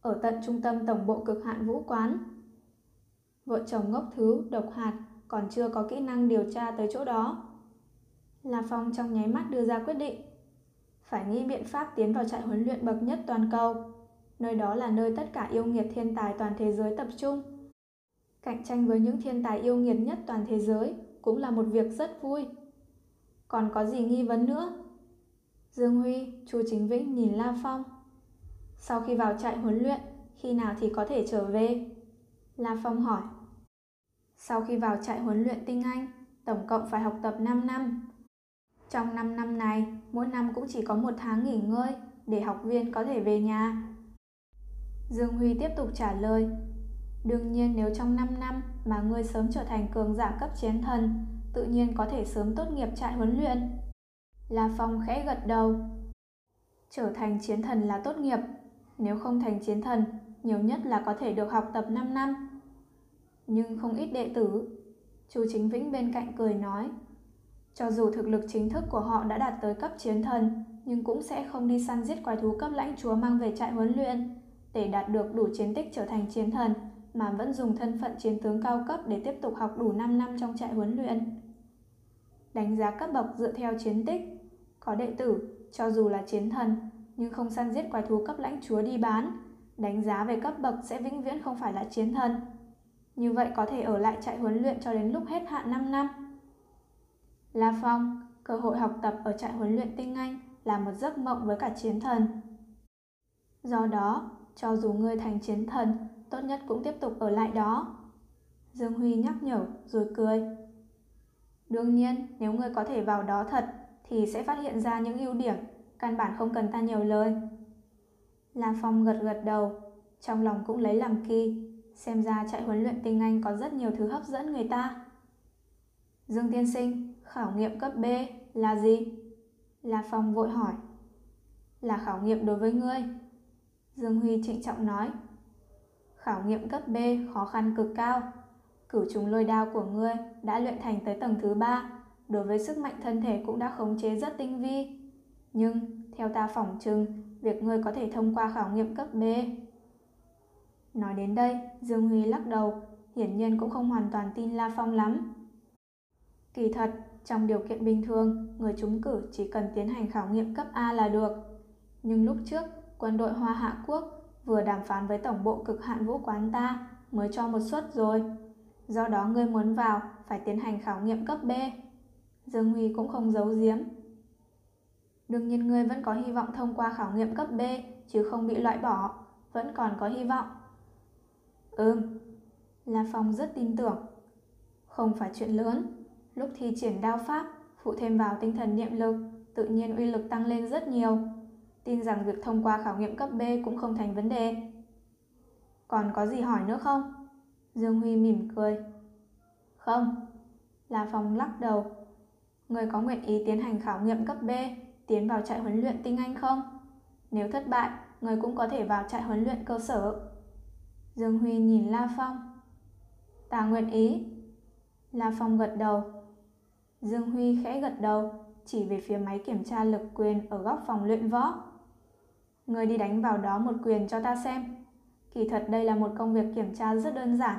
Ở tận trung tâm tổng bộ cực hạn vũ quán. Vợ chồng ngốc thứ, độc hạt, còn chưa có kỹ năng điều tra tới chỗ đó. La Phong trong nháy mắt đưa ra quyết định. Phải nghĩ biện pháp tiến vào trại huấn luyện bậc nhất toàn cầu. Nơi đó là nơi tất cả yêu nghiệt thiên tài toàn thế giới tập trung. Cạnh tranh với những thiên tài yêu nghiệt nhất toàn thế giới cũng là một việc rất vui. Còn có gì nghi vấn nữa? Dương Huy, Chu Chính Vĩnh nhìn La Phong. Sau khi vào trại huấn luyện, khi nào thì có thể trở về? La Phong hỏi. Sau khi vào trại huấn luyện tinh anh, tổng cộng phải học tập 5 năm. Trong 5 năm này, mỗi năm cũng chỉ có một tháng nghỉ ngơi để học viên có thể về nhà. Dương Huy tiếp tục trả lời. Đương nhiên nếu trong 5 năm mà ngươi sớm trở thành cường giả cấp chiến thần, tự nhiên có thể sớm tốt nghiệp trại huấn luyện. La Phong khẽ gật đầu. Trở thành chiến thần là tốt nghiệp, nếu không thành chiến thần, nhiều nhất là có thể được học tập 5 năm. Nhưng không ít đệ tử. chú Chính Vĩnh bên cạnh cười nói, cho dù thực lực chính thức của họ đã đạt tới cấp chiến thần, nhưng cũng sẽ không đi săn giết quái thú cấp lãnh chúa mang về trại huấn luyện. Để đạt được đủ chiến tích trở thành chiến thần, mà vẫn dùng thân phận chiến tướng cao cấp để tiếp tục học đủ 5 năm trong trại huấn luyện. Đánh giá cấp bậc dựa theo chiến tích. Có đệ tử, cho dù là chiến thần, nhưng không săn giết quái thú cấp lãnh chúa đi bán. Đánh giá về cấp bậc sẽ vĩnh viễn không phải là chiến thần. Như vậy có thể ở lại trại huấn luyện cho đến lúc hết hạn 5 năm. La Phong, cơ hội học tập ở trại huấn luyện tinh anh là một giấc mộng với cả chiến thần. Do đó, cho dù ngươi thành chiến thần, tốt nhất cũng tiếp tục ở lại đó. Dương Huy nhắc nhở rồi cười. Đương nhiên, nếu ngươi có thể vào đó thật thì sẽ phát hiện ra những ưu điểm, căn bản không cần ta nhiều lời. La Phong gật gật đầu, trong lòng cũng lấy làm kỳ, xem ra trại huấn luyện tinh anh có rất nhiều thứ hấp dẫn người ta. Dương Tiên Sinh, khảo nghiệm cấp B là gì? La Phong vội hỏi. Là khảo nghiệm đối với ngươi. Dương Huy trịnh trọng nói. Khảo nghiệm cấp B khó khăn cực cao. Cửu trùng lôi đao của ngươi đã luyện thành tới tầng thứ ba, đối với sức mạnh thân thể cũng đã khống chế rất tinh vi. Nhưng, theo ta phỏng chừng, việc ngươi có thể thông qua khảo nghiệm cấp B. Nói đến đây, Dương Huy lắc đầu, hiển nhiên cũng không hoàn toàn tin La Phong lắm. Kỳ thật, trong điều kiện bình thường, người trúng cử chỉ cần tiến hành khảo nghiệm cấp A là được. Nhưng lúc trước, quân đội Hoa Hạ Quốc vừa đàm phán với tổng bộ cực hạn vũ quán ta mới cho một suất rồi. Do đó ngươi muốn vào phải tiến hành khảo nghiệm cấp B. Dương Huy cũng không giấu giếm. Đương nhiên ngươi vẫn có hy vọng thông qua khảo nghiệm cấp B chứ không bị loại bỏ, vẫn còn có hy vọng. Ừm, La Phong rất tin tưởng. Không phải chuyện lớn, lúc thi triển đao pháp, phụ thêm vào tinh thần niệm lực, tự nhiên uy lực tăng lên rất nhiều. Tin rằng việc thông qua khảo nghiệm cấp B cũng không thành vấn đề. Còn có gì hỏi nữa không? Dương Huy mỉm cười. Không. La Phong lắc đầu. Người có nguyện ý tiến hành khảo nghiệm cấp B, tiến vào trại huấn luyện tinh anh không? Nếu thất bại, người cũng có thể vào trại huấn luyện cơ sở. Dương Huy nhìn La Phong. Ta nguyện ý. La Phong gật đầu. Dương Huy khẽ gật đầu, chỉ về phía máy kiểm tra lực quyền ở góc phòng luyện võ. Người đi đánh vào đó một quyền cho ta xem. Kỳ thật đây là một công việc kiểm tra rất đơn giản.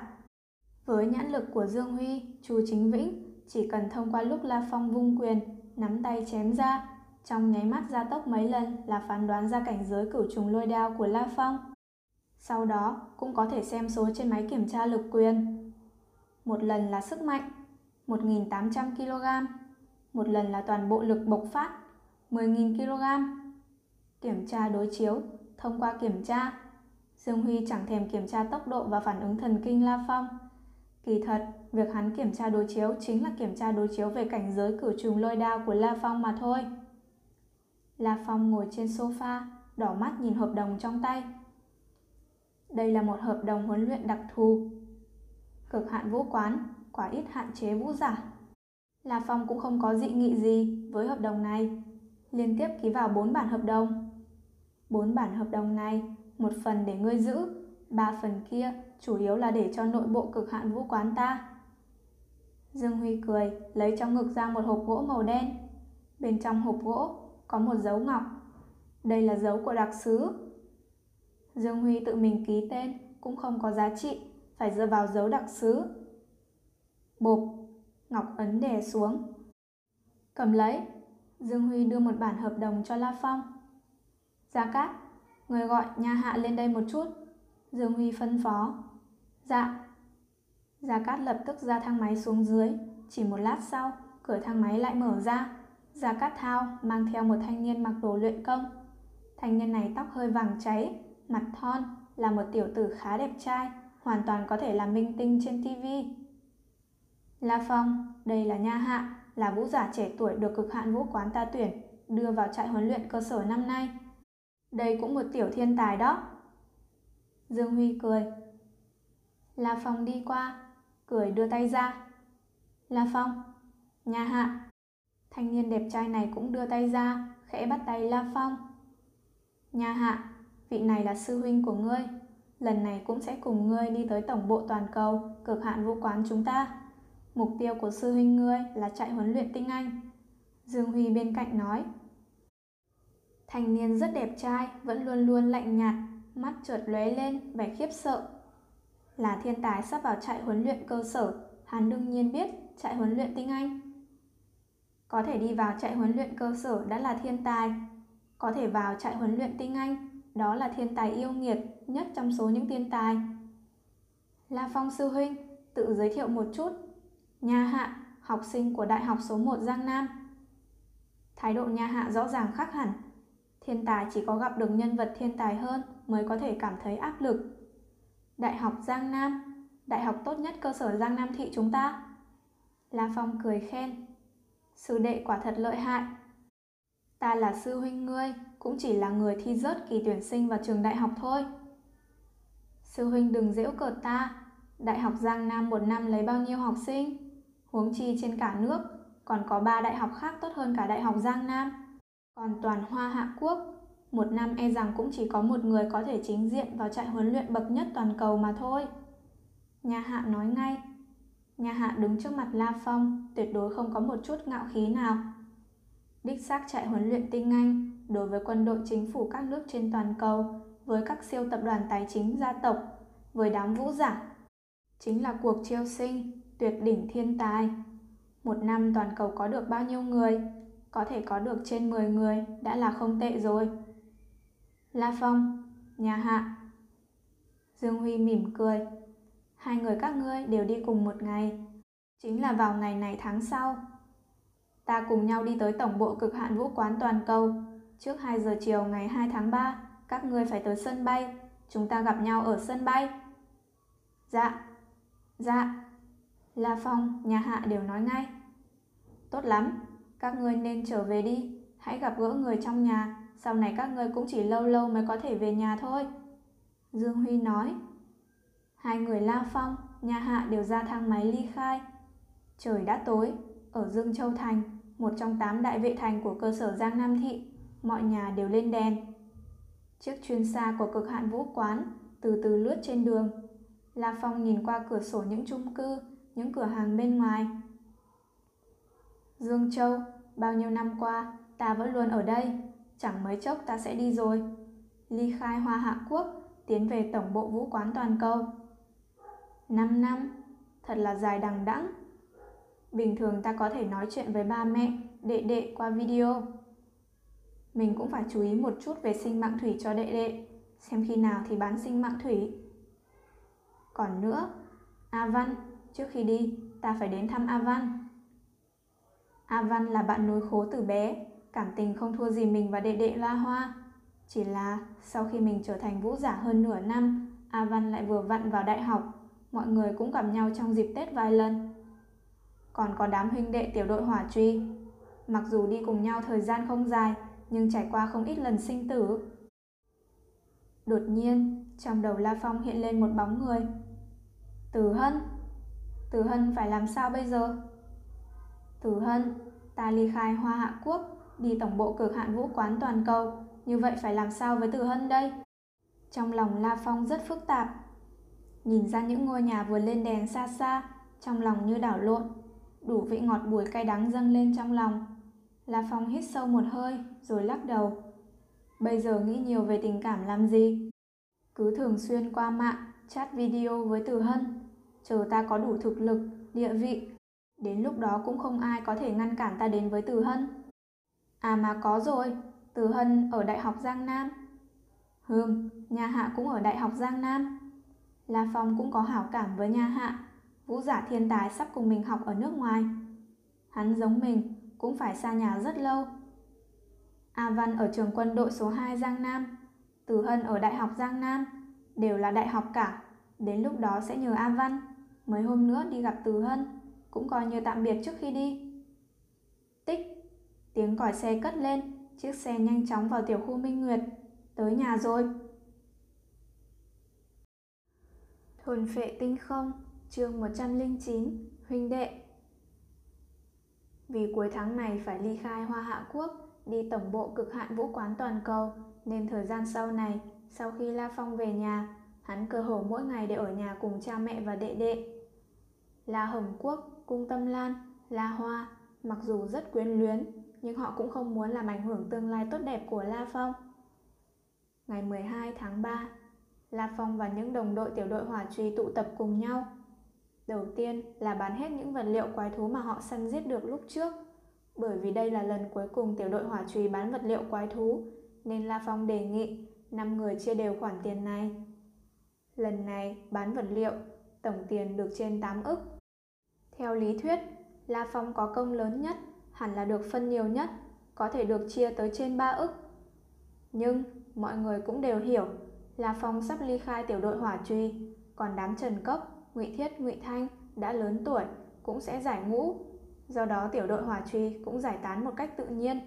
Với nhãn lực của Dương Huy, Chu Chính Vĩnh chỉ cần thông qua lúc La Phong vung quyền, nắm tay chém ra, trong nháy mắt gia tốc mấy lần là phán đoán ra cảnh giới cửu trùng lôi đao của La Phong. Sau đó cũng có thể xem số trên máy kiểm tra lực quyền. Một lần là sức mạnh, 1.800 kg. Một lần là toàn bộ lực bộc phát, 10.000 kg. Kiểm tra đối chiếu, thông qua kiểm tra, Dương Huy chẳng thèm kiểm tra tốc độ và phản ứng thần kinh La Phong. Kỳ thật, việc hắn kiểm tra đối chiếu chính là kiểm tra đối chiếu về cảnh giới cửu trùng lôi đao của La Phong mà thôi. La Phong ngồi trên sofa, đỏ mắt nhìn hợp đồng trong tay. Đây là một hợp đồng huấn luyện đặc thù. Cực hạn vũ quán, quả ít hạn chế vũ giả. La Phong cũng không có dị nghị gì với hợp đồng này. Liên tiếp ký vào 4 bản hợp đồng. 4 bản hợp đồng này, một phần để ngươi giữ, ba phần kia chủ yếu là để cho nội bộ cực hạn vũ quán ta. Dương Huy cười, lấy trong ngực ra một hộp gỗ màu đen. Bên trong hộp gỗ có một dấu ngọc. Đây là dấu của đặc sứ. Dương Huy tự mình ký tên cũng không có giá trị, phải dựa vào dấu đặc sứ. Bộp, Ngọc ấn đè xuống. Cầm lấy, Dương Huy đưa một bản hợp đồng cho La Phong. Gia Cát, người gọi nha hạ lên đây một chút. Dương Huy phân phó. Dạ. Gia Cát lập tức ra thang máy xuống dưới. Chỉ một lát sau, cửa thang máy lại mở ra. Gia Cát Thao mang theo một thanh niên mặc đồ luyện công. Thanh niên này tóc hơi vàng cháy, mặt thon, là một tiểu tử khá đẹp trai, hoàn toàn có thể là minh tinh trên TV. La Phong, đây là Nha Hạ, là vũ giả trẻ tuổi được cực hạn vũ quán ta tuyển, đưa vào trại huấn luyện cơ sở năm nay. Đây cũng một tiểu thiên tài đó. Dương Huy cười. La Phong đi qua, cười đưa tay ra. La Phong, nhà Hạ. Thanh niên đẹp trai này cũng đưa tay ra, khẽ bắt tay La Phong. nhà Hạ, vị này là sư huynh của ngươi. Lần này cũng sẽ cùng ngươi đi tới tổng bộ toàn cầu, cực hạn vũ quán chúng ta. Mục tiêu của sư huynh ngươi là chạy huấn luyện tinh anh. Dương Huy bên cạnh nói. Thanh niên rất đẹp trai, vẫn luôn luôn lạnh nhạt, mắt chợt lóe lên vẻ khiếp sợ. Là thiên tài sắp vào trại huấn luyện cơ sở, hắn đương nhiên biết trại huấn luyện tiếng anh. Có thể đi vào trại huấn luyện cơ sở đã là thiên tài, có thể vào trại huấn luyện tiếng anh, đó là thiên tài yêu nghiệt nhất trong số những thiên tài. La Phong sư huynh, tự giới thiệu một chút. Nha Hạ, học sinh của Đại học số 1 Giang Nam. Thái độ Nha Hạ rõ ràng khác hẳn. Thiên tài chỉ có gặp được nhân vật thiên tài hơn mới có thể cảm thấy áp lực. Đại học Giang Nam, đại học tốt nhất cơ sở Giang Nam thị chúng ta. La Phong cười khen. Sư đệ quả thật lợi hại. Ta là sư huynh ngươi, cũng chỉ là người thi rớt kỳ tuyển sinh vào trường đại học thôi. Sư huynh đừng giễu cợt ta, Đại học Giang Nam một năm lấy bao nhiêu học sinh? Huống chi trên cả nước, còn có ba đại học khác tốt hơn cả Đại học Giang Nam. Còn toàn Hoa Hạ Quốc, một năm e rằng cũng chỉ có một người có thể chính diện vào trại huấn luyện bậc nhất toàn cầu mà thôi. Nhà Hạ nói ngay. Nhà Hạ đứng trước mặt La Phong, tuyệt đối không có một chút ngạo khí nào. Đích xác trại huấn luyện tinh anh đối với quân đội chính phủ các nước trên toàn cầu, với các siêu tập đoàn tài chính gia tộc, với đám vũ giả. Chính là cuộc chiêu sinh, tuyệt đỉnh thiên tài. Một năm toàn cầu có được bao nhiêu người, có thể có được trên 10 người đã là không tệ rồi. La Phong, nhà hạ. Dương Huy mỉm cười. Hai người các ngươi đều đi cùng một ngày. Chính là vào ngày này tháng sau. Ta cùng nhau đi tới tổng bộ cực hạn vũ quán toàn cầu. Trước 2 giờ chiều ngày 2 tháng 3, các ngươi phải tới sân bay. Chúng ta gặp nhau ở sân bay. Dạ, dạ. La Phong, nhà hạ đều nói ngay. Tốt lắm, các ngươi nên trở về đi. Hãy gặp gỡ người trong nhà. Sau này các ngươi cũng chỉ lâu lâu mới có thể về nhà thôi. Dương Huy nói. Hai người La Phong, nhà hạ đều ra thang máy ly khai. Trời đã tối, ở Dương Châu Thành, một trong tám đại vệ thành của cơ sở Giang Nam Thị, mọi nhà đều lên đèn. Chiếc chuyên xa của cực hạn vũ quán từ từ lướt trên đường. La Phong nhìn qua cửa sổ những chung cư, những cửa hàng bên ngoài. Dương Châu, bao nhiêu năm qua, ta vẫn luôn ở đây, chẳng mấy chốc ta sẽ đi rồi. Ly khai Hoa Hạ Quốc, tiến về tổng bộ vũ quán toàn cầu. 5 năm, thật là dài đằng đẵng. Bình thường ta có thể nói chuyện với ba mẹ, đệ đệ qua video. Mình cũng phải chú ý một chút về sinh mạng thủy cho đệ đệ, xem khi nào thì bán sinh mạng thủy. Còn nữa, A Văn, trước khi đi, ta phải đến thăm A Văn. A Văn là bạn nối khố từ bé, cảm tình không thua gì mình và đệ đệ La Hoa. Chỉ là sau khi mình trở thành vũ giả hơn nửa năm, A Văn lại vừa vặn vào đại học, mọi người cũng gặp nhau trong dịp Tết vài lần. Còn có đám huynh đệ tiểu đội hỏa truy, mặc dù đi cùng nhau thời gian không dài, nhưng trải qua không ít lần sinh tử. Đột nhiên, trong đầu La Phong hiện lên một bóng người. Từ Hân. Từ Hân phải làm sao bây giờ? Từ Hân, ta ly khai Hoa Hạ Quốc, đi tổng bộ cực hạn vũ quán toàn cầu, như vậy phải làm sao với Từ Hân đây? Trong lòng La Phong rất phức tạp. Nhìn ra những ngôi nhà vừa lên đèn xa xa, trong lòng như đảo lộn, đủ vị ngọt bùi cay đắng dâng lên trong lòng. La Phong hít sâu một hơi, rồi lắc đầu. Bây giờ nghĩ nhiều về tình cảm làm gì? Cứ thường xuyên qua mạng, chat video với Từ Hân. Chờ ta có đủ thực lực, địa vị. Đến lúc đó cũng không ai có thể ngăn cản ta đến với Từ Hân. À mà có rồi, Từ Hân ở Đại học Giang Nam. Hừm, nhà hạ cũng ở Đại học Giang Nam. La Phong cũng có hảo cảm với nhà hạ. Vũ giả thiên tài sắp cùng mình học ở nước ngoài. Hắn giống mình, cũng phải xa nhà rất lâu. A Văn ở trường quân đội số 2 Giang Nam, Từ Hân ở Đại học Giang Nam, đều là đại học cả. Đến lúc đó sẽ nhờ A Văn, mấy hôm nữa đi gặp Từ Hân, cũng coi như tạm biệt trước khi đi. Tích, tiếng còi xe cất lên, chiếc xe nhanh chóng vào tiểu khu Minh Nguyệt. Tới nhà rồi. Thuần phệ tinh không, chương 109, huynh đệ. Vì cuối tháng này phải ly khai Hoa Hạ Quốc, đi tổng bộ cực hạn vũ quán toàn cầu, nên thời gian sau này, sau khi La Phong về nhà, hắn cơ hồ mỗi ngày đều ở nhà cùng cha mẹ và đệ đệ. La Hồng Quốc, Cung Tâm Lan, La Hoa, mặc dù rất quyến luyến, nhưng họ cũng không muốn làm ảnh hưởng tương lai tốt đẹp của La Phong. Ngày 12 tháng 3, La Phong và những đồng đội tiểu đội hỏa truy tụ tập cùng nhau. Đầu tiên là bán hết những vật liệu quái thú mà họ săn giết được lúc trước. Bởi vì đây là lần cuối cùng tiểu đội hỏa truy bán vật liệu quái thú, nên La Phong đề nghị 5 người chia đều khoản tiền này. Lần này bán vật liệu, tổng tiền được trên 8 ức. Theo lý thuyết, La Phong có công lớn nhất, hẳn là được phân nhiều nhất, có thể được chia tới trên 3 ức. Nhưng mọi người cũng đều hiểu, La Phong sắp ly khai tiểu đội hỏa truy, còn đám Trần cấp Ngụy Thiết, Ngụy Thanh đã lớn tuổi cũng sẽ giải ngũ. Do đó tiểu đội hỏa truy cũng giải tán một cách tự nhiên.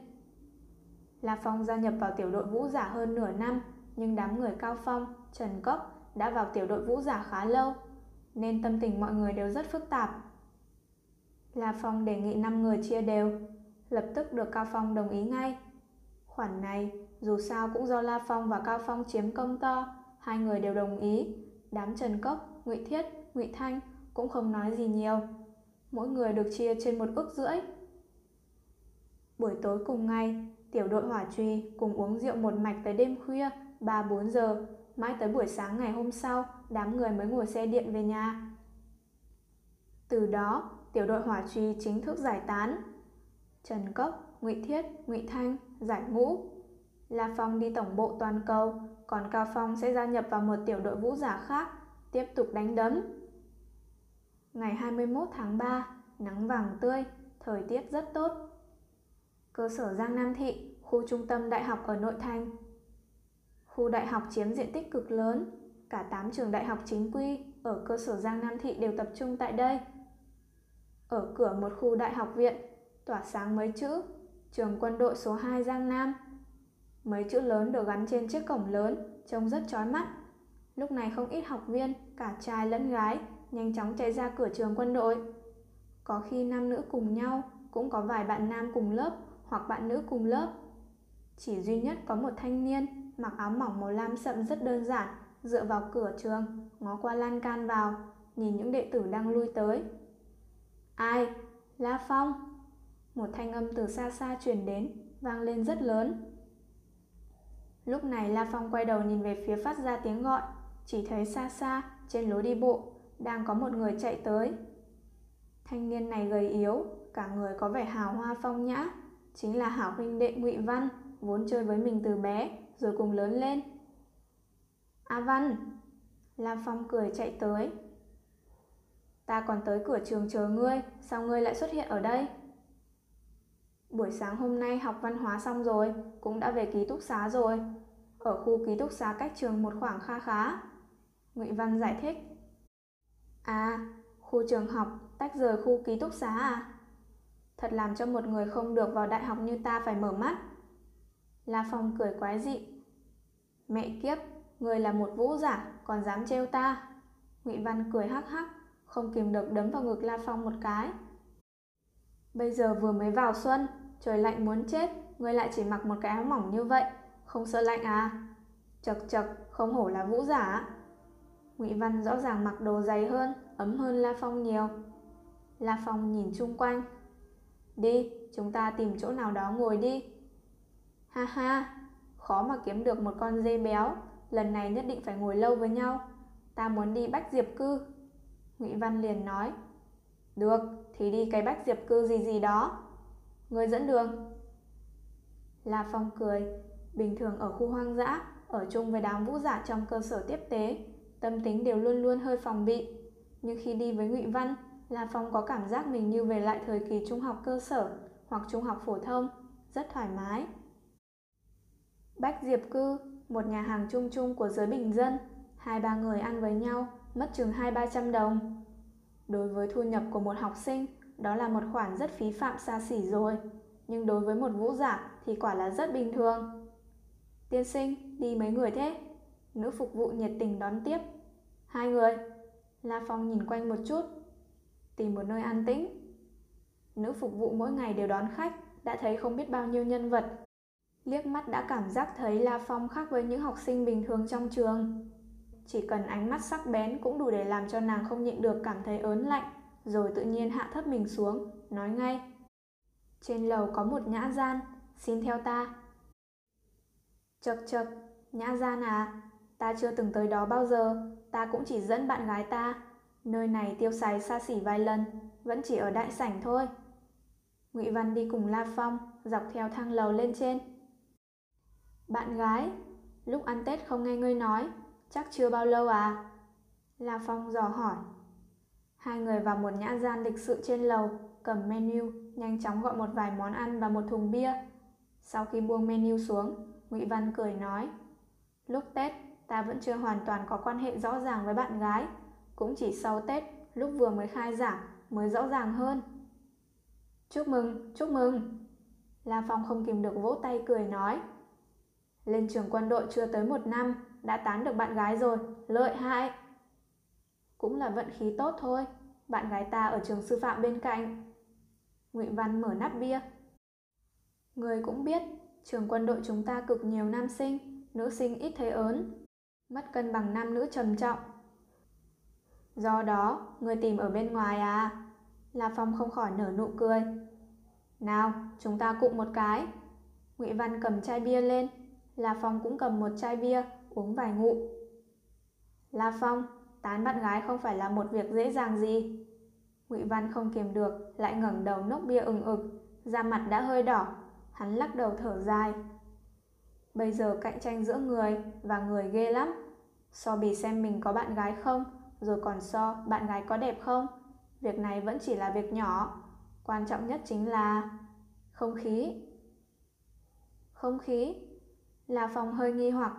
La Phong gia nhập vào tiểu đội vũ giả hơn nửa năm, nhưng đám người Cao Phong, Trần cấp đã vào tiểu đội vũ giả khá lâu, nên tâm tình mọi người đều rất phức tạp. La Phong đề nghị 5 người chia đều, lập tức được Cao Phong đồng ý ngay. Khoản này dù sao cũng do La Phong và Cao Phong chiếm công to, hai người đều đồng ý. Đám Trần Cốc, Ngụy Thiết, Ngụy Thanh cũng không nói gì nhiều. Mỗi người được chia trên một ức rưỡi. Buổi tối cùng ngày, tiểu đội hỏa truy cùng uống rượu một mạch tới đêm khuya, 3-4 giờ. Mãi tới buổi sáng ngày hôm sau, đám người mới ngồi xe điện về nhà. Từ đó, tiểu đội hỏa truy chính thức giải tán. Trần Cốc, Ngụy Thiết, Ngụy Thanh giải ngũ. La Phong đi tổng bộ toàn cầu, còn Cao Phong sẽ gia nhập vào một tiểu đội vũ giả khác, tiếp tục đánh đấm. Ngày 21 tháng 3, nắng vàng tươi, thời tiết rất tốt. Cơ sở Giang Nam Thị, khu trung tâm đại học ở nội thành. Khu đại học chiếm diện tích cực lớn, cả 8 trường đại học chính quy ở cơ sở Giang Nam Thị đều tập trung tại đây. Ở cửa một khu đại học viện, tỏa sáng mấy chữ Trường quân đội số 2 Giang Nam. Mấy chữ lớn được gắn trên chiếc cổng lớn, trông rất chói mắt. Lúc này không ít học viên, cả trai lẫn gái, nhanh chóng chạy ra cửa trường quân đội. Có khi nam nữ cùng nhau, cũng có vài bạn nam cùng lớp hoặc bạn nữ cùng lớp. Chỉ duy nhất có một thanh niên mặc áo mỏng màu lam sậm rất đơn giản, dựa vào cửa trường, ngó qua lan can vào, nhìn những đệ tử đang lui tới. Ai? La Phong. Một thanh âm từ xa xa truyền đến, vang lên rất lớn. Lúc này La Phong quay đầu nhìn về phía phát ra tiếng gọi, chỉ thấy xa xa, trên lối đi bộ, đang có một người chạy tới. Thanh niên này gầy yếu, cả người có vẻ hào hoa phong nhã, chính là hảo huynh đệ Ngụy Văn, vốn chơi với mình từ bé, rồi cùng lớn lên. A Văn! La Phong cười chạy tới. Ta còn tới cửa trường chờ ngươi, sao ngươi lại xuất hiện ở đây? Buổi sáng hôm nay học văn hóa xong rồi, cũng đã về ký túc xá rồi. Ở khu ký túc xá cách trường một khoảng kha khá. Ngụy Văn giải thích. À, khu trường học tách rời khu ký túc xá à? Thật làm cho một người không được vào đại học như ta phải mở mắt. La Phong cười quái dị. Mẹ kiếp, người là một vũ giả, còn dám trêu ta. Ngụy Văn cười hắc hắc, không kìm được đấm vào ngực La Phong một cái. Bây giờ vừa mới vào xuân, trời lạnh muốn chết, ngươi lại chỉ mặc một cái áo mỏng như vậy, không sợ lạnh à? Chật chật, không hổ là vũ giả. Ngụy Văn rõ ràng mặc đồ dày hơn, ấm hơn La Phong nhiều. La Phong nhìn chung quanh. Đi, chúng ta tìm chỗ nào đó ngồi đi. Ha ha, khó mà kiếm được một con dê béo, lần này nhất định phải ngồi lâu với nhau. Ta muốn đi Bách Diệp Cư. Ngụy Văn liền nói. Được, thì đi cái Bách Diệp Cư gì gì đó. Người dẫn đường. La Phong cười, bình thường ở khu hoang dã, ở chung với đám vũ giả trong cơ sở tiếp tế, tâm tính đều luôn luôn hơi phòng bị. Nhưng khi đi với Ngụy Văn, La Phong có cảm giác mình như về lại thời kỳ trung học cơ sở hoặc trung học phổ thông, rất thoải mái. Bách Diệp Cư, một nhà hàng chung chung của giới bình dân, hai ba người ăn với nhau, mất chừng hai ba trăm đồng. Đối với thu nhập của một học sinh, đó là một khoản rất phí phạm xa xỉ rồi, nhưng đối với một vũ giả thì quả là rất bình thường. Tiên sinh, đi mấy người thế? Nữ phục vụ nhiệt tình đón tiếp. Hai người. La Phong nhìn quanh một chút. Tìm một nơi an tĩnh. Nữ phục vụ mỗi ngày đều đón khách, đã thấy không biết bao nhiêu nhân vật. Liếc mắt đã cảm giác thấy La Phong khác với những học sinh bình thường trong trường. Chỉ cần ánh mắt sắc bén cũng đủ để làm cho nàng không nhịn được cảm thấy ớn lạnh, rồi tự nhiên hạ thấp mình xuống, nói ngay. Trên lầu có một nhã gian, xin theo ta. Chật chật, nhã gian à, ta chưa từng tới đó bao giờ, ta cũng chỉ dẫn bạn gái ta. Nơi này tiêu xài xa xỉ vài lần, vẫn chỉ ở đại sảnh thôi. Ngụy Văn đi cùng La Phong, dọc theo thang lầu lên trên. Bạn gái, lúc ăn Tết không nghe ngươi nói, chắc chưa bao lâu à? La Phong dò hỏi. Hai người vào một nhã gian lịch sự trên lầu, cầm menu, nhanh chóng gọi một vài món ăn và một thùng bia. Sau khi buông menu xuống, Ngụy Văn cười nói, lúc Tết ta vẫn chưa hoàn toàn có quan hệ rõ ràng với bạn gái, cũng chỉ sau Tết, lúc vừa mới khai giảng mới rõ ràng hơn. Chúc mừng, chúc mừng. La Phong không kìm được vỗ tay cười nói. Lên trường quân đội chưa tới một năm, đã tán được bạn gái rồi, lợi hại. Cũng là vận khí tốt thôi, bạn gái ta ở trường sư phạm bên cạnh. Ngụy Văn mở nắp bia. Người cũng biết, trường quân đội chúng ta cực nhiều nam sinh, nữ sinh ít thấy ớn. Mất cân bằng nam nữ trầm trọng. Do đó, người tìm ở bên ngoài à? La Phong không khỏi nở nụ cười. Nào, chúng ta cụng một cái. Ngụy Văn cầm chai bia lên, La Phong cũng cầm một chai bia, uống vài ngụm. La Phong, tán bạn gái không phải là một việc dễ dàng gì. Ngụy Văn không kiềm được, lại ngẩng đầu nốc bia ừng ực, da mặt đã hơi đỏ, hắn lắc đầu thở dài. Bây giờ cạnh tranh giữa người và người ghê lắm. So bì xem mình có bạn gái không, rồi còn so bạn gái có đẹp không. Việc này vẫn chỉ là việc nhỏ, quan trọng nhất chính là không khí. Không khí? Là phòng hơi nghi hoặc.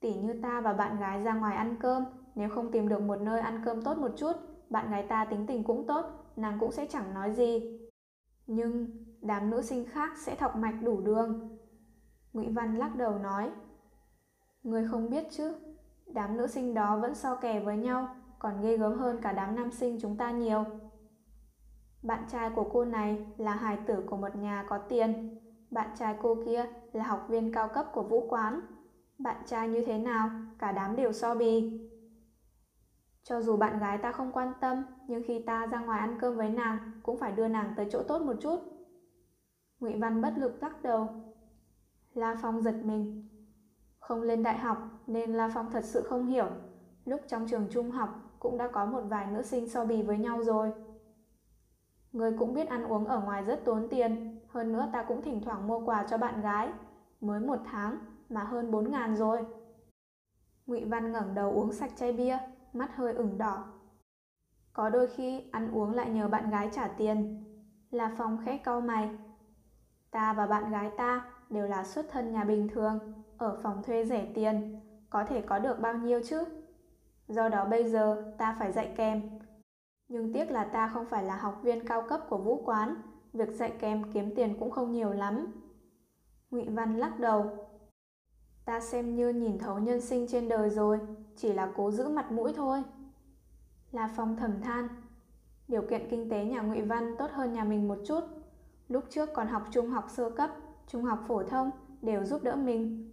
Tỉ như ta và bạn gái ra ngoài ăn cơm, nếu không tìm được một nơi ăn cơm tốt một chút, bạn gái ta tính tình cũng tốt, nàng cũng sẽ chẳng nói gì. Nhưng đám nữ sinh khác sẽ thọc mạch đủ đường. Ngụy Văn lắc đầu nói, Người không biết chứ, đám nữ sinh đó vẫn so kè với nhau, còn ghê gớm hơn cả đám nam sinh chúng ta nhiều. Bạn trai của cô này là hài tử của một nhà có tiền, bạn trai cô kia là học viên cao cấp của vũ quán. Bạn trai như thế nào, cả đám đều so bì. Cho dù bạn gái ta không quan tâm, nhưng khi ta ra ngoài ăn cơm với nàng, cũng phải đưa nàng tới chỗ tốt một chút. Ngụy Văn bất lực lắc đầu. La Phong giật mình. Không lên đại học nên La Phong thật sự không hiểu. Lúc trong trường trung học cũng đã có một vài nữ sinh so bì với nhau rồi. Người cũng biết ăn uống ở ngoài rất tốn tiền, hơn nữa ta cũng thỉnh thoảng mua quà cho bạn gái. Mới một tháng mà hơn 4 ngàn rồi. Ngụy Văn ngẩng đầu uống sạch chai bia, mắt hơi ửng đỏ. Có đôi khi ăn uống lại nhờ bạn gái trả tiền. Là phòng khẽ cau mày. Ta và bạn gái ta đều là xuất thân nhà bình thường, ở phòng thuê rẻ tiền, có thể có được bao nhiêu chứ? Do đó bây giờ ta phải dạy kèm. Nhưng tiếc là ta không phải là học viên cao cấp của vũ quán, việc dạy kèm kiếm tiền cũng không nhiều lắm. Ngụy Văn lắc đầu. Ta xem như nhìn thấu nhân sinh trên đời rồi, chỉ là cố giữ mặt mũi thôi. La Phong thầm than. Điều kiện kinh tế nhà Ngụy Văn tốt hơn nhà mình một chút. Lúc trước còn học trung học sơ cấp, trung học phổ thông đều giúp đỡ mình.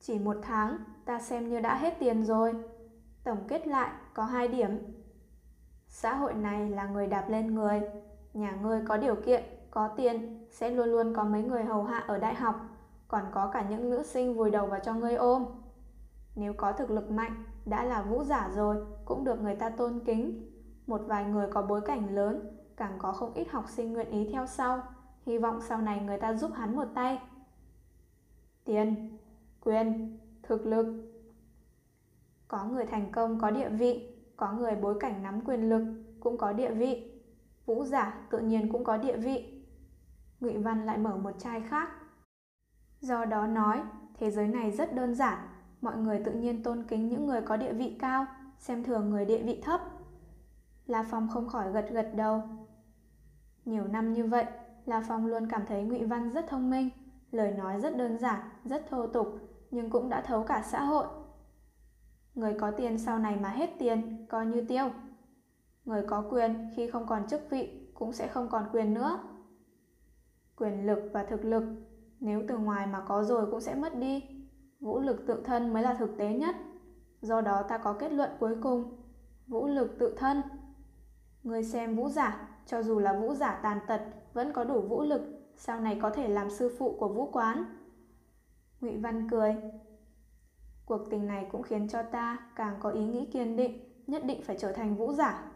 Chỉ một tháng, ta xem như đã hết tiền rồi. Tổng kết lại có hai điểm. Xã hội này là người đạp lên người. Nhà ngươi có điều kiện, có tiền, sẽ luôn luôn có mấy người hầu hạ ở đại học, còn có cả những nữ sinh vùi đầu vào cho ngươi ôm. Nếu có thực lực mạnh, đã là vũ giả rồi, cũng được người ta tôn kính. Một vài người có bối cảnh lớn, càng có không ít học sinh nguyện ý theo sau, hy vọng sau này người ta giúp hắn một tay. Tiền, quyền, thực lực. Có người thành công có địa vị, có người bối cảnh nắm quyền lực cũng có địa vị. Vũ giả tự nhiên cũng có địa vị. Ngụy Văn lại mở một chai khác. Do đó nói, thế giới này rất đơn giản, mọi người tự nhiên tôn kính những người có địa vị cao, xem thường người địa vị thấp. La Phong không khỏi gật gật đầu. Nhiều năm như vậy, La Phong luôn cảm thấy Ngụy Văn rất thông minh, lời nói rất đơn giản, rất thô tục, nhưng cũng đã thấu cả xã hội. Người có tiền sau này mà hết tiền, coi như tiêu. Người có quyền khi không còn chức vị cũng sẽ không còn quyền nữa. Quyền lực và thực lực, nếu từ ngoài mà có rồi cũng sẽ mất đi. Vũ lực tự thân mới là thực tế nhất. Do đó ta có kết luận cuối cùng, vũ lực tự thân. Người xem vũ giả, cho dù là vũ giả tàn tật, vẫn có đủ vũ lực, sau này có thể làm sư phụ của vũ quán. Ngụy Văn cười. Cuộc tình này cũng khiến cho ta càng có ý nghĩ kiên định, nhất định phải trở thành vũ giả.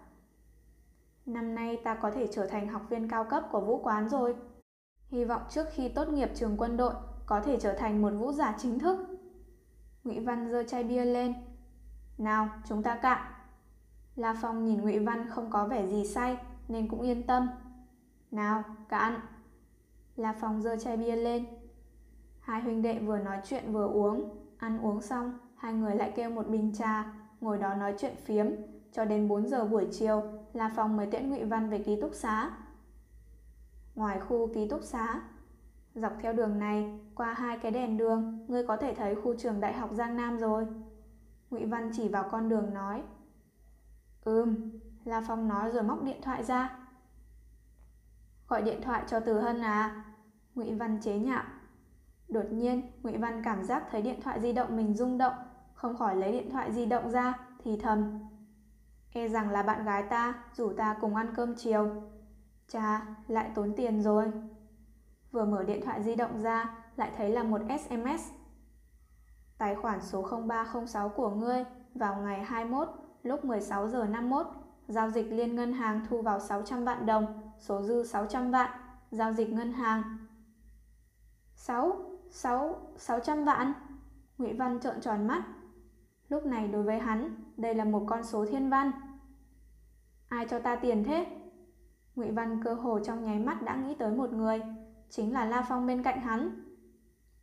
Năm nay ta có thể trở thành học viên cao cấp của vũ quán rồi. Hy vọng trước khi tốt nghiệp trường quân đội có thể trở thành một vũ giả chính thức. Ngụy Văn giơ chai bia lên. Nào, chúng ta cạn. La Phong nhìn Ngụy Văn không có vẻ gì say nên cũng yên tâm. Nào, cạn. La Phong giơ chai bia lên. Hai huynh đệ vừa nói chuyện vừa uống, ăn uống xong, hai người lại kêu một bình trà, ngồi đó nói chuyện phiếm, cho đến 4 giờ buổi chiều, La Phong mới tiễn Ngụy Văn về ký túc xá. Ngoài khu ký túc xá, dọc theo đường này, qua hai cái đèn đường, ngươi có thể thấy khu trường Đại học Giang Nam rồi. Ngụy Văn chỉ vào con đường nói. Ừm, La Phong nói rồi móc điện thoại ra. Gọi điện thoại cho Từ Hân à? Ngụy Văn chế nhạo. Đột nhiên, Ngụy Văn cảm giác thấy điện thoại di động mình rung động, không khỏi lấy điện thoại di động ra, thì thầm. E rằng là bạn gái ta, rủ ta cùng ăn cơm chiều. Chà, lại tốn tiền rồi. Vừa mở điện thoại di động ra, lại thấy là một SMS. Tài khoản số 0306 của ngươi vào ngày 21 lúc 16 giờ 51, giao dịch liên ngân hàng thu vào 600 vạn đồng, số dư 600 vạn, giao dịch ngân hàng. 6, 6, 600 vạn. Ngụy Văn trợn tròn mắt. Lúc này đối với hắn, đây là một con số thiên văn. Ai cho ta tiền thế? Ngụy Văn cơ hồ trong nháy mắt đã nghĩ tới một người, chính là La Phong bên cạnh hắn.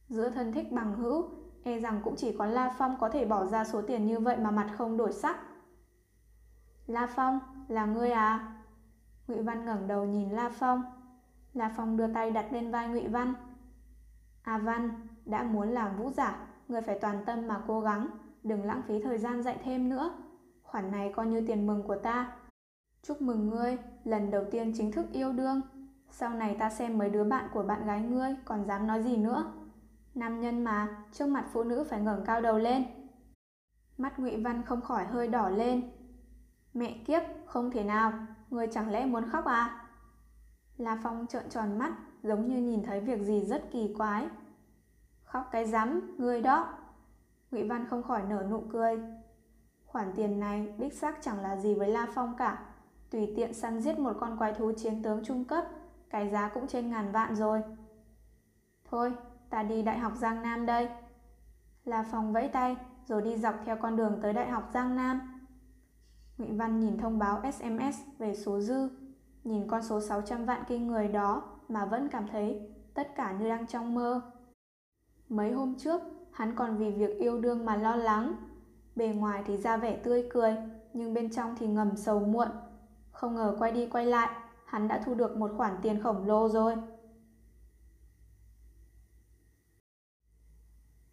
Giữa thân thích bằng hữu, e rằng cũng chỉ có La Phong có thể bỏ ra số tiền như vậy mà mặt không đổi sắc. La Phong, là ngươi à? Ngụy Văn ngẩng đầu nhìn La Phong. La Phong đưa tay đặt lên vai Ngụy Văn. A Văn, đã muốn làm vũ giả, người phải toàn tâm mà cố gắng, đừng lãng phí thời gian dạy thêm nữa. Khoản này coi như tiền mừng của ta. Chúc mừng ngươi, lần đầu tiên chính thức yêu đương. Sau này ta xem mấy đứa bạn của bạn gái ngươi còn dám nói gì nữa. Nam nhân mà, trước mặt phụ nữ phải ngẩng cao đầu lên. Mắt Ngụy Văn không khỏi hơi đỏ lên. Mẹ kiếp, không thể nào, ngươi chẳng lẽ muốn khóc à? La Phong trợn tròn mắt, giống như nhìn thấy việc gì rất kỳ quái. Khóc cái rắm, ngươi đó. Ngụy Văn không khỏi nở nụ cười. Khoản tiền này đích xác chẳng là gì với La Phong cả. Tùy tiện săn giết một con quái thú chiến tướng trung cấp, cái giá cũng trên ngàn vạn rồi. Thôi, ta đi Đại học Giang Nam đây. La Phong vẫy tay, rồi đi dọc theo con đường tới Đại học Giang Nam. Ngụy Văn nhìn thông báo SMS về số dư, nhìn con số 600 vạn kinh người đó mà vẫn cảm thấy tất cả như đang trong mơ. Mấy hôm trước, hắn còn vì việc yêu đương mà lo lắng. Bề ngoài thì ra vẻ tươi cười, nhưng bên trong thì ngầm sầu muộn. Không ngờ quay đi quay lại, hắn đã thu được một khoản tiền khổng lồ rồi.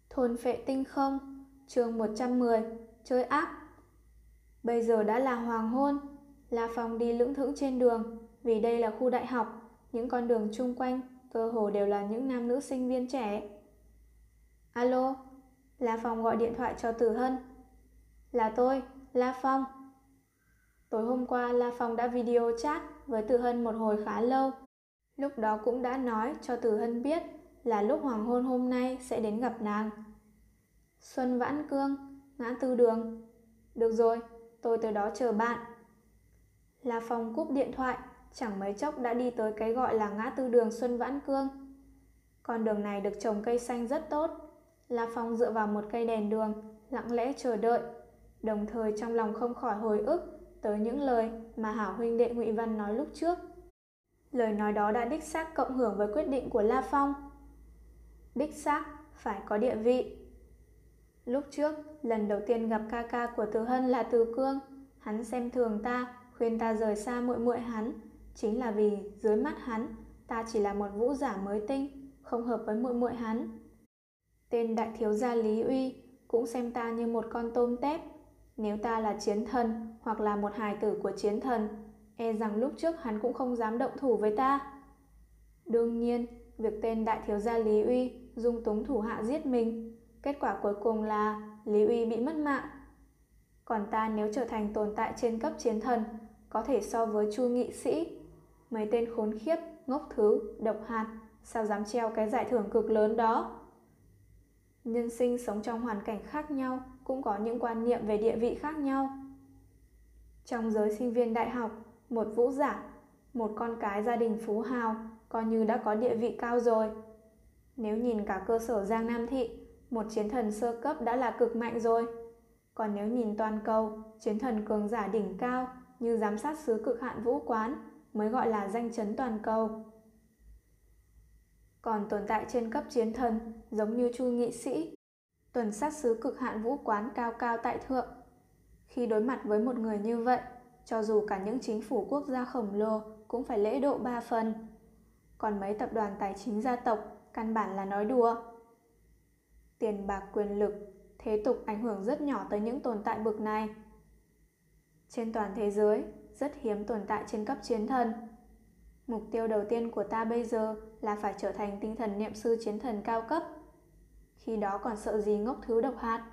Thôn phệ tinh không, chương 110, chơi áp. Bây giờ đã là hoàng hôn, La Phong đi lững thững trên đường, vì đây là khu đại học, những con đường chung quanh cơ hồ đều là những nam nữ sinh viên trẻ. Alo, La Phong gọi điện thoại cho Tử Hân. Là tôi, La Phong. Tối hôm qua La Phong đã video chat với Tử Hân một hồi khá lâu. Lúc đó cũng đã nói cho Tử Hân biết là lúc hoàng hôn hôm nay sẽ đến gặp nàng. Xuân Vãn Cương, ngã tư đường. Được rồi, tôi tới đó chờ bạn. La Phong cúp điện thoại, chẳng mấy chốc đã đi tới cái gọi là ngã tư đường Xuân Vãn Cương. Con đường này được trồng cây xanh rất tốt. La Phong dựa vào một cây đèn đường, lặng lẽ chờ đợi, đồng thời trong lòng không khỏi hồi ức tới những lời mà hảo huynh đệ Ngụy Văn nói lúc trước. Lời nói đó đã đích xác cộng hưởng với quyết định của La Phong. Đích xác phải có địa vị. Lúc trước, lần đầu tiên gặp ca ca của Từ Hân là Từ Cương, hắn xem thường ta, khuyên ta rời xa muội muội hắn, chính là vì dưới mắt hắn, ta chỉ là một vũ giả mới tinh, không hợp với muội muội hắn. Tên đại thiếu gia Lý Uy cũng xem ta như một con tôm tép. Nếu ta là chiến thần hoặc là một hài tử của chiến thần, e rằng lúc trước hắn cũng không dám động thủ với ta. Đương nhiên, việc tên đại thiếu gia Lý Uy dung túng thủ hạ giết mình, kết quả cuối cùng là Lý Uy bị mất mạng. Còn ta nếu trở thành tồn tại trên cấp chiến thần, có thể so với Chu nghị sĩ. Mấy tên khốn khiếp, ngốc thứ, độc hạt, sao dám treo cái giải thưởng cực lớn đó? Nhân sinh sống trong hoàn cảnh khác nhau cũng có những quan niệm về địa vị khác nhau. Trong giới sinh viên đại học, một vũ giả, một con cái gia đình phú hào coi như đã có địa vị cao rồi. Nếu nhìn cả cơ sở Giang Nam Thị, một chiến thần sơ cấp đã là cực mạnh rồi. Còn nếu nhìn toàn cầu, chiến thần cường giả đỉnh cao như giám sát sứ cực hạn vũ quán mới gọi là danh chấn toàn cầu. Còn tồn tại trên cấp chiến thần giống như chu nghị sĩ, tuần sát sứ cực hạn vũ quán cao cao tại thượng. Khi đối mặt với một người như vậy, cho dù cả những chính phủ quốc gia khổng lồ cũng phải lễ độ ba phần. Còn mấy tập đoàn tài chính gia tộc căn bản là nói đùa. Tiền bạc quyền lực, thế tục ảnh hưởng rất nhỏ tới những tồn tại bực này. Trên toàn thế giới, rất hiếm tồn tại trên cấp chiến thần. Mục tiêu đầu tiên của ta bây giờ là phải trở thành tinh thần niệm sư chiến thần cao cấp. Khi đó còn sợ gì ngốc thứ độc hạt.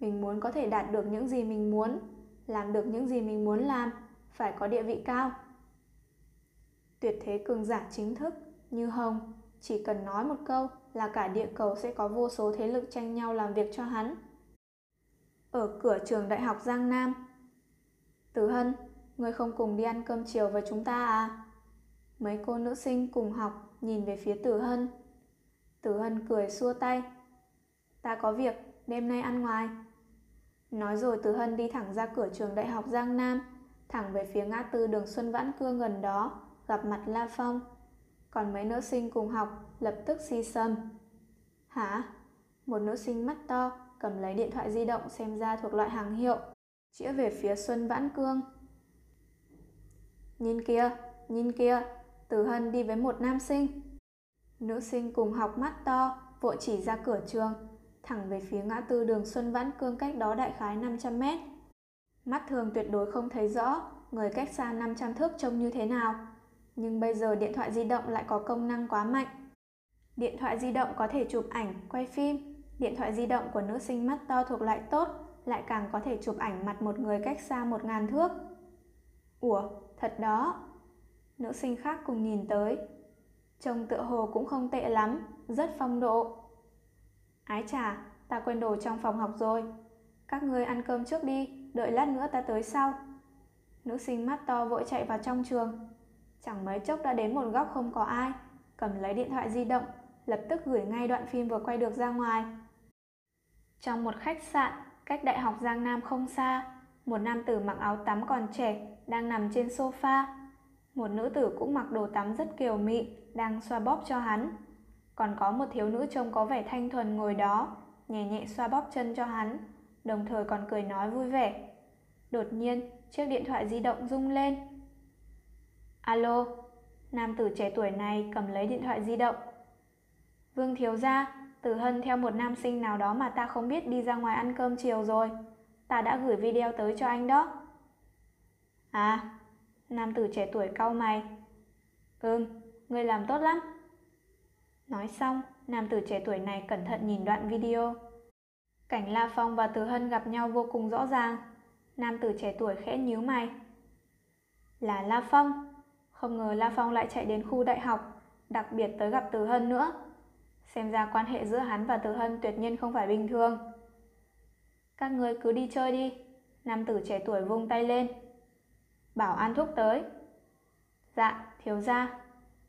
Mình muốn có thể đạt được những gì mình muốn, làm được những gì mình muốn làm, phải có địa vị cao. Tuyệt thế cường giả chính thức như Hồng chỉ cần nói một câu là cả địa cầu sẽ có vô số thế lực tranh nhau làm việc cho hắn. Ở cửa trường đại học Giang Nam Tử Hân, người không cùng đi ăn cơm chiều với chúng ta à? Mấy cô nữ sinh cùng học nhìn về phía Tử Hân. Tử Hân cười xua tay. Ta có việc, đêm nay ăn ngoài. Nói rồi Tử Hân đi thẳng ra cửa trường đại học Giang Nam, thẳng về phía ngã tư đường Xuân Vãn Cương gần đó, gặp mặt La Phong. Còn mấy nữ sinh cùng học lập tức si sâm. Hả? Một nữ sinh mắt to cầm lấy điện thoại di động xem ra thuộc loại hàng hiệu, chĩa về phía Xuân Vãn Cương. Nhìn kia, nhìn kia, Tử Hân đi với một nam sinh. Nữ sinh cùng học mắt to, vội chỉ ra cửa trường, thẳng về phía ngã tư đường Xuân Vãn Cương cách đó đại khái 500 mét. Mắt thường tuyệt đối không thấy rõ người cách xa 500 thước trông như thế nào. Nhưng bây giờ điện thoại di động lại có công năng quá mạnh. Điện thoại di động có thể chụp ảnh, quay phim. Điện thoại di động của nữ sinh mắt to thuộc loại tốt lại càng có thể chụp ảnh mặt một người cách xa một ngàn thước. Ủa, thật đó. Nữ sinh khác cùng nhìn tới. Trông tựa hồ cũng không tệ lắm, rất phong độ. Ái chà, ta quên đồ trong phòng học rồi. Các ngươi ăn cơm trước đi, đợi lát nữa ta tới sau. Nữ sinh mắt to vội chạy vào trong trường. Chẳng mấy chốc đã đến một góc không có ai, cầm lấy điện thoại di động, lập tức gửi ngay đoạn phim vừa quay được ra ngoài. Trong một khách sạn, cách Đại học Giang Nam không xa, một nam tử mặc áo tắm còn trẻ đang nằm trên sofa. Một nữ tử cũng mặc đồ tắm rất kiều mị, đang xoa bóp cho hắn. Còn có một thiếu nữ trông có vẻ thanh thuần ngồi đó, nhẹ nhẹ xoa bóp chân cho hắn, đồng thời còn cười nói vui vẻ. Đột nhiên, chiếc điện thoại di động rung lên. Alo, nam tử trẻ tuổi này cầm lấy điện thoại di động. Vương thiếu gia, Tử Hân theo một nam sinh nào đó mà ta không biết đi ra ngoài ăn cơm chiều rồi. Ta đã gửi video tới cho anh đó. À, nam tử trẻ tuổi cau mày. Ừm, ngươi làm tốt lắm. Nói xong, nam tử trẻ tuổi này cẩn thận nhìn đoạn video. Cảnh La Phong và Từ Hân gặp nhau vô cùng rõ ràng. Nam tử trẻ tuổi khẽ nhíu mày. Là La Phong. Không ngờ La Phong lại chạy đến khu đại học, đặc biệt tới gặp Từ Hân nữa. Xem ra quan hệ giữa hắn và Từ Hân tuyệt nhiên không phải bình thường. Các người cứ đi chơi đi. Nam tử trẻ tuổi vung tay lên. Bảo An Thúc tới. Dạ, thiếu gia.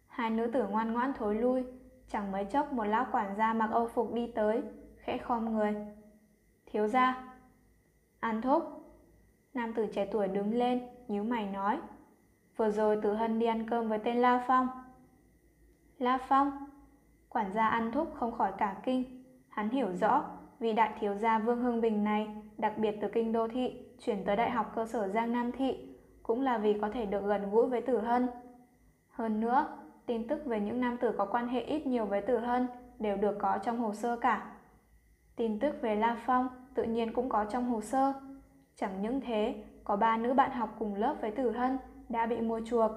Hai nữ tử ngoan ngoãn thối lui. Chẳng mấy chốc một lão quản gia mặc âu phục đi tới, khẽ khom người. Thiếu gia. An Thúc. Nam tử trẻ tuổi đứng lên, nhíu mày nói. Vừa rồi Tử Hân đi ăn cơm với tên La Phong. La Phong? Quản gia ăn thúc không khỏi cả kinh. Hắn hiểu rõ, vì đại thiếu gia Vương Hưng Bình này, đặc biệt từ kinh đô thị, chuyển tới đại học cơ sở Giang Nam Thị, cũng là vì có thể được gần gũi với Tử Hân. Hơn nữa, tin tức về những nam tử có quan hệ ít nhiều với Tử Hân đều được có trong hồ sơ cả. Tin tức về La Phong tự nhiên cũng có trong hồ sơ. Chẳng những thế, có ba nữ bạn học cùng lớp với Tử Hân đã bị mua chuộc.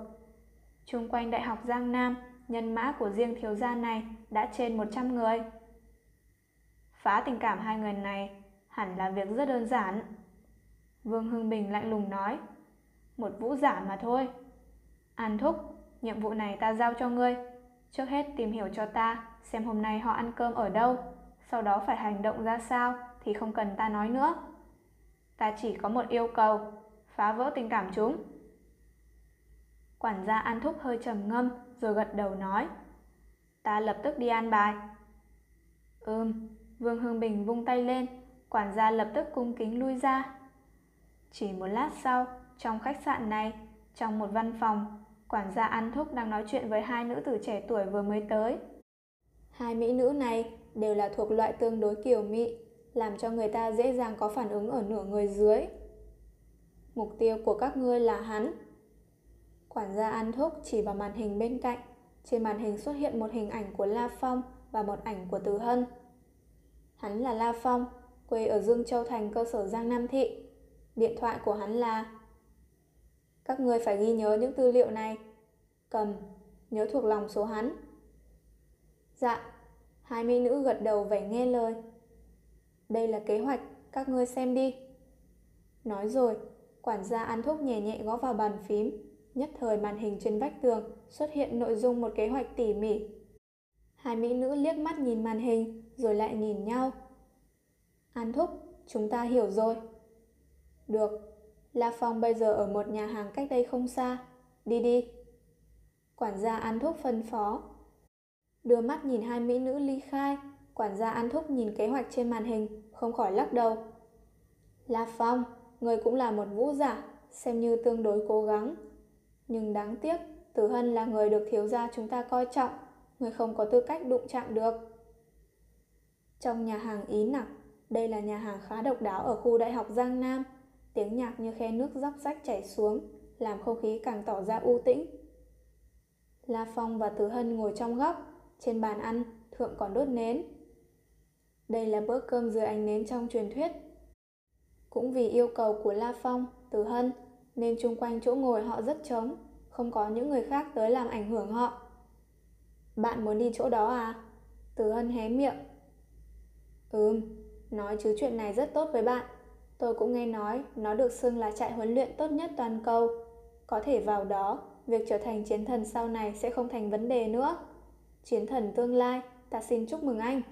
Trung quanh Đại học Giang Nam, nhân mã của riêng thiếu gia này đã trên 100 người. Phá tình cảm hai người này hẳn là việc rất đơn giản. Vương Hưng Bình lạnh lùng nói, một vũ giả mà thôi. An Thúc, nhiệm vụ này ta giao cho ngươi. Trước hết tìm hiểu cho ta xem hôm nay họ ăn cơm ở đâu, sau đó phải hành động ra sao thì không cần ta nói nữa. Ta chỉ có một yêu cầu, phá vỡ tình cảm chúng. Quản gia An Thúc hơi trầm ngâm rồi gật đầu nói. Ta lập tức đi an bài. Ừm, Vương Hương Bình vung tay lên, quản gia lập tức cung kính lui ra. Chỉ một lát sau, trong khách sạn này, trong một văn phòng, quản gia An Thúc đang nói chuyện với hai nữ tử trẻ tuổi vừa mới tới. Hai mỹ nữ này đều là thuộc loại tương đối kiều mị, làm cho người ta dễ dàng có phản ứng ở nửa người dưới. Mục tiêu của các ngươi là hắn. Quản gia An Thúc chỉ vào màn hình bên cạnh. Trên màn hình xuất hiện một hình ảnh của La Phong và một ảnh của Từ Hân. Hắn là La Phong, quê ở Dương Châu Thành cơ sở Giang Nam Thị. Điện thoại của hắn là... Các ngươi phải ghi nhớ những tư liệu này. Cầm, nhớ thuộc lòng số hắn. Dạ, hai mỹ nữ gật đầu vẻ nghe lời. Đây là kế hoạch, các ngươi xem đi. Nói rồi, quản gia ăn thuốc nhẹ nhẹ gõ vào bàn phím. Nhất thời màn hình trên vách tường xuất hiện nội dung một kế hoạch tỉ mỉ. Hai mỹ nữ liếc mắt nhìn màn hình rồi lại nhìn nhau. An thúc, chúng ta hiểu rồi. Được, La Phong bây giờ ở một nhà hàng cách đây không xa. Đi đi. Quản gia An thúc phân phó. Đưa mắt nhìn hai mỹ nữ ly khai, quản gia An thúc nhìn kế hoạch trên màn hình, không khỏi lắc đầu. La Phong, người cũng là một vũ giả, xem như tương đối cố gắng. Nhưng đáng tiếc, Tử Hân là người được thiếu gia chúng ta coi trọng, người không có tư cách đụng chạm được. Trong nhà hàng Ý Nặc, đây là nhà hàng khá độc đáo ở khu Đại học Giang Nam. Tiếng nhạc như khe nước róc rách chảy xuống, làm không khí càng tỏ ra u tĩnh. La Phong và Từ Hân ngồi trong góc, trên bàn ăn, thượng còn đốt nến. Đây là bữa cơm dưới ánh nến trong truyền thuyết. Cũng vì yêu cầu của La Phong, Từ Hân, nên chung quanh chỗ ngồi họ rất trống, không có những người khác tới làm ảnh hưởng họ. Bạn muốn đi chỗ đó à? Từ Hân hé miệng. Ừm, nói chứ chuyện này rất tốt với bạn. Tôi cũng nghe nói nó được xưng là trại huấn luyện tốt nhất toàn cầu. Có thể vào đó, việc trở thành chiến thần sau này sẽ không thành vấn đề nữa. Chiến thần tương lai, ta xin chúc mừng anh.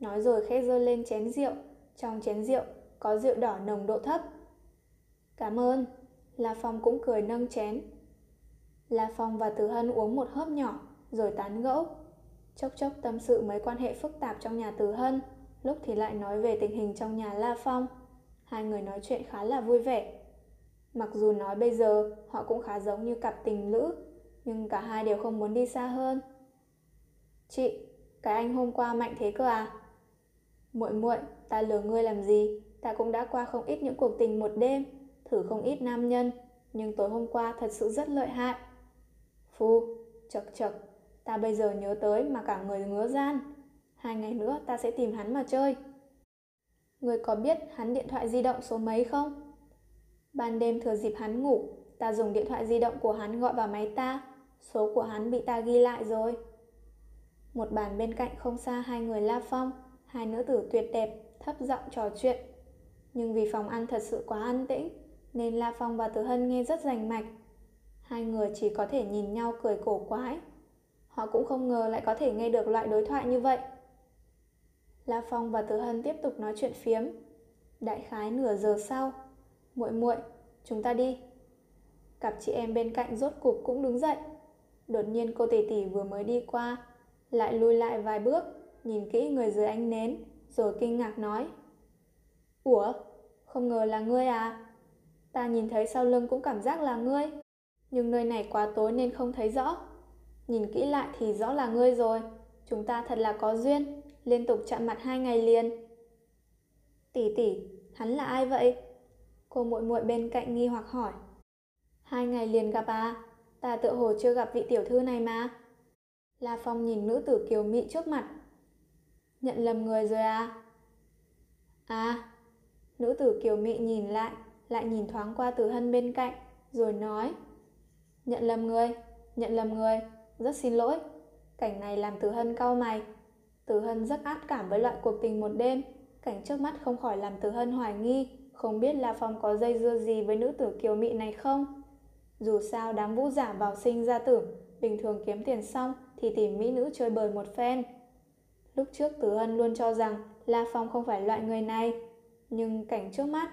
Nói rồi khẽ giơ lên chén rượu, trong chén rượu có rượu đỏ nồng độ thấp. Cảm ơn. La Phong cũng cười nâng chén. La Phong và Từ Hân uống một hớp nhỏ, rồi tán gẫu. Chốc chốc tâm sự mấy quan hệ phức tạp trong nhà Từ Hân, lúc thì lại nói về tình hình trong nhà La Phong. Hai người nói chuyện khá là vui vẻ. Mặc dù nói bây giờ họ cũng khá giống như cặp tình lữ, nhưng cả hai đều không muốn đi xa hơn. Chị, cái anh hôm qua mạnh thế cơ à? Muội muội, ta lừa ngươi làm gì? Ta cũng đã qua không ít những cuộc tình một đêm thử không ít nam nhân, nhưng tối hôm qua thật sự rất lợi hại. Phu, chật chật, ta bây giờ nhớ tới mà cả người ngứa gian. Hai ngày nữa ta sẽ tìm hắn mà chơi. Người có biết hắn điện thoại di động số mấy không? Ban đêm thừa dịp hắn ngủ, ta dùng điện thoại di động của hắn gọi vào máy ta. Số của hắn bị ta ghi lại rồi. Một bàn bên cạnh không xa hai người La Phong, hai nữ tử tuyệt đẹp, thấp giọng trò chuyện. Nhưng vì phòng ăn thật sự quá an tĩnh, nên La Phong và Từ Hân nghe rất rành mạch. Hai người chỉ có thể nhìn nhau cười cổ quái. Họ cũng không ngờ lại có thể nghe được loại đối thoại như vậy. La Phong và Từ Hân tiếp tục nói chuyện phiếm. Đại khái nửa giờ sau, muội muội, chúng ta đi. Cặp chị em bên cạnh rốt cục cũng đứng dậy. Đột nhiên cô tỷ tỷ vừa mới đi qua, lại lùi lại vài bước, nhìn kỹ người dưới ánh nến, rồi kinh ngạc nói. Ủa, không ngờ là ngươi à? Ta nhìn thấy sau lưng cũng cảm giác là ngươi. Nhưng nơi này quá tối nên không thấy rõ. Nhìn kỹ lại thì rõ là ngươi rồi. Chúng ta thật là có duyên, liên tục chạm mặt hai ngày liền. Tỷ tỷ, hắn là ai vậy? Cô muội muội bên cạnh nghi hoặc hỏi. Hai ngày liền gặp à? Ta tựa hồ chưa gặp vị tiểu thư này mà. La Phong nhìn nữ tử kiều mị trước mặt. Nhận lầm người rồi à? À, nữ tử kiều mị nhìn lại, lại nhìn thoáng qua tử hân bên cạnh, rồi nói. Nhận lầm người, nhận lầm người, rất xin lỗi. Cảnh này làm tử hân cau mày. Tử hân rất át cảm với loại cuộc tình một đêm. Cảnh trước mắt không khỏi làm tử hân hoài nghi, không biết La Phong có dây dưa gì với nữ tử kiều mị này không. Dù sao đám vũ giả vào sinh ra tử, bình thường kiếm tiền xong thì tìm mỹ nữ chơi bời một phen. Lúc trước Tử Hân luôn cho rằng La Phong không phải loại người này, nhưng cảnh trước mắt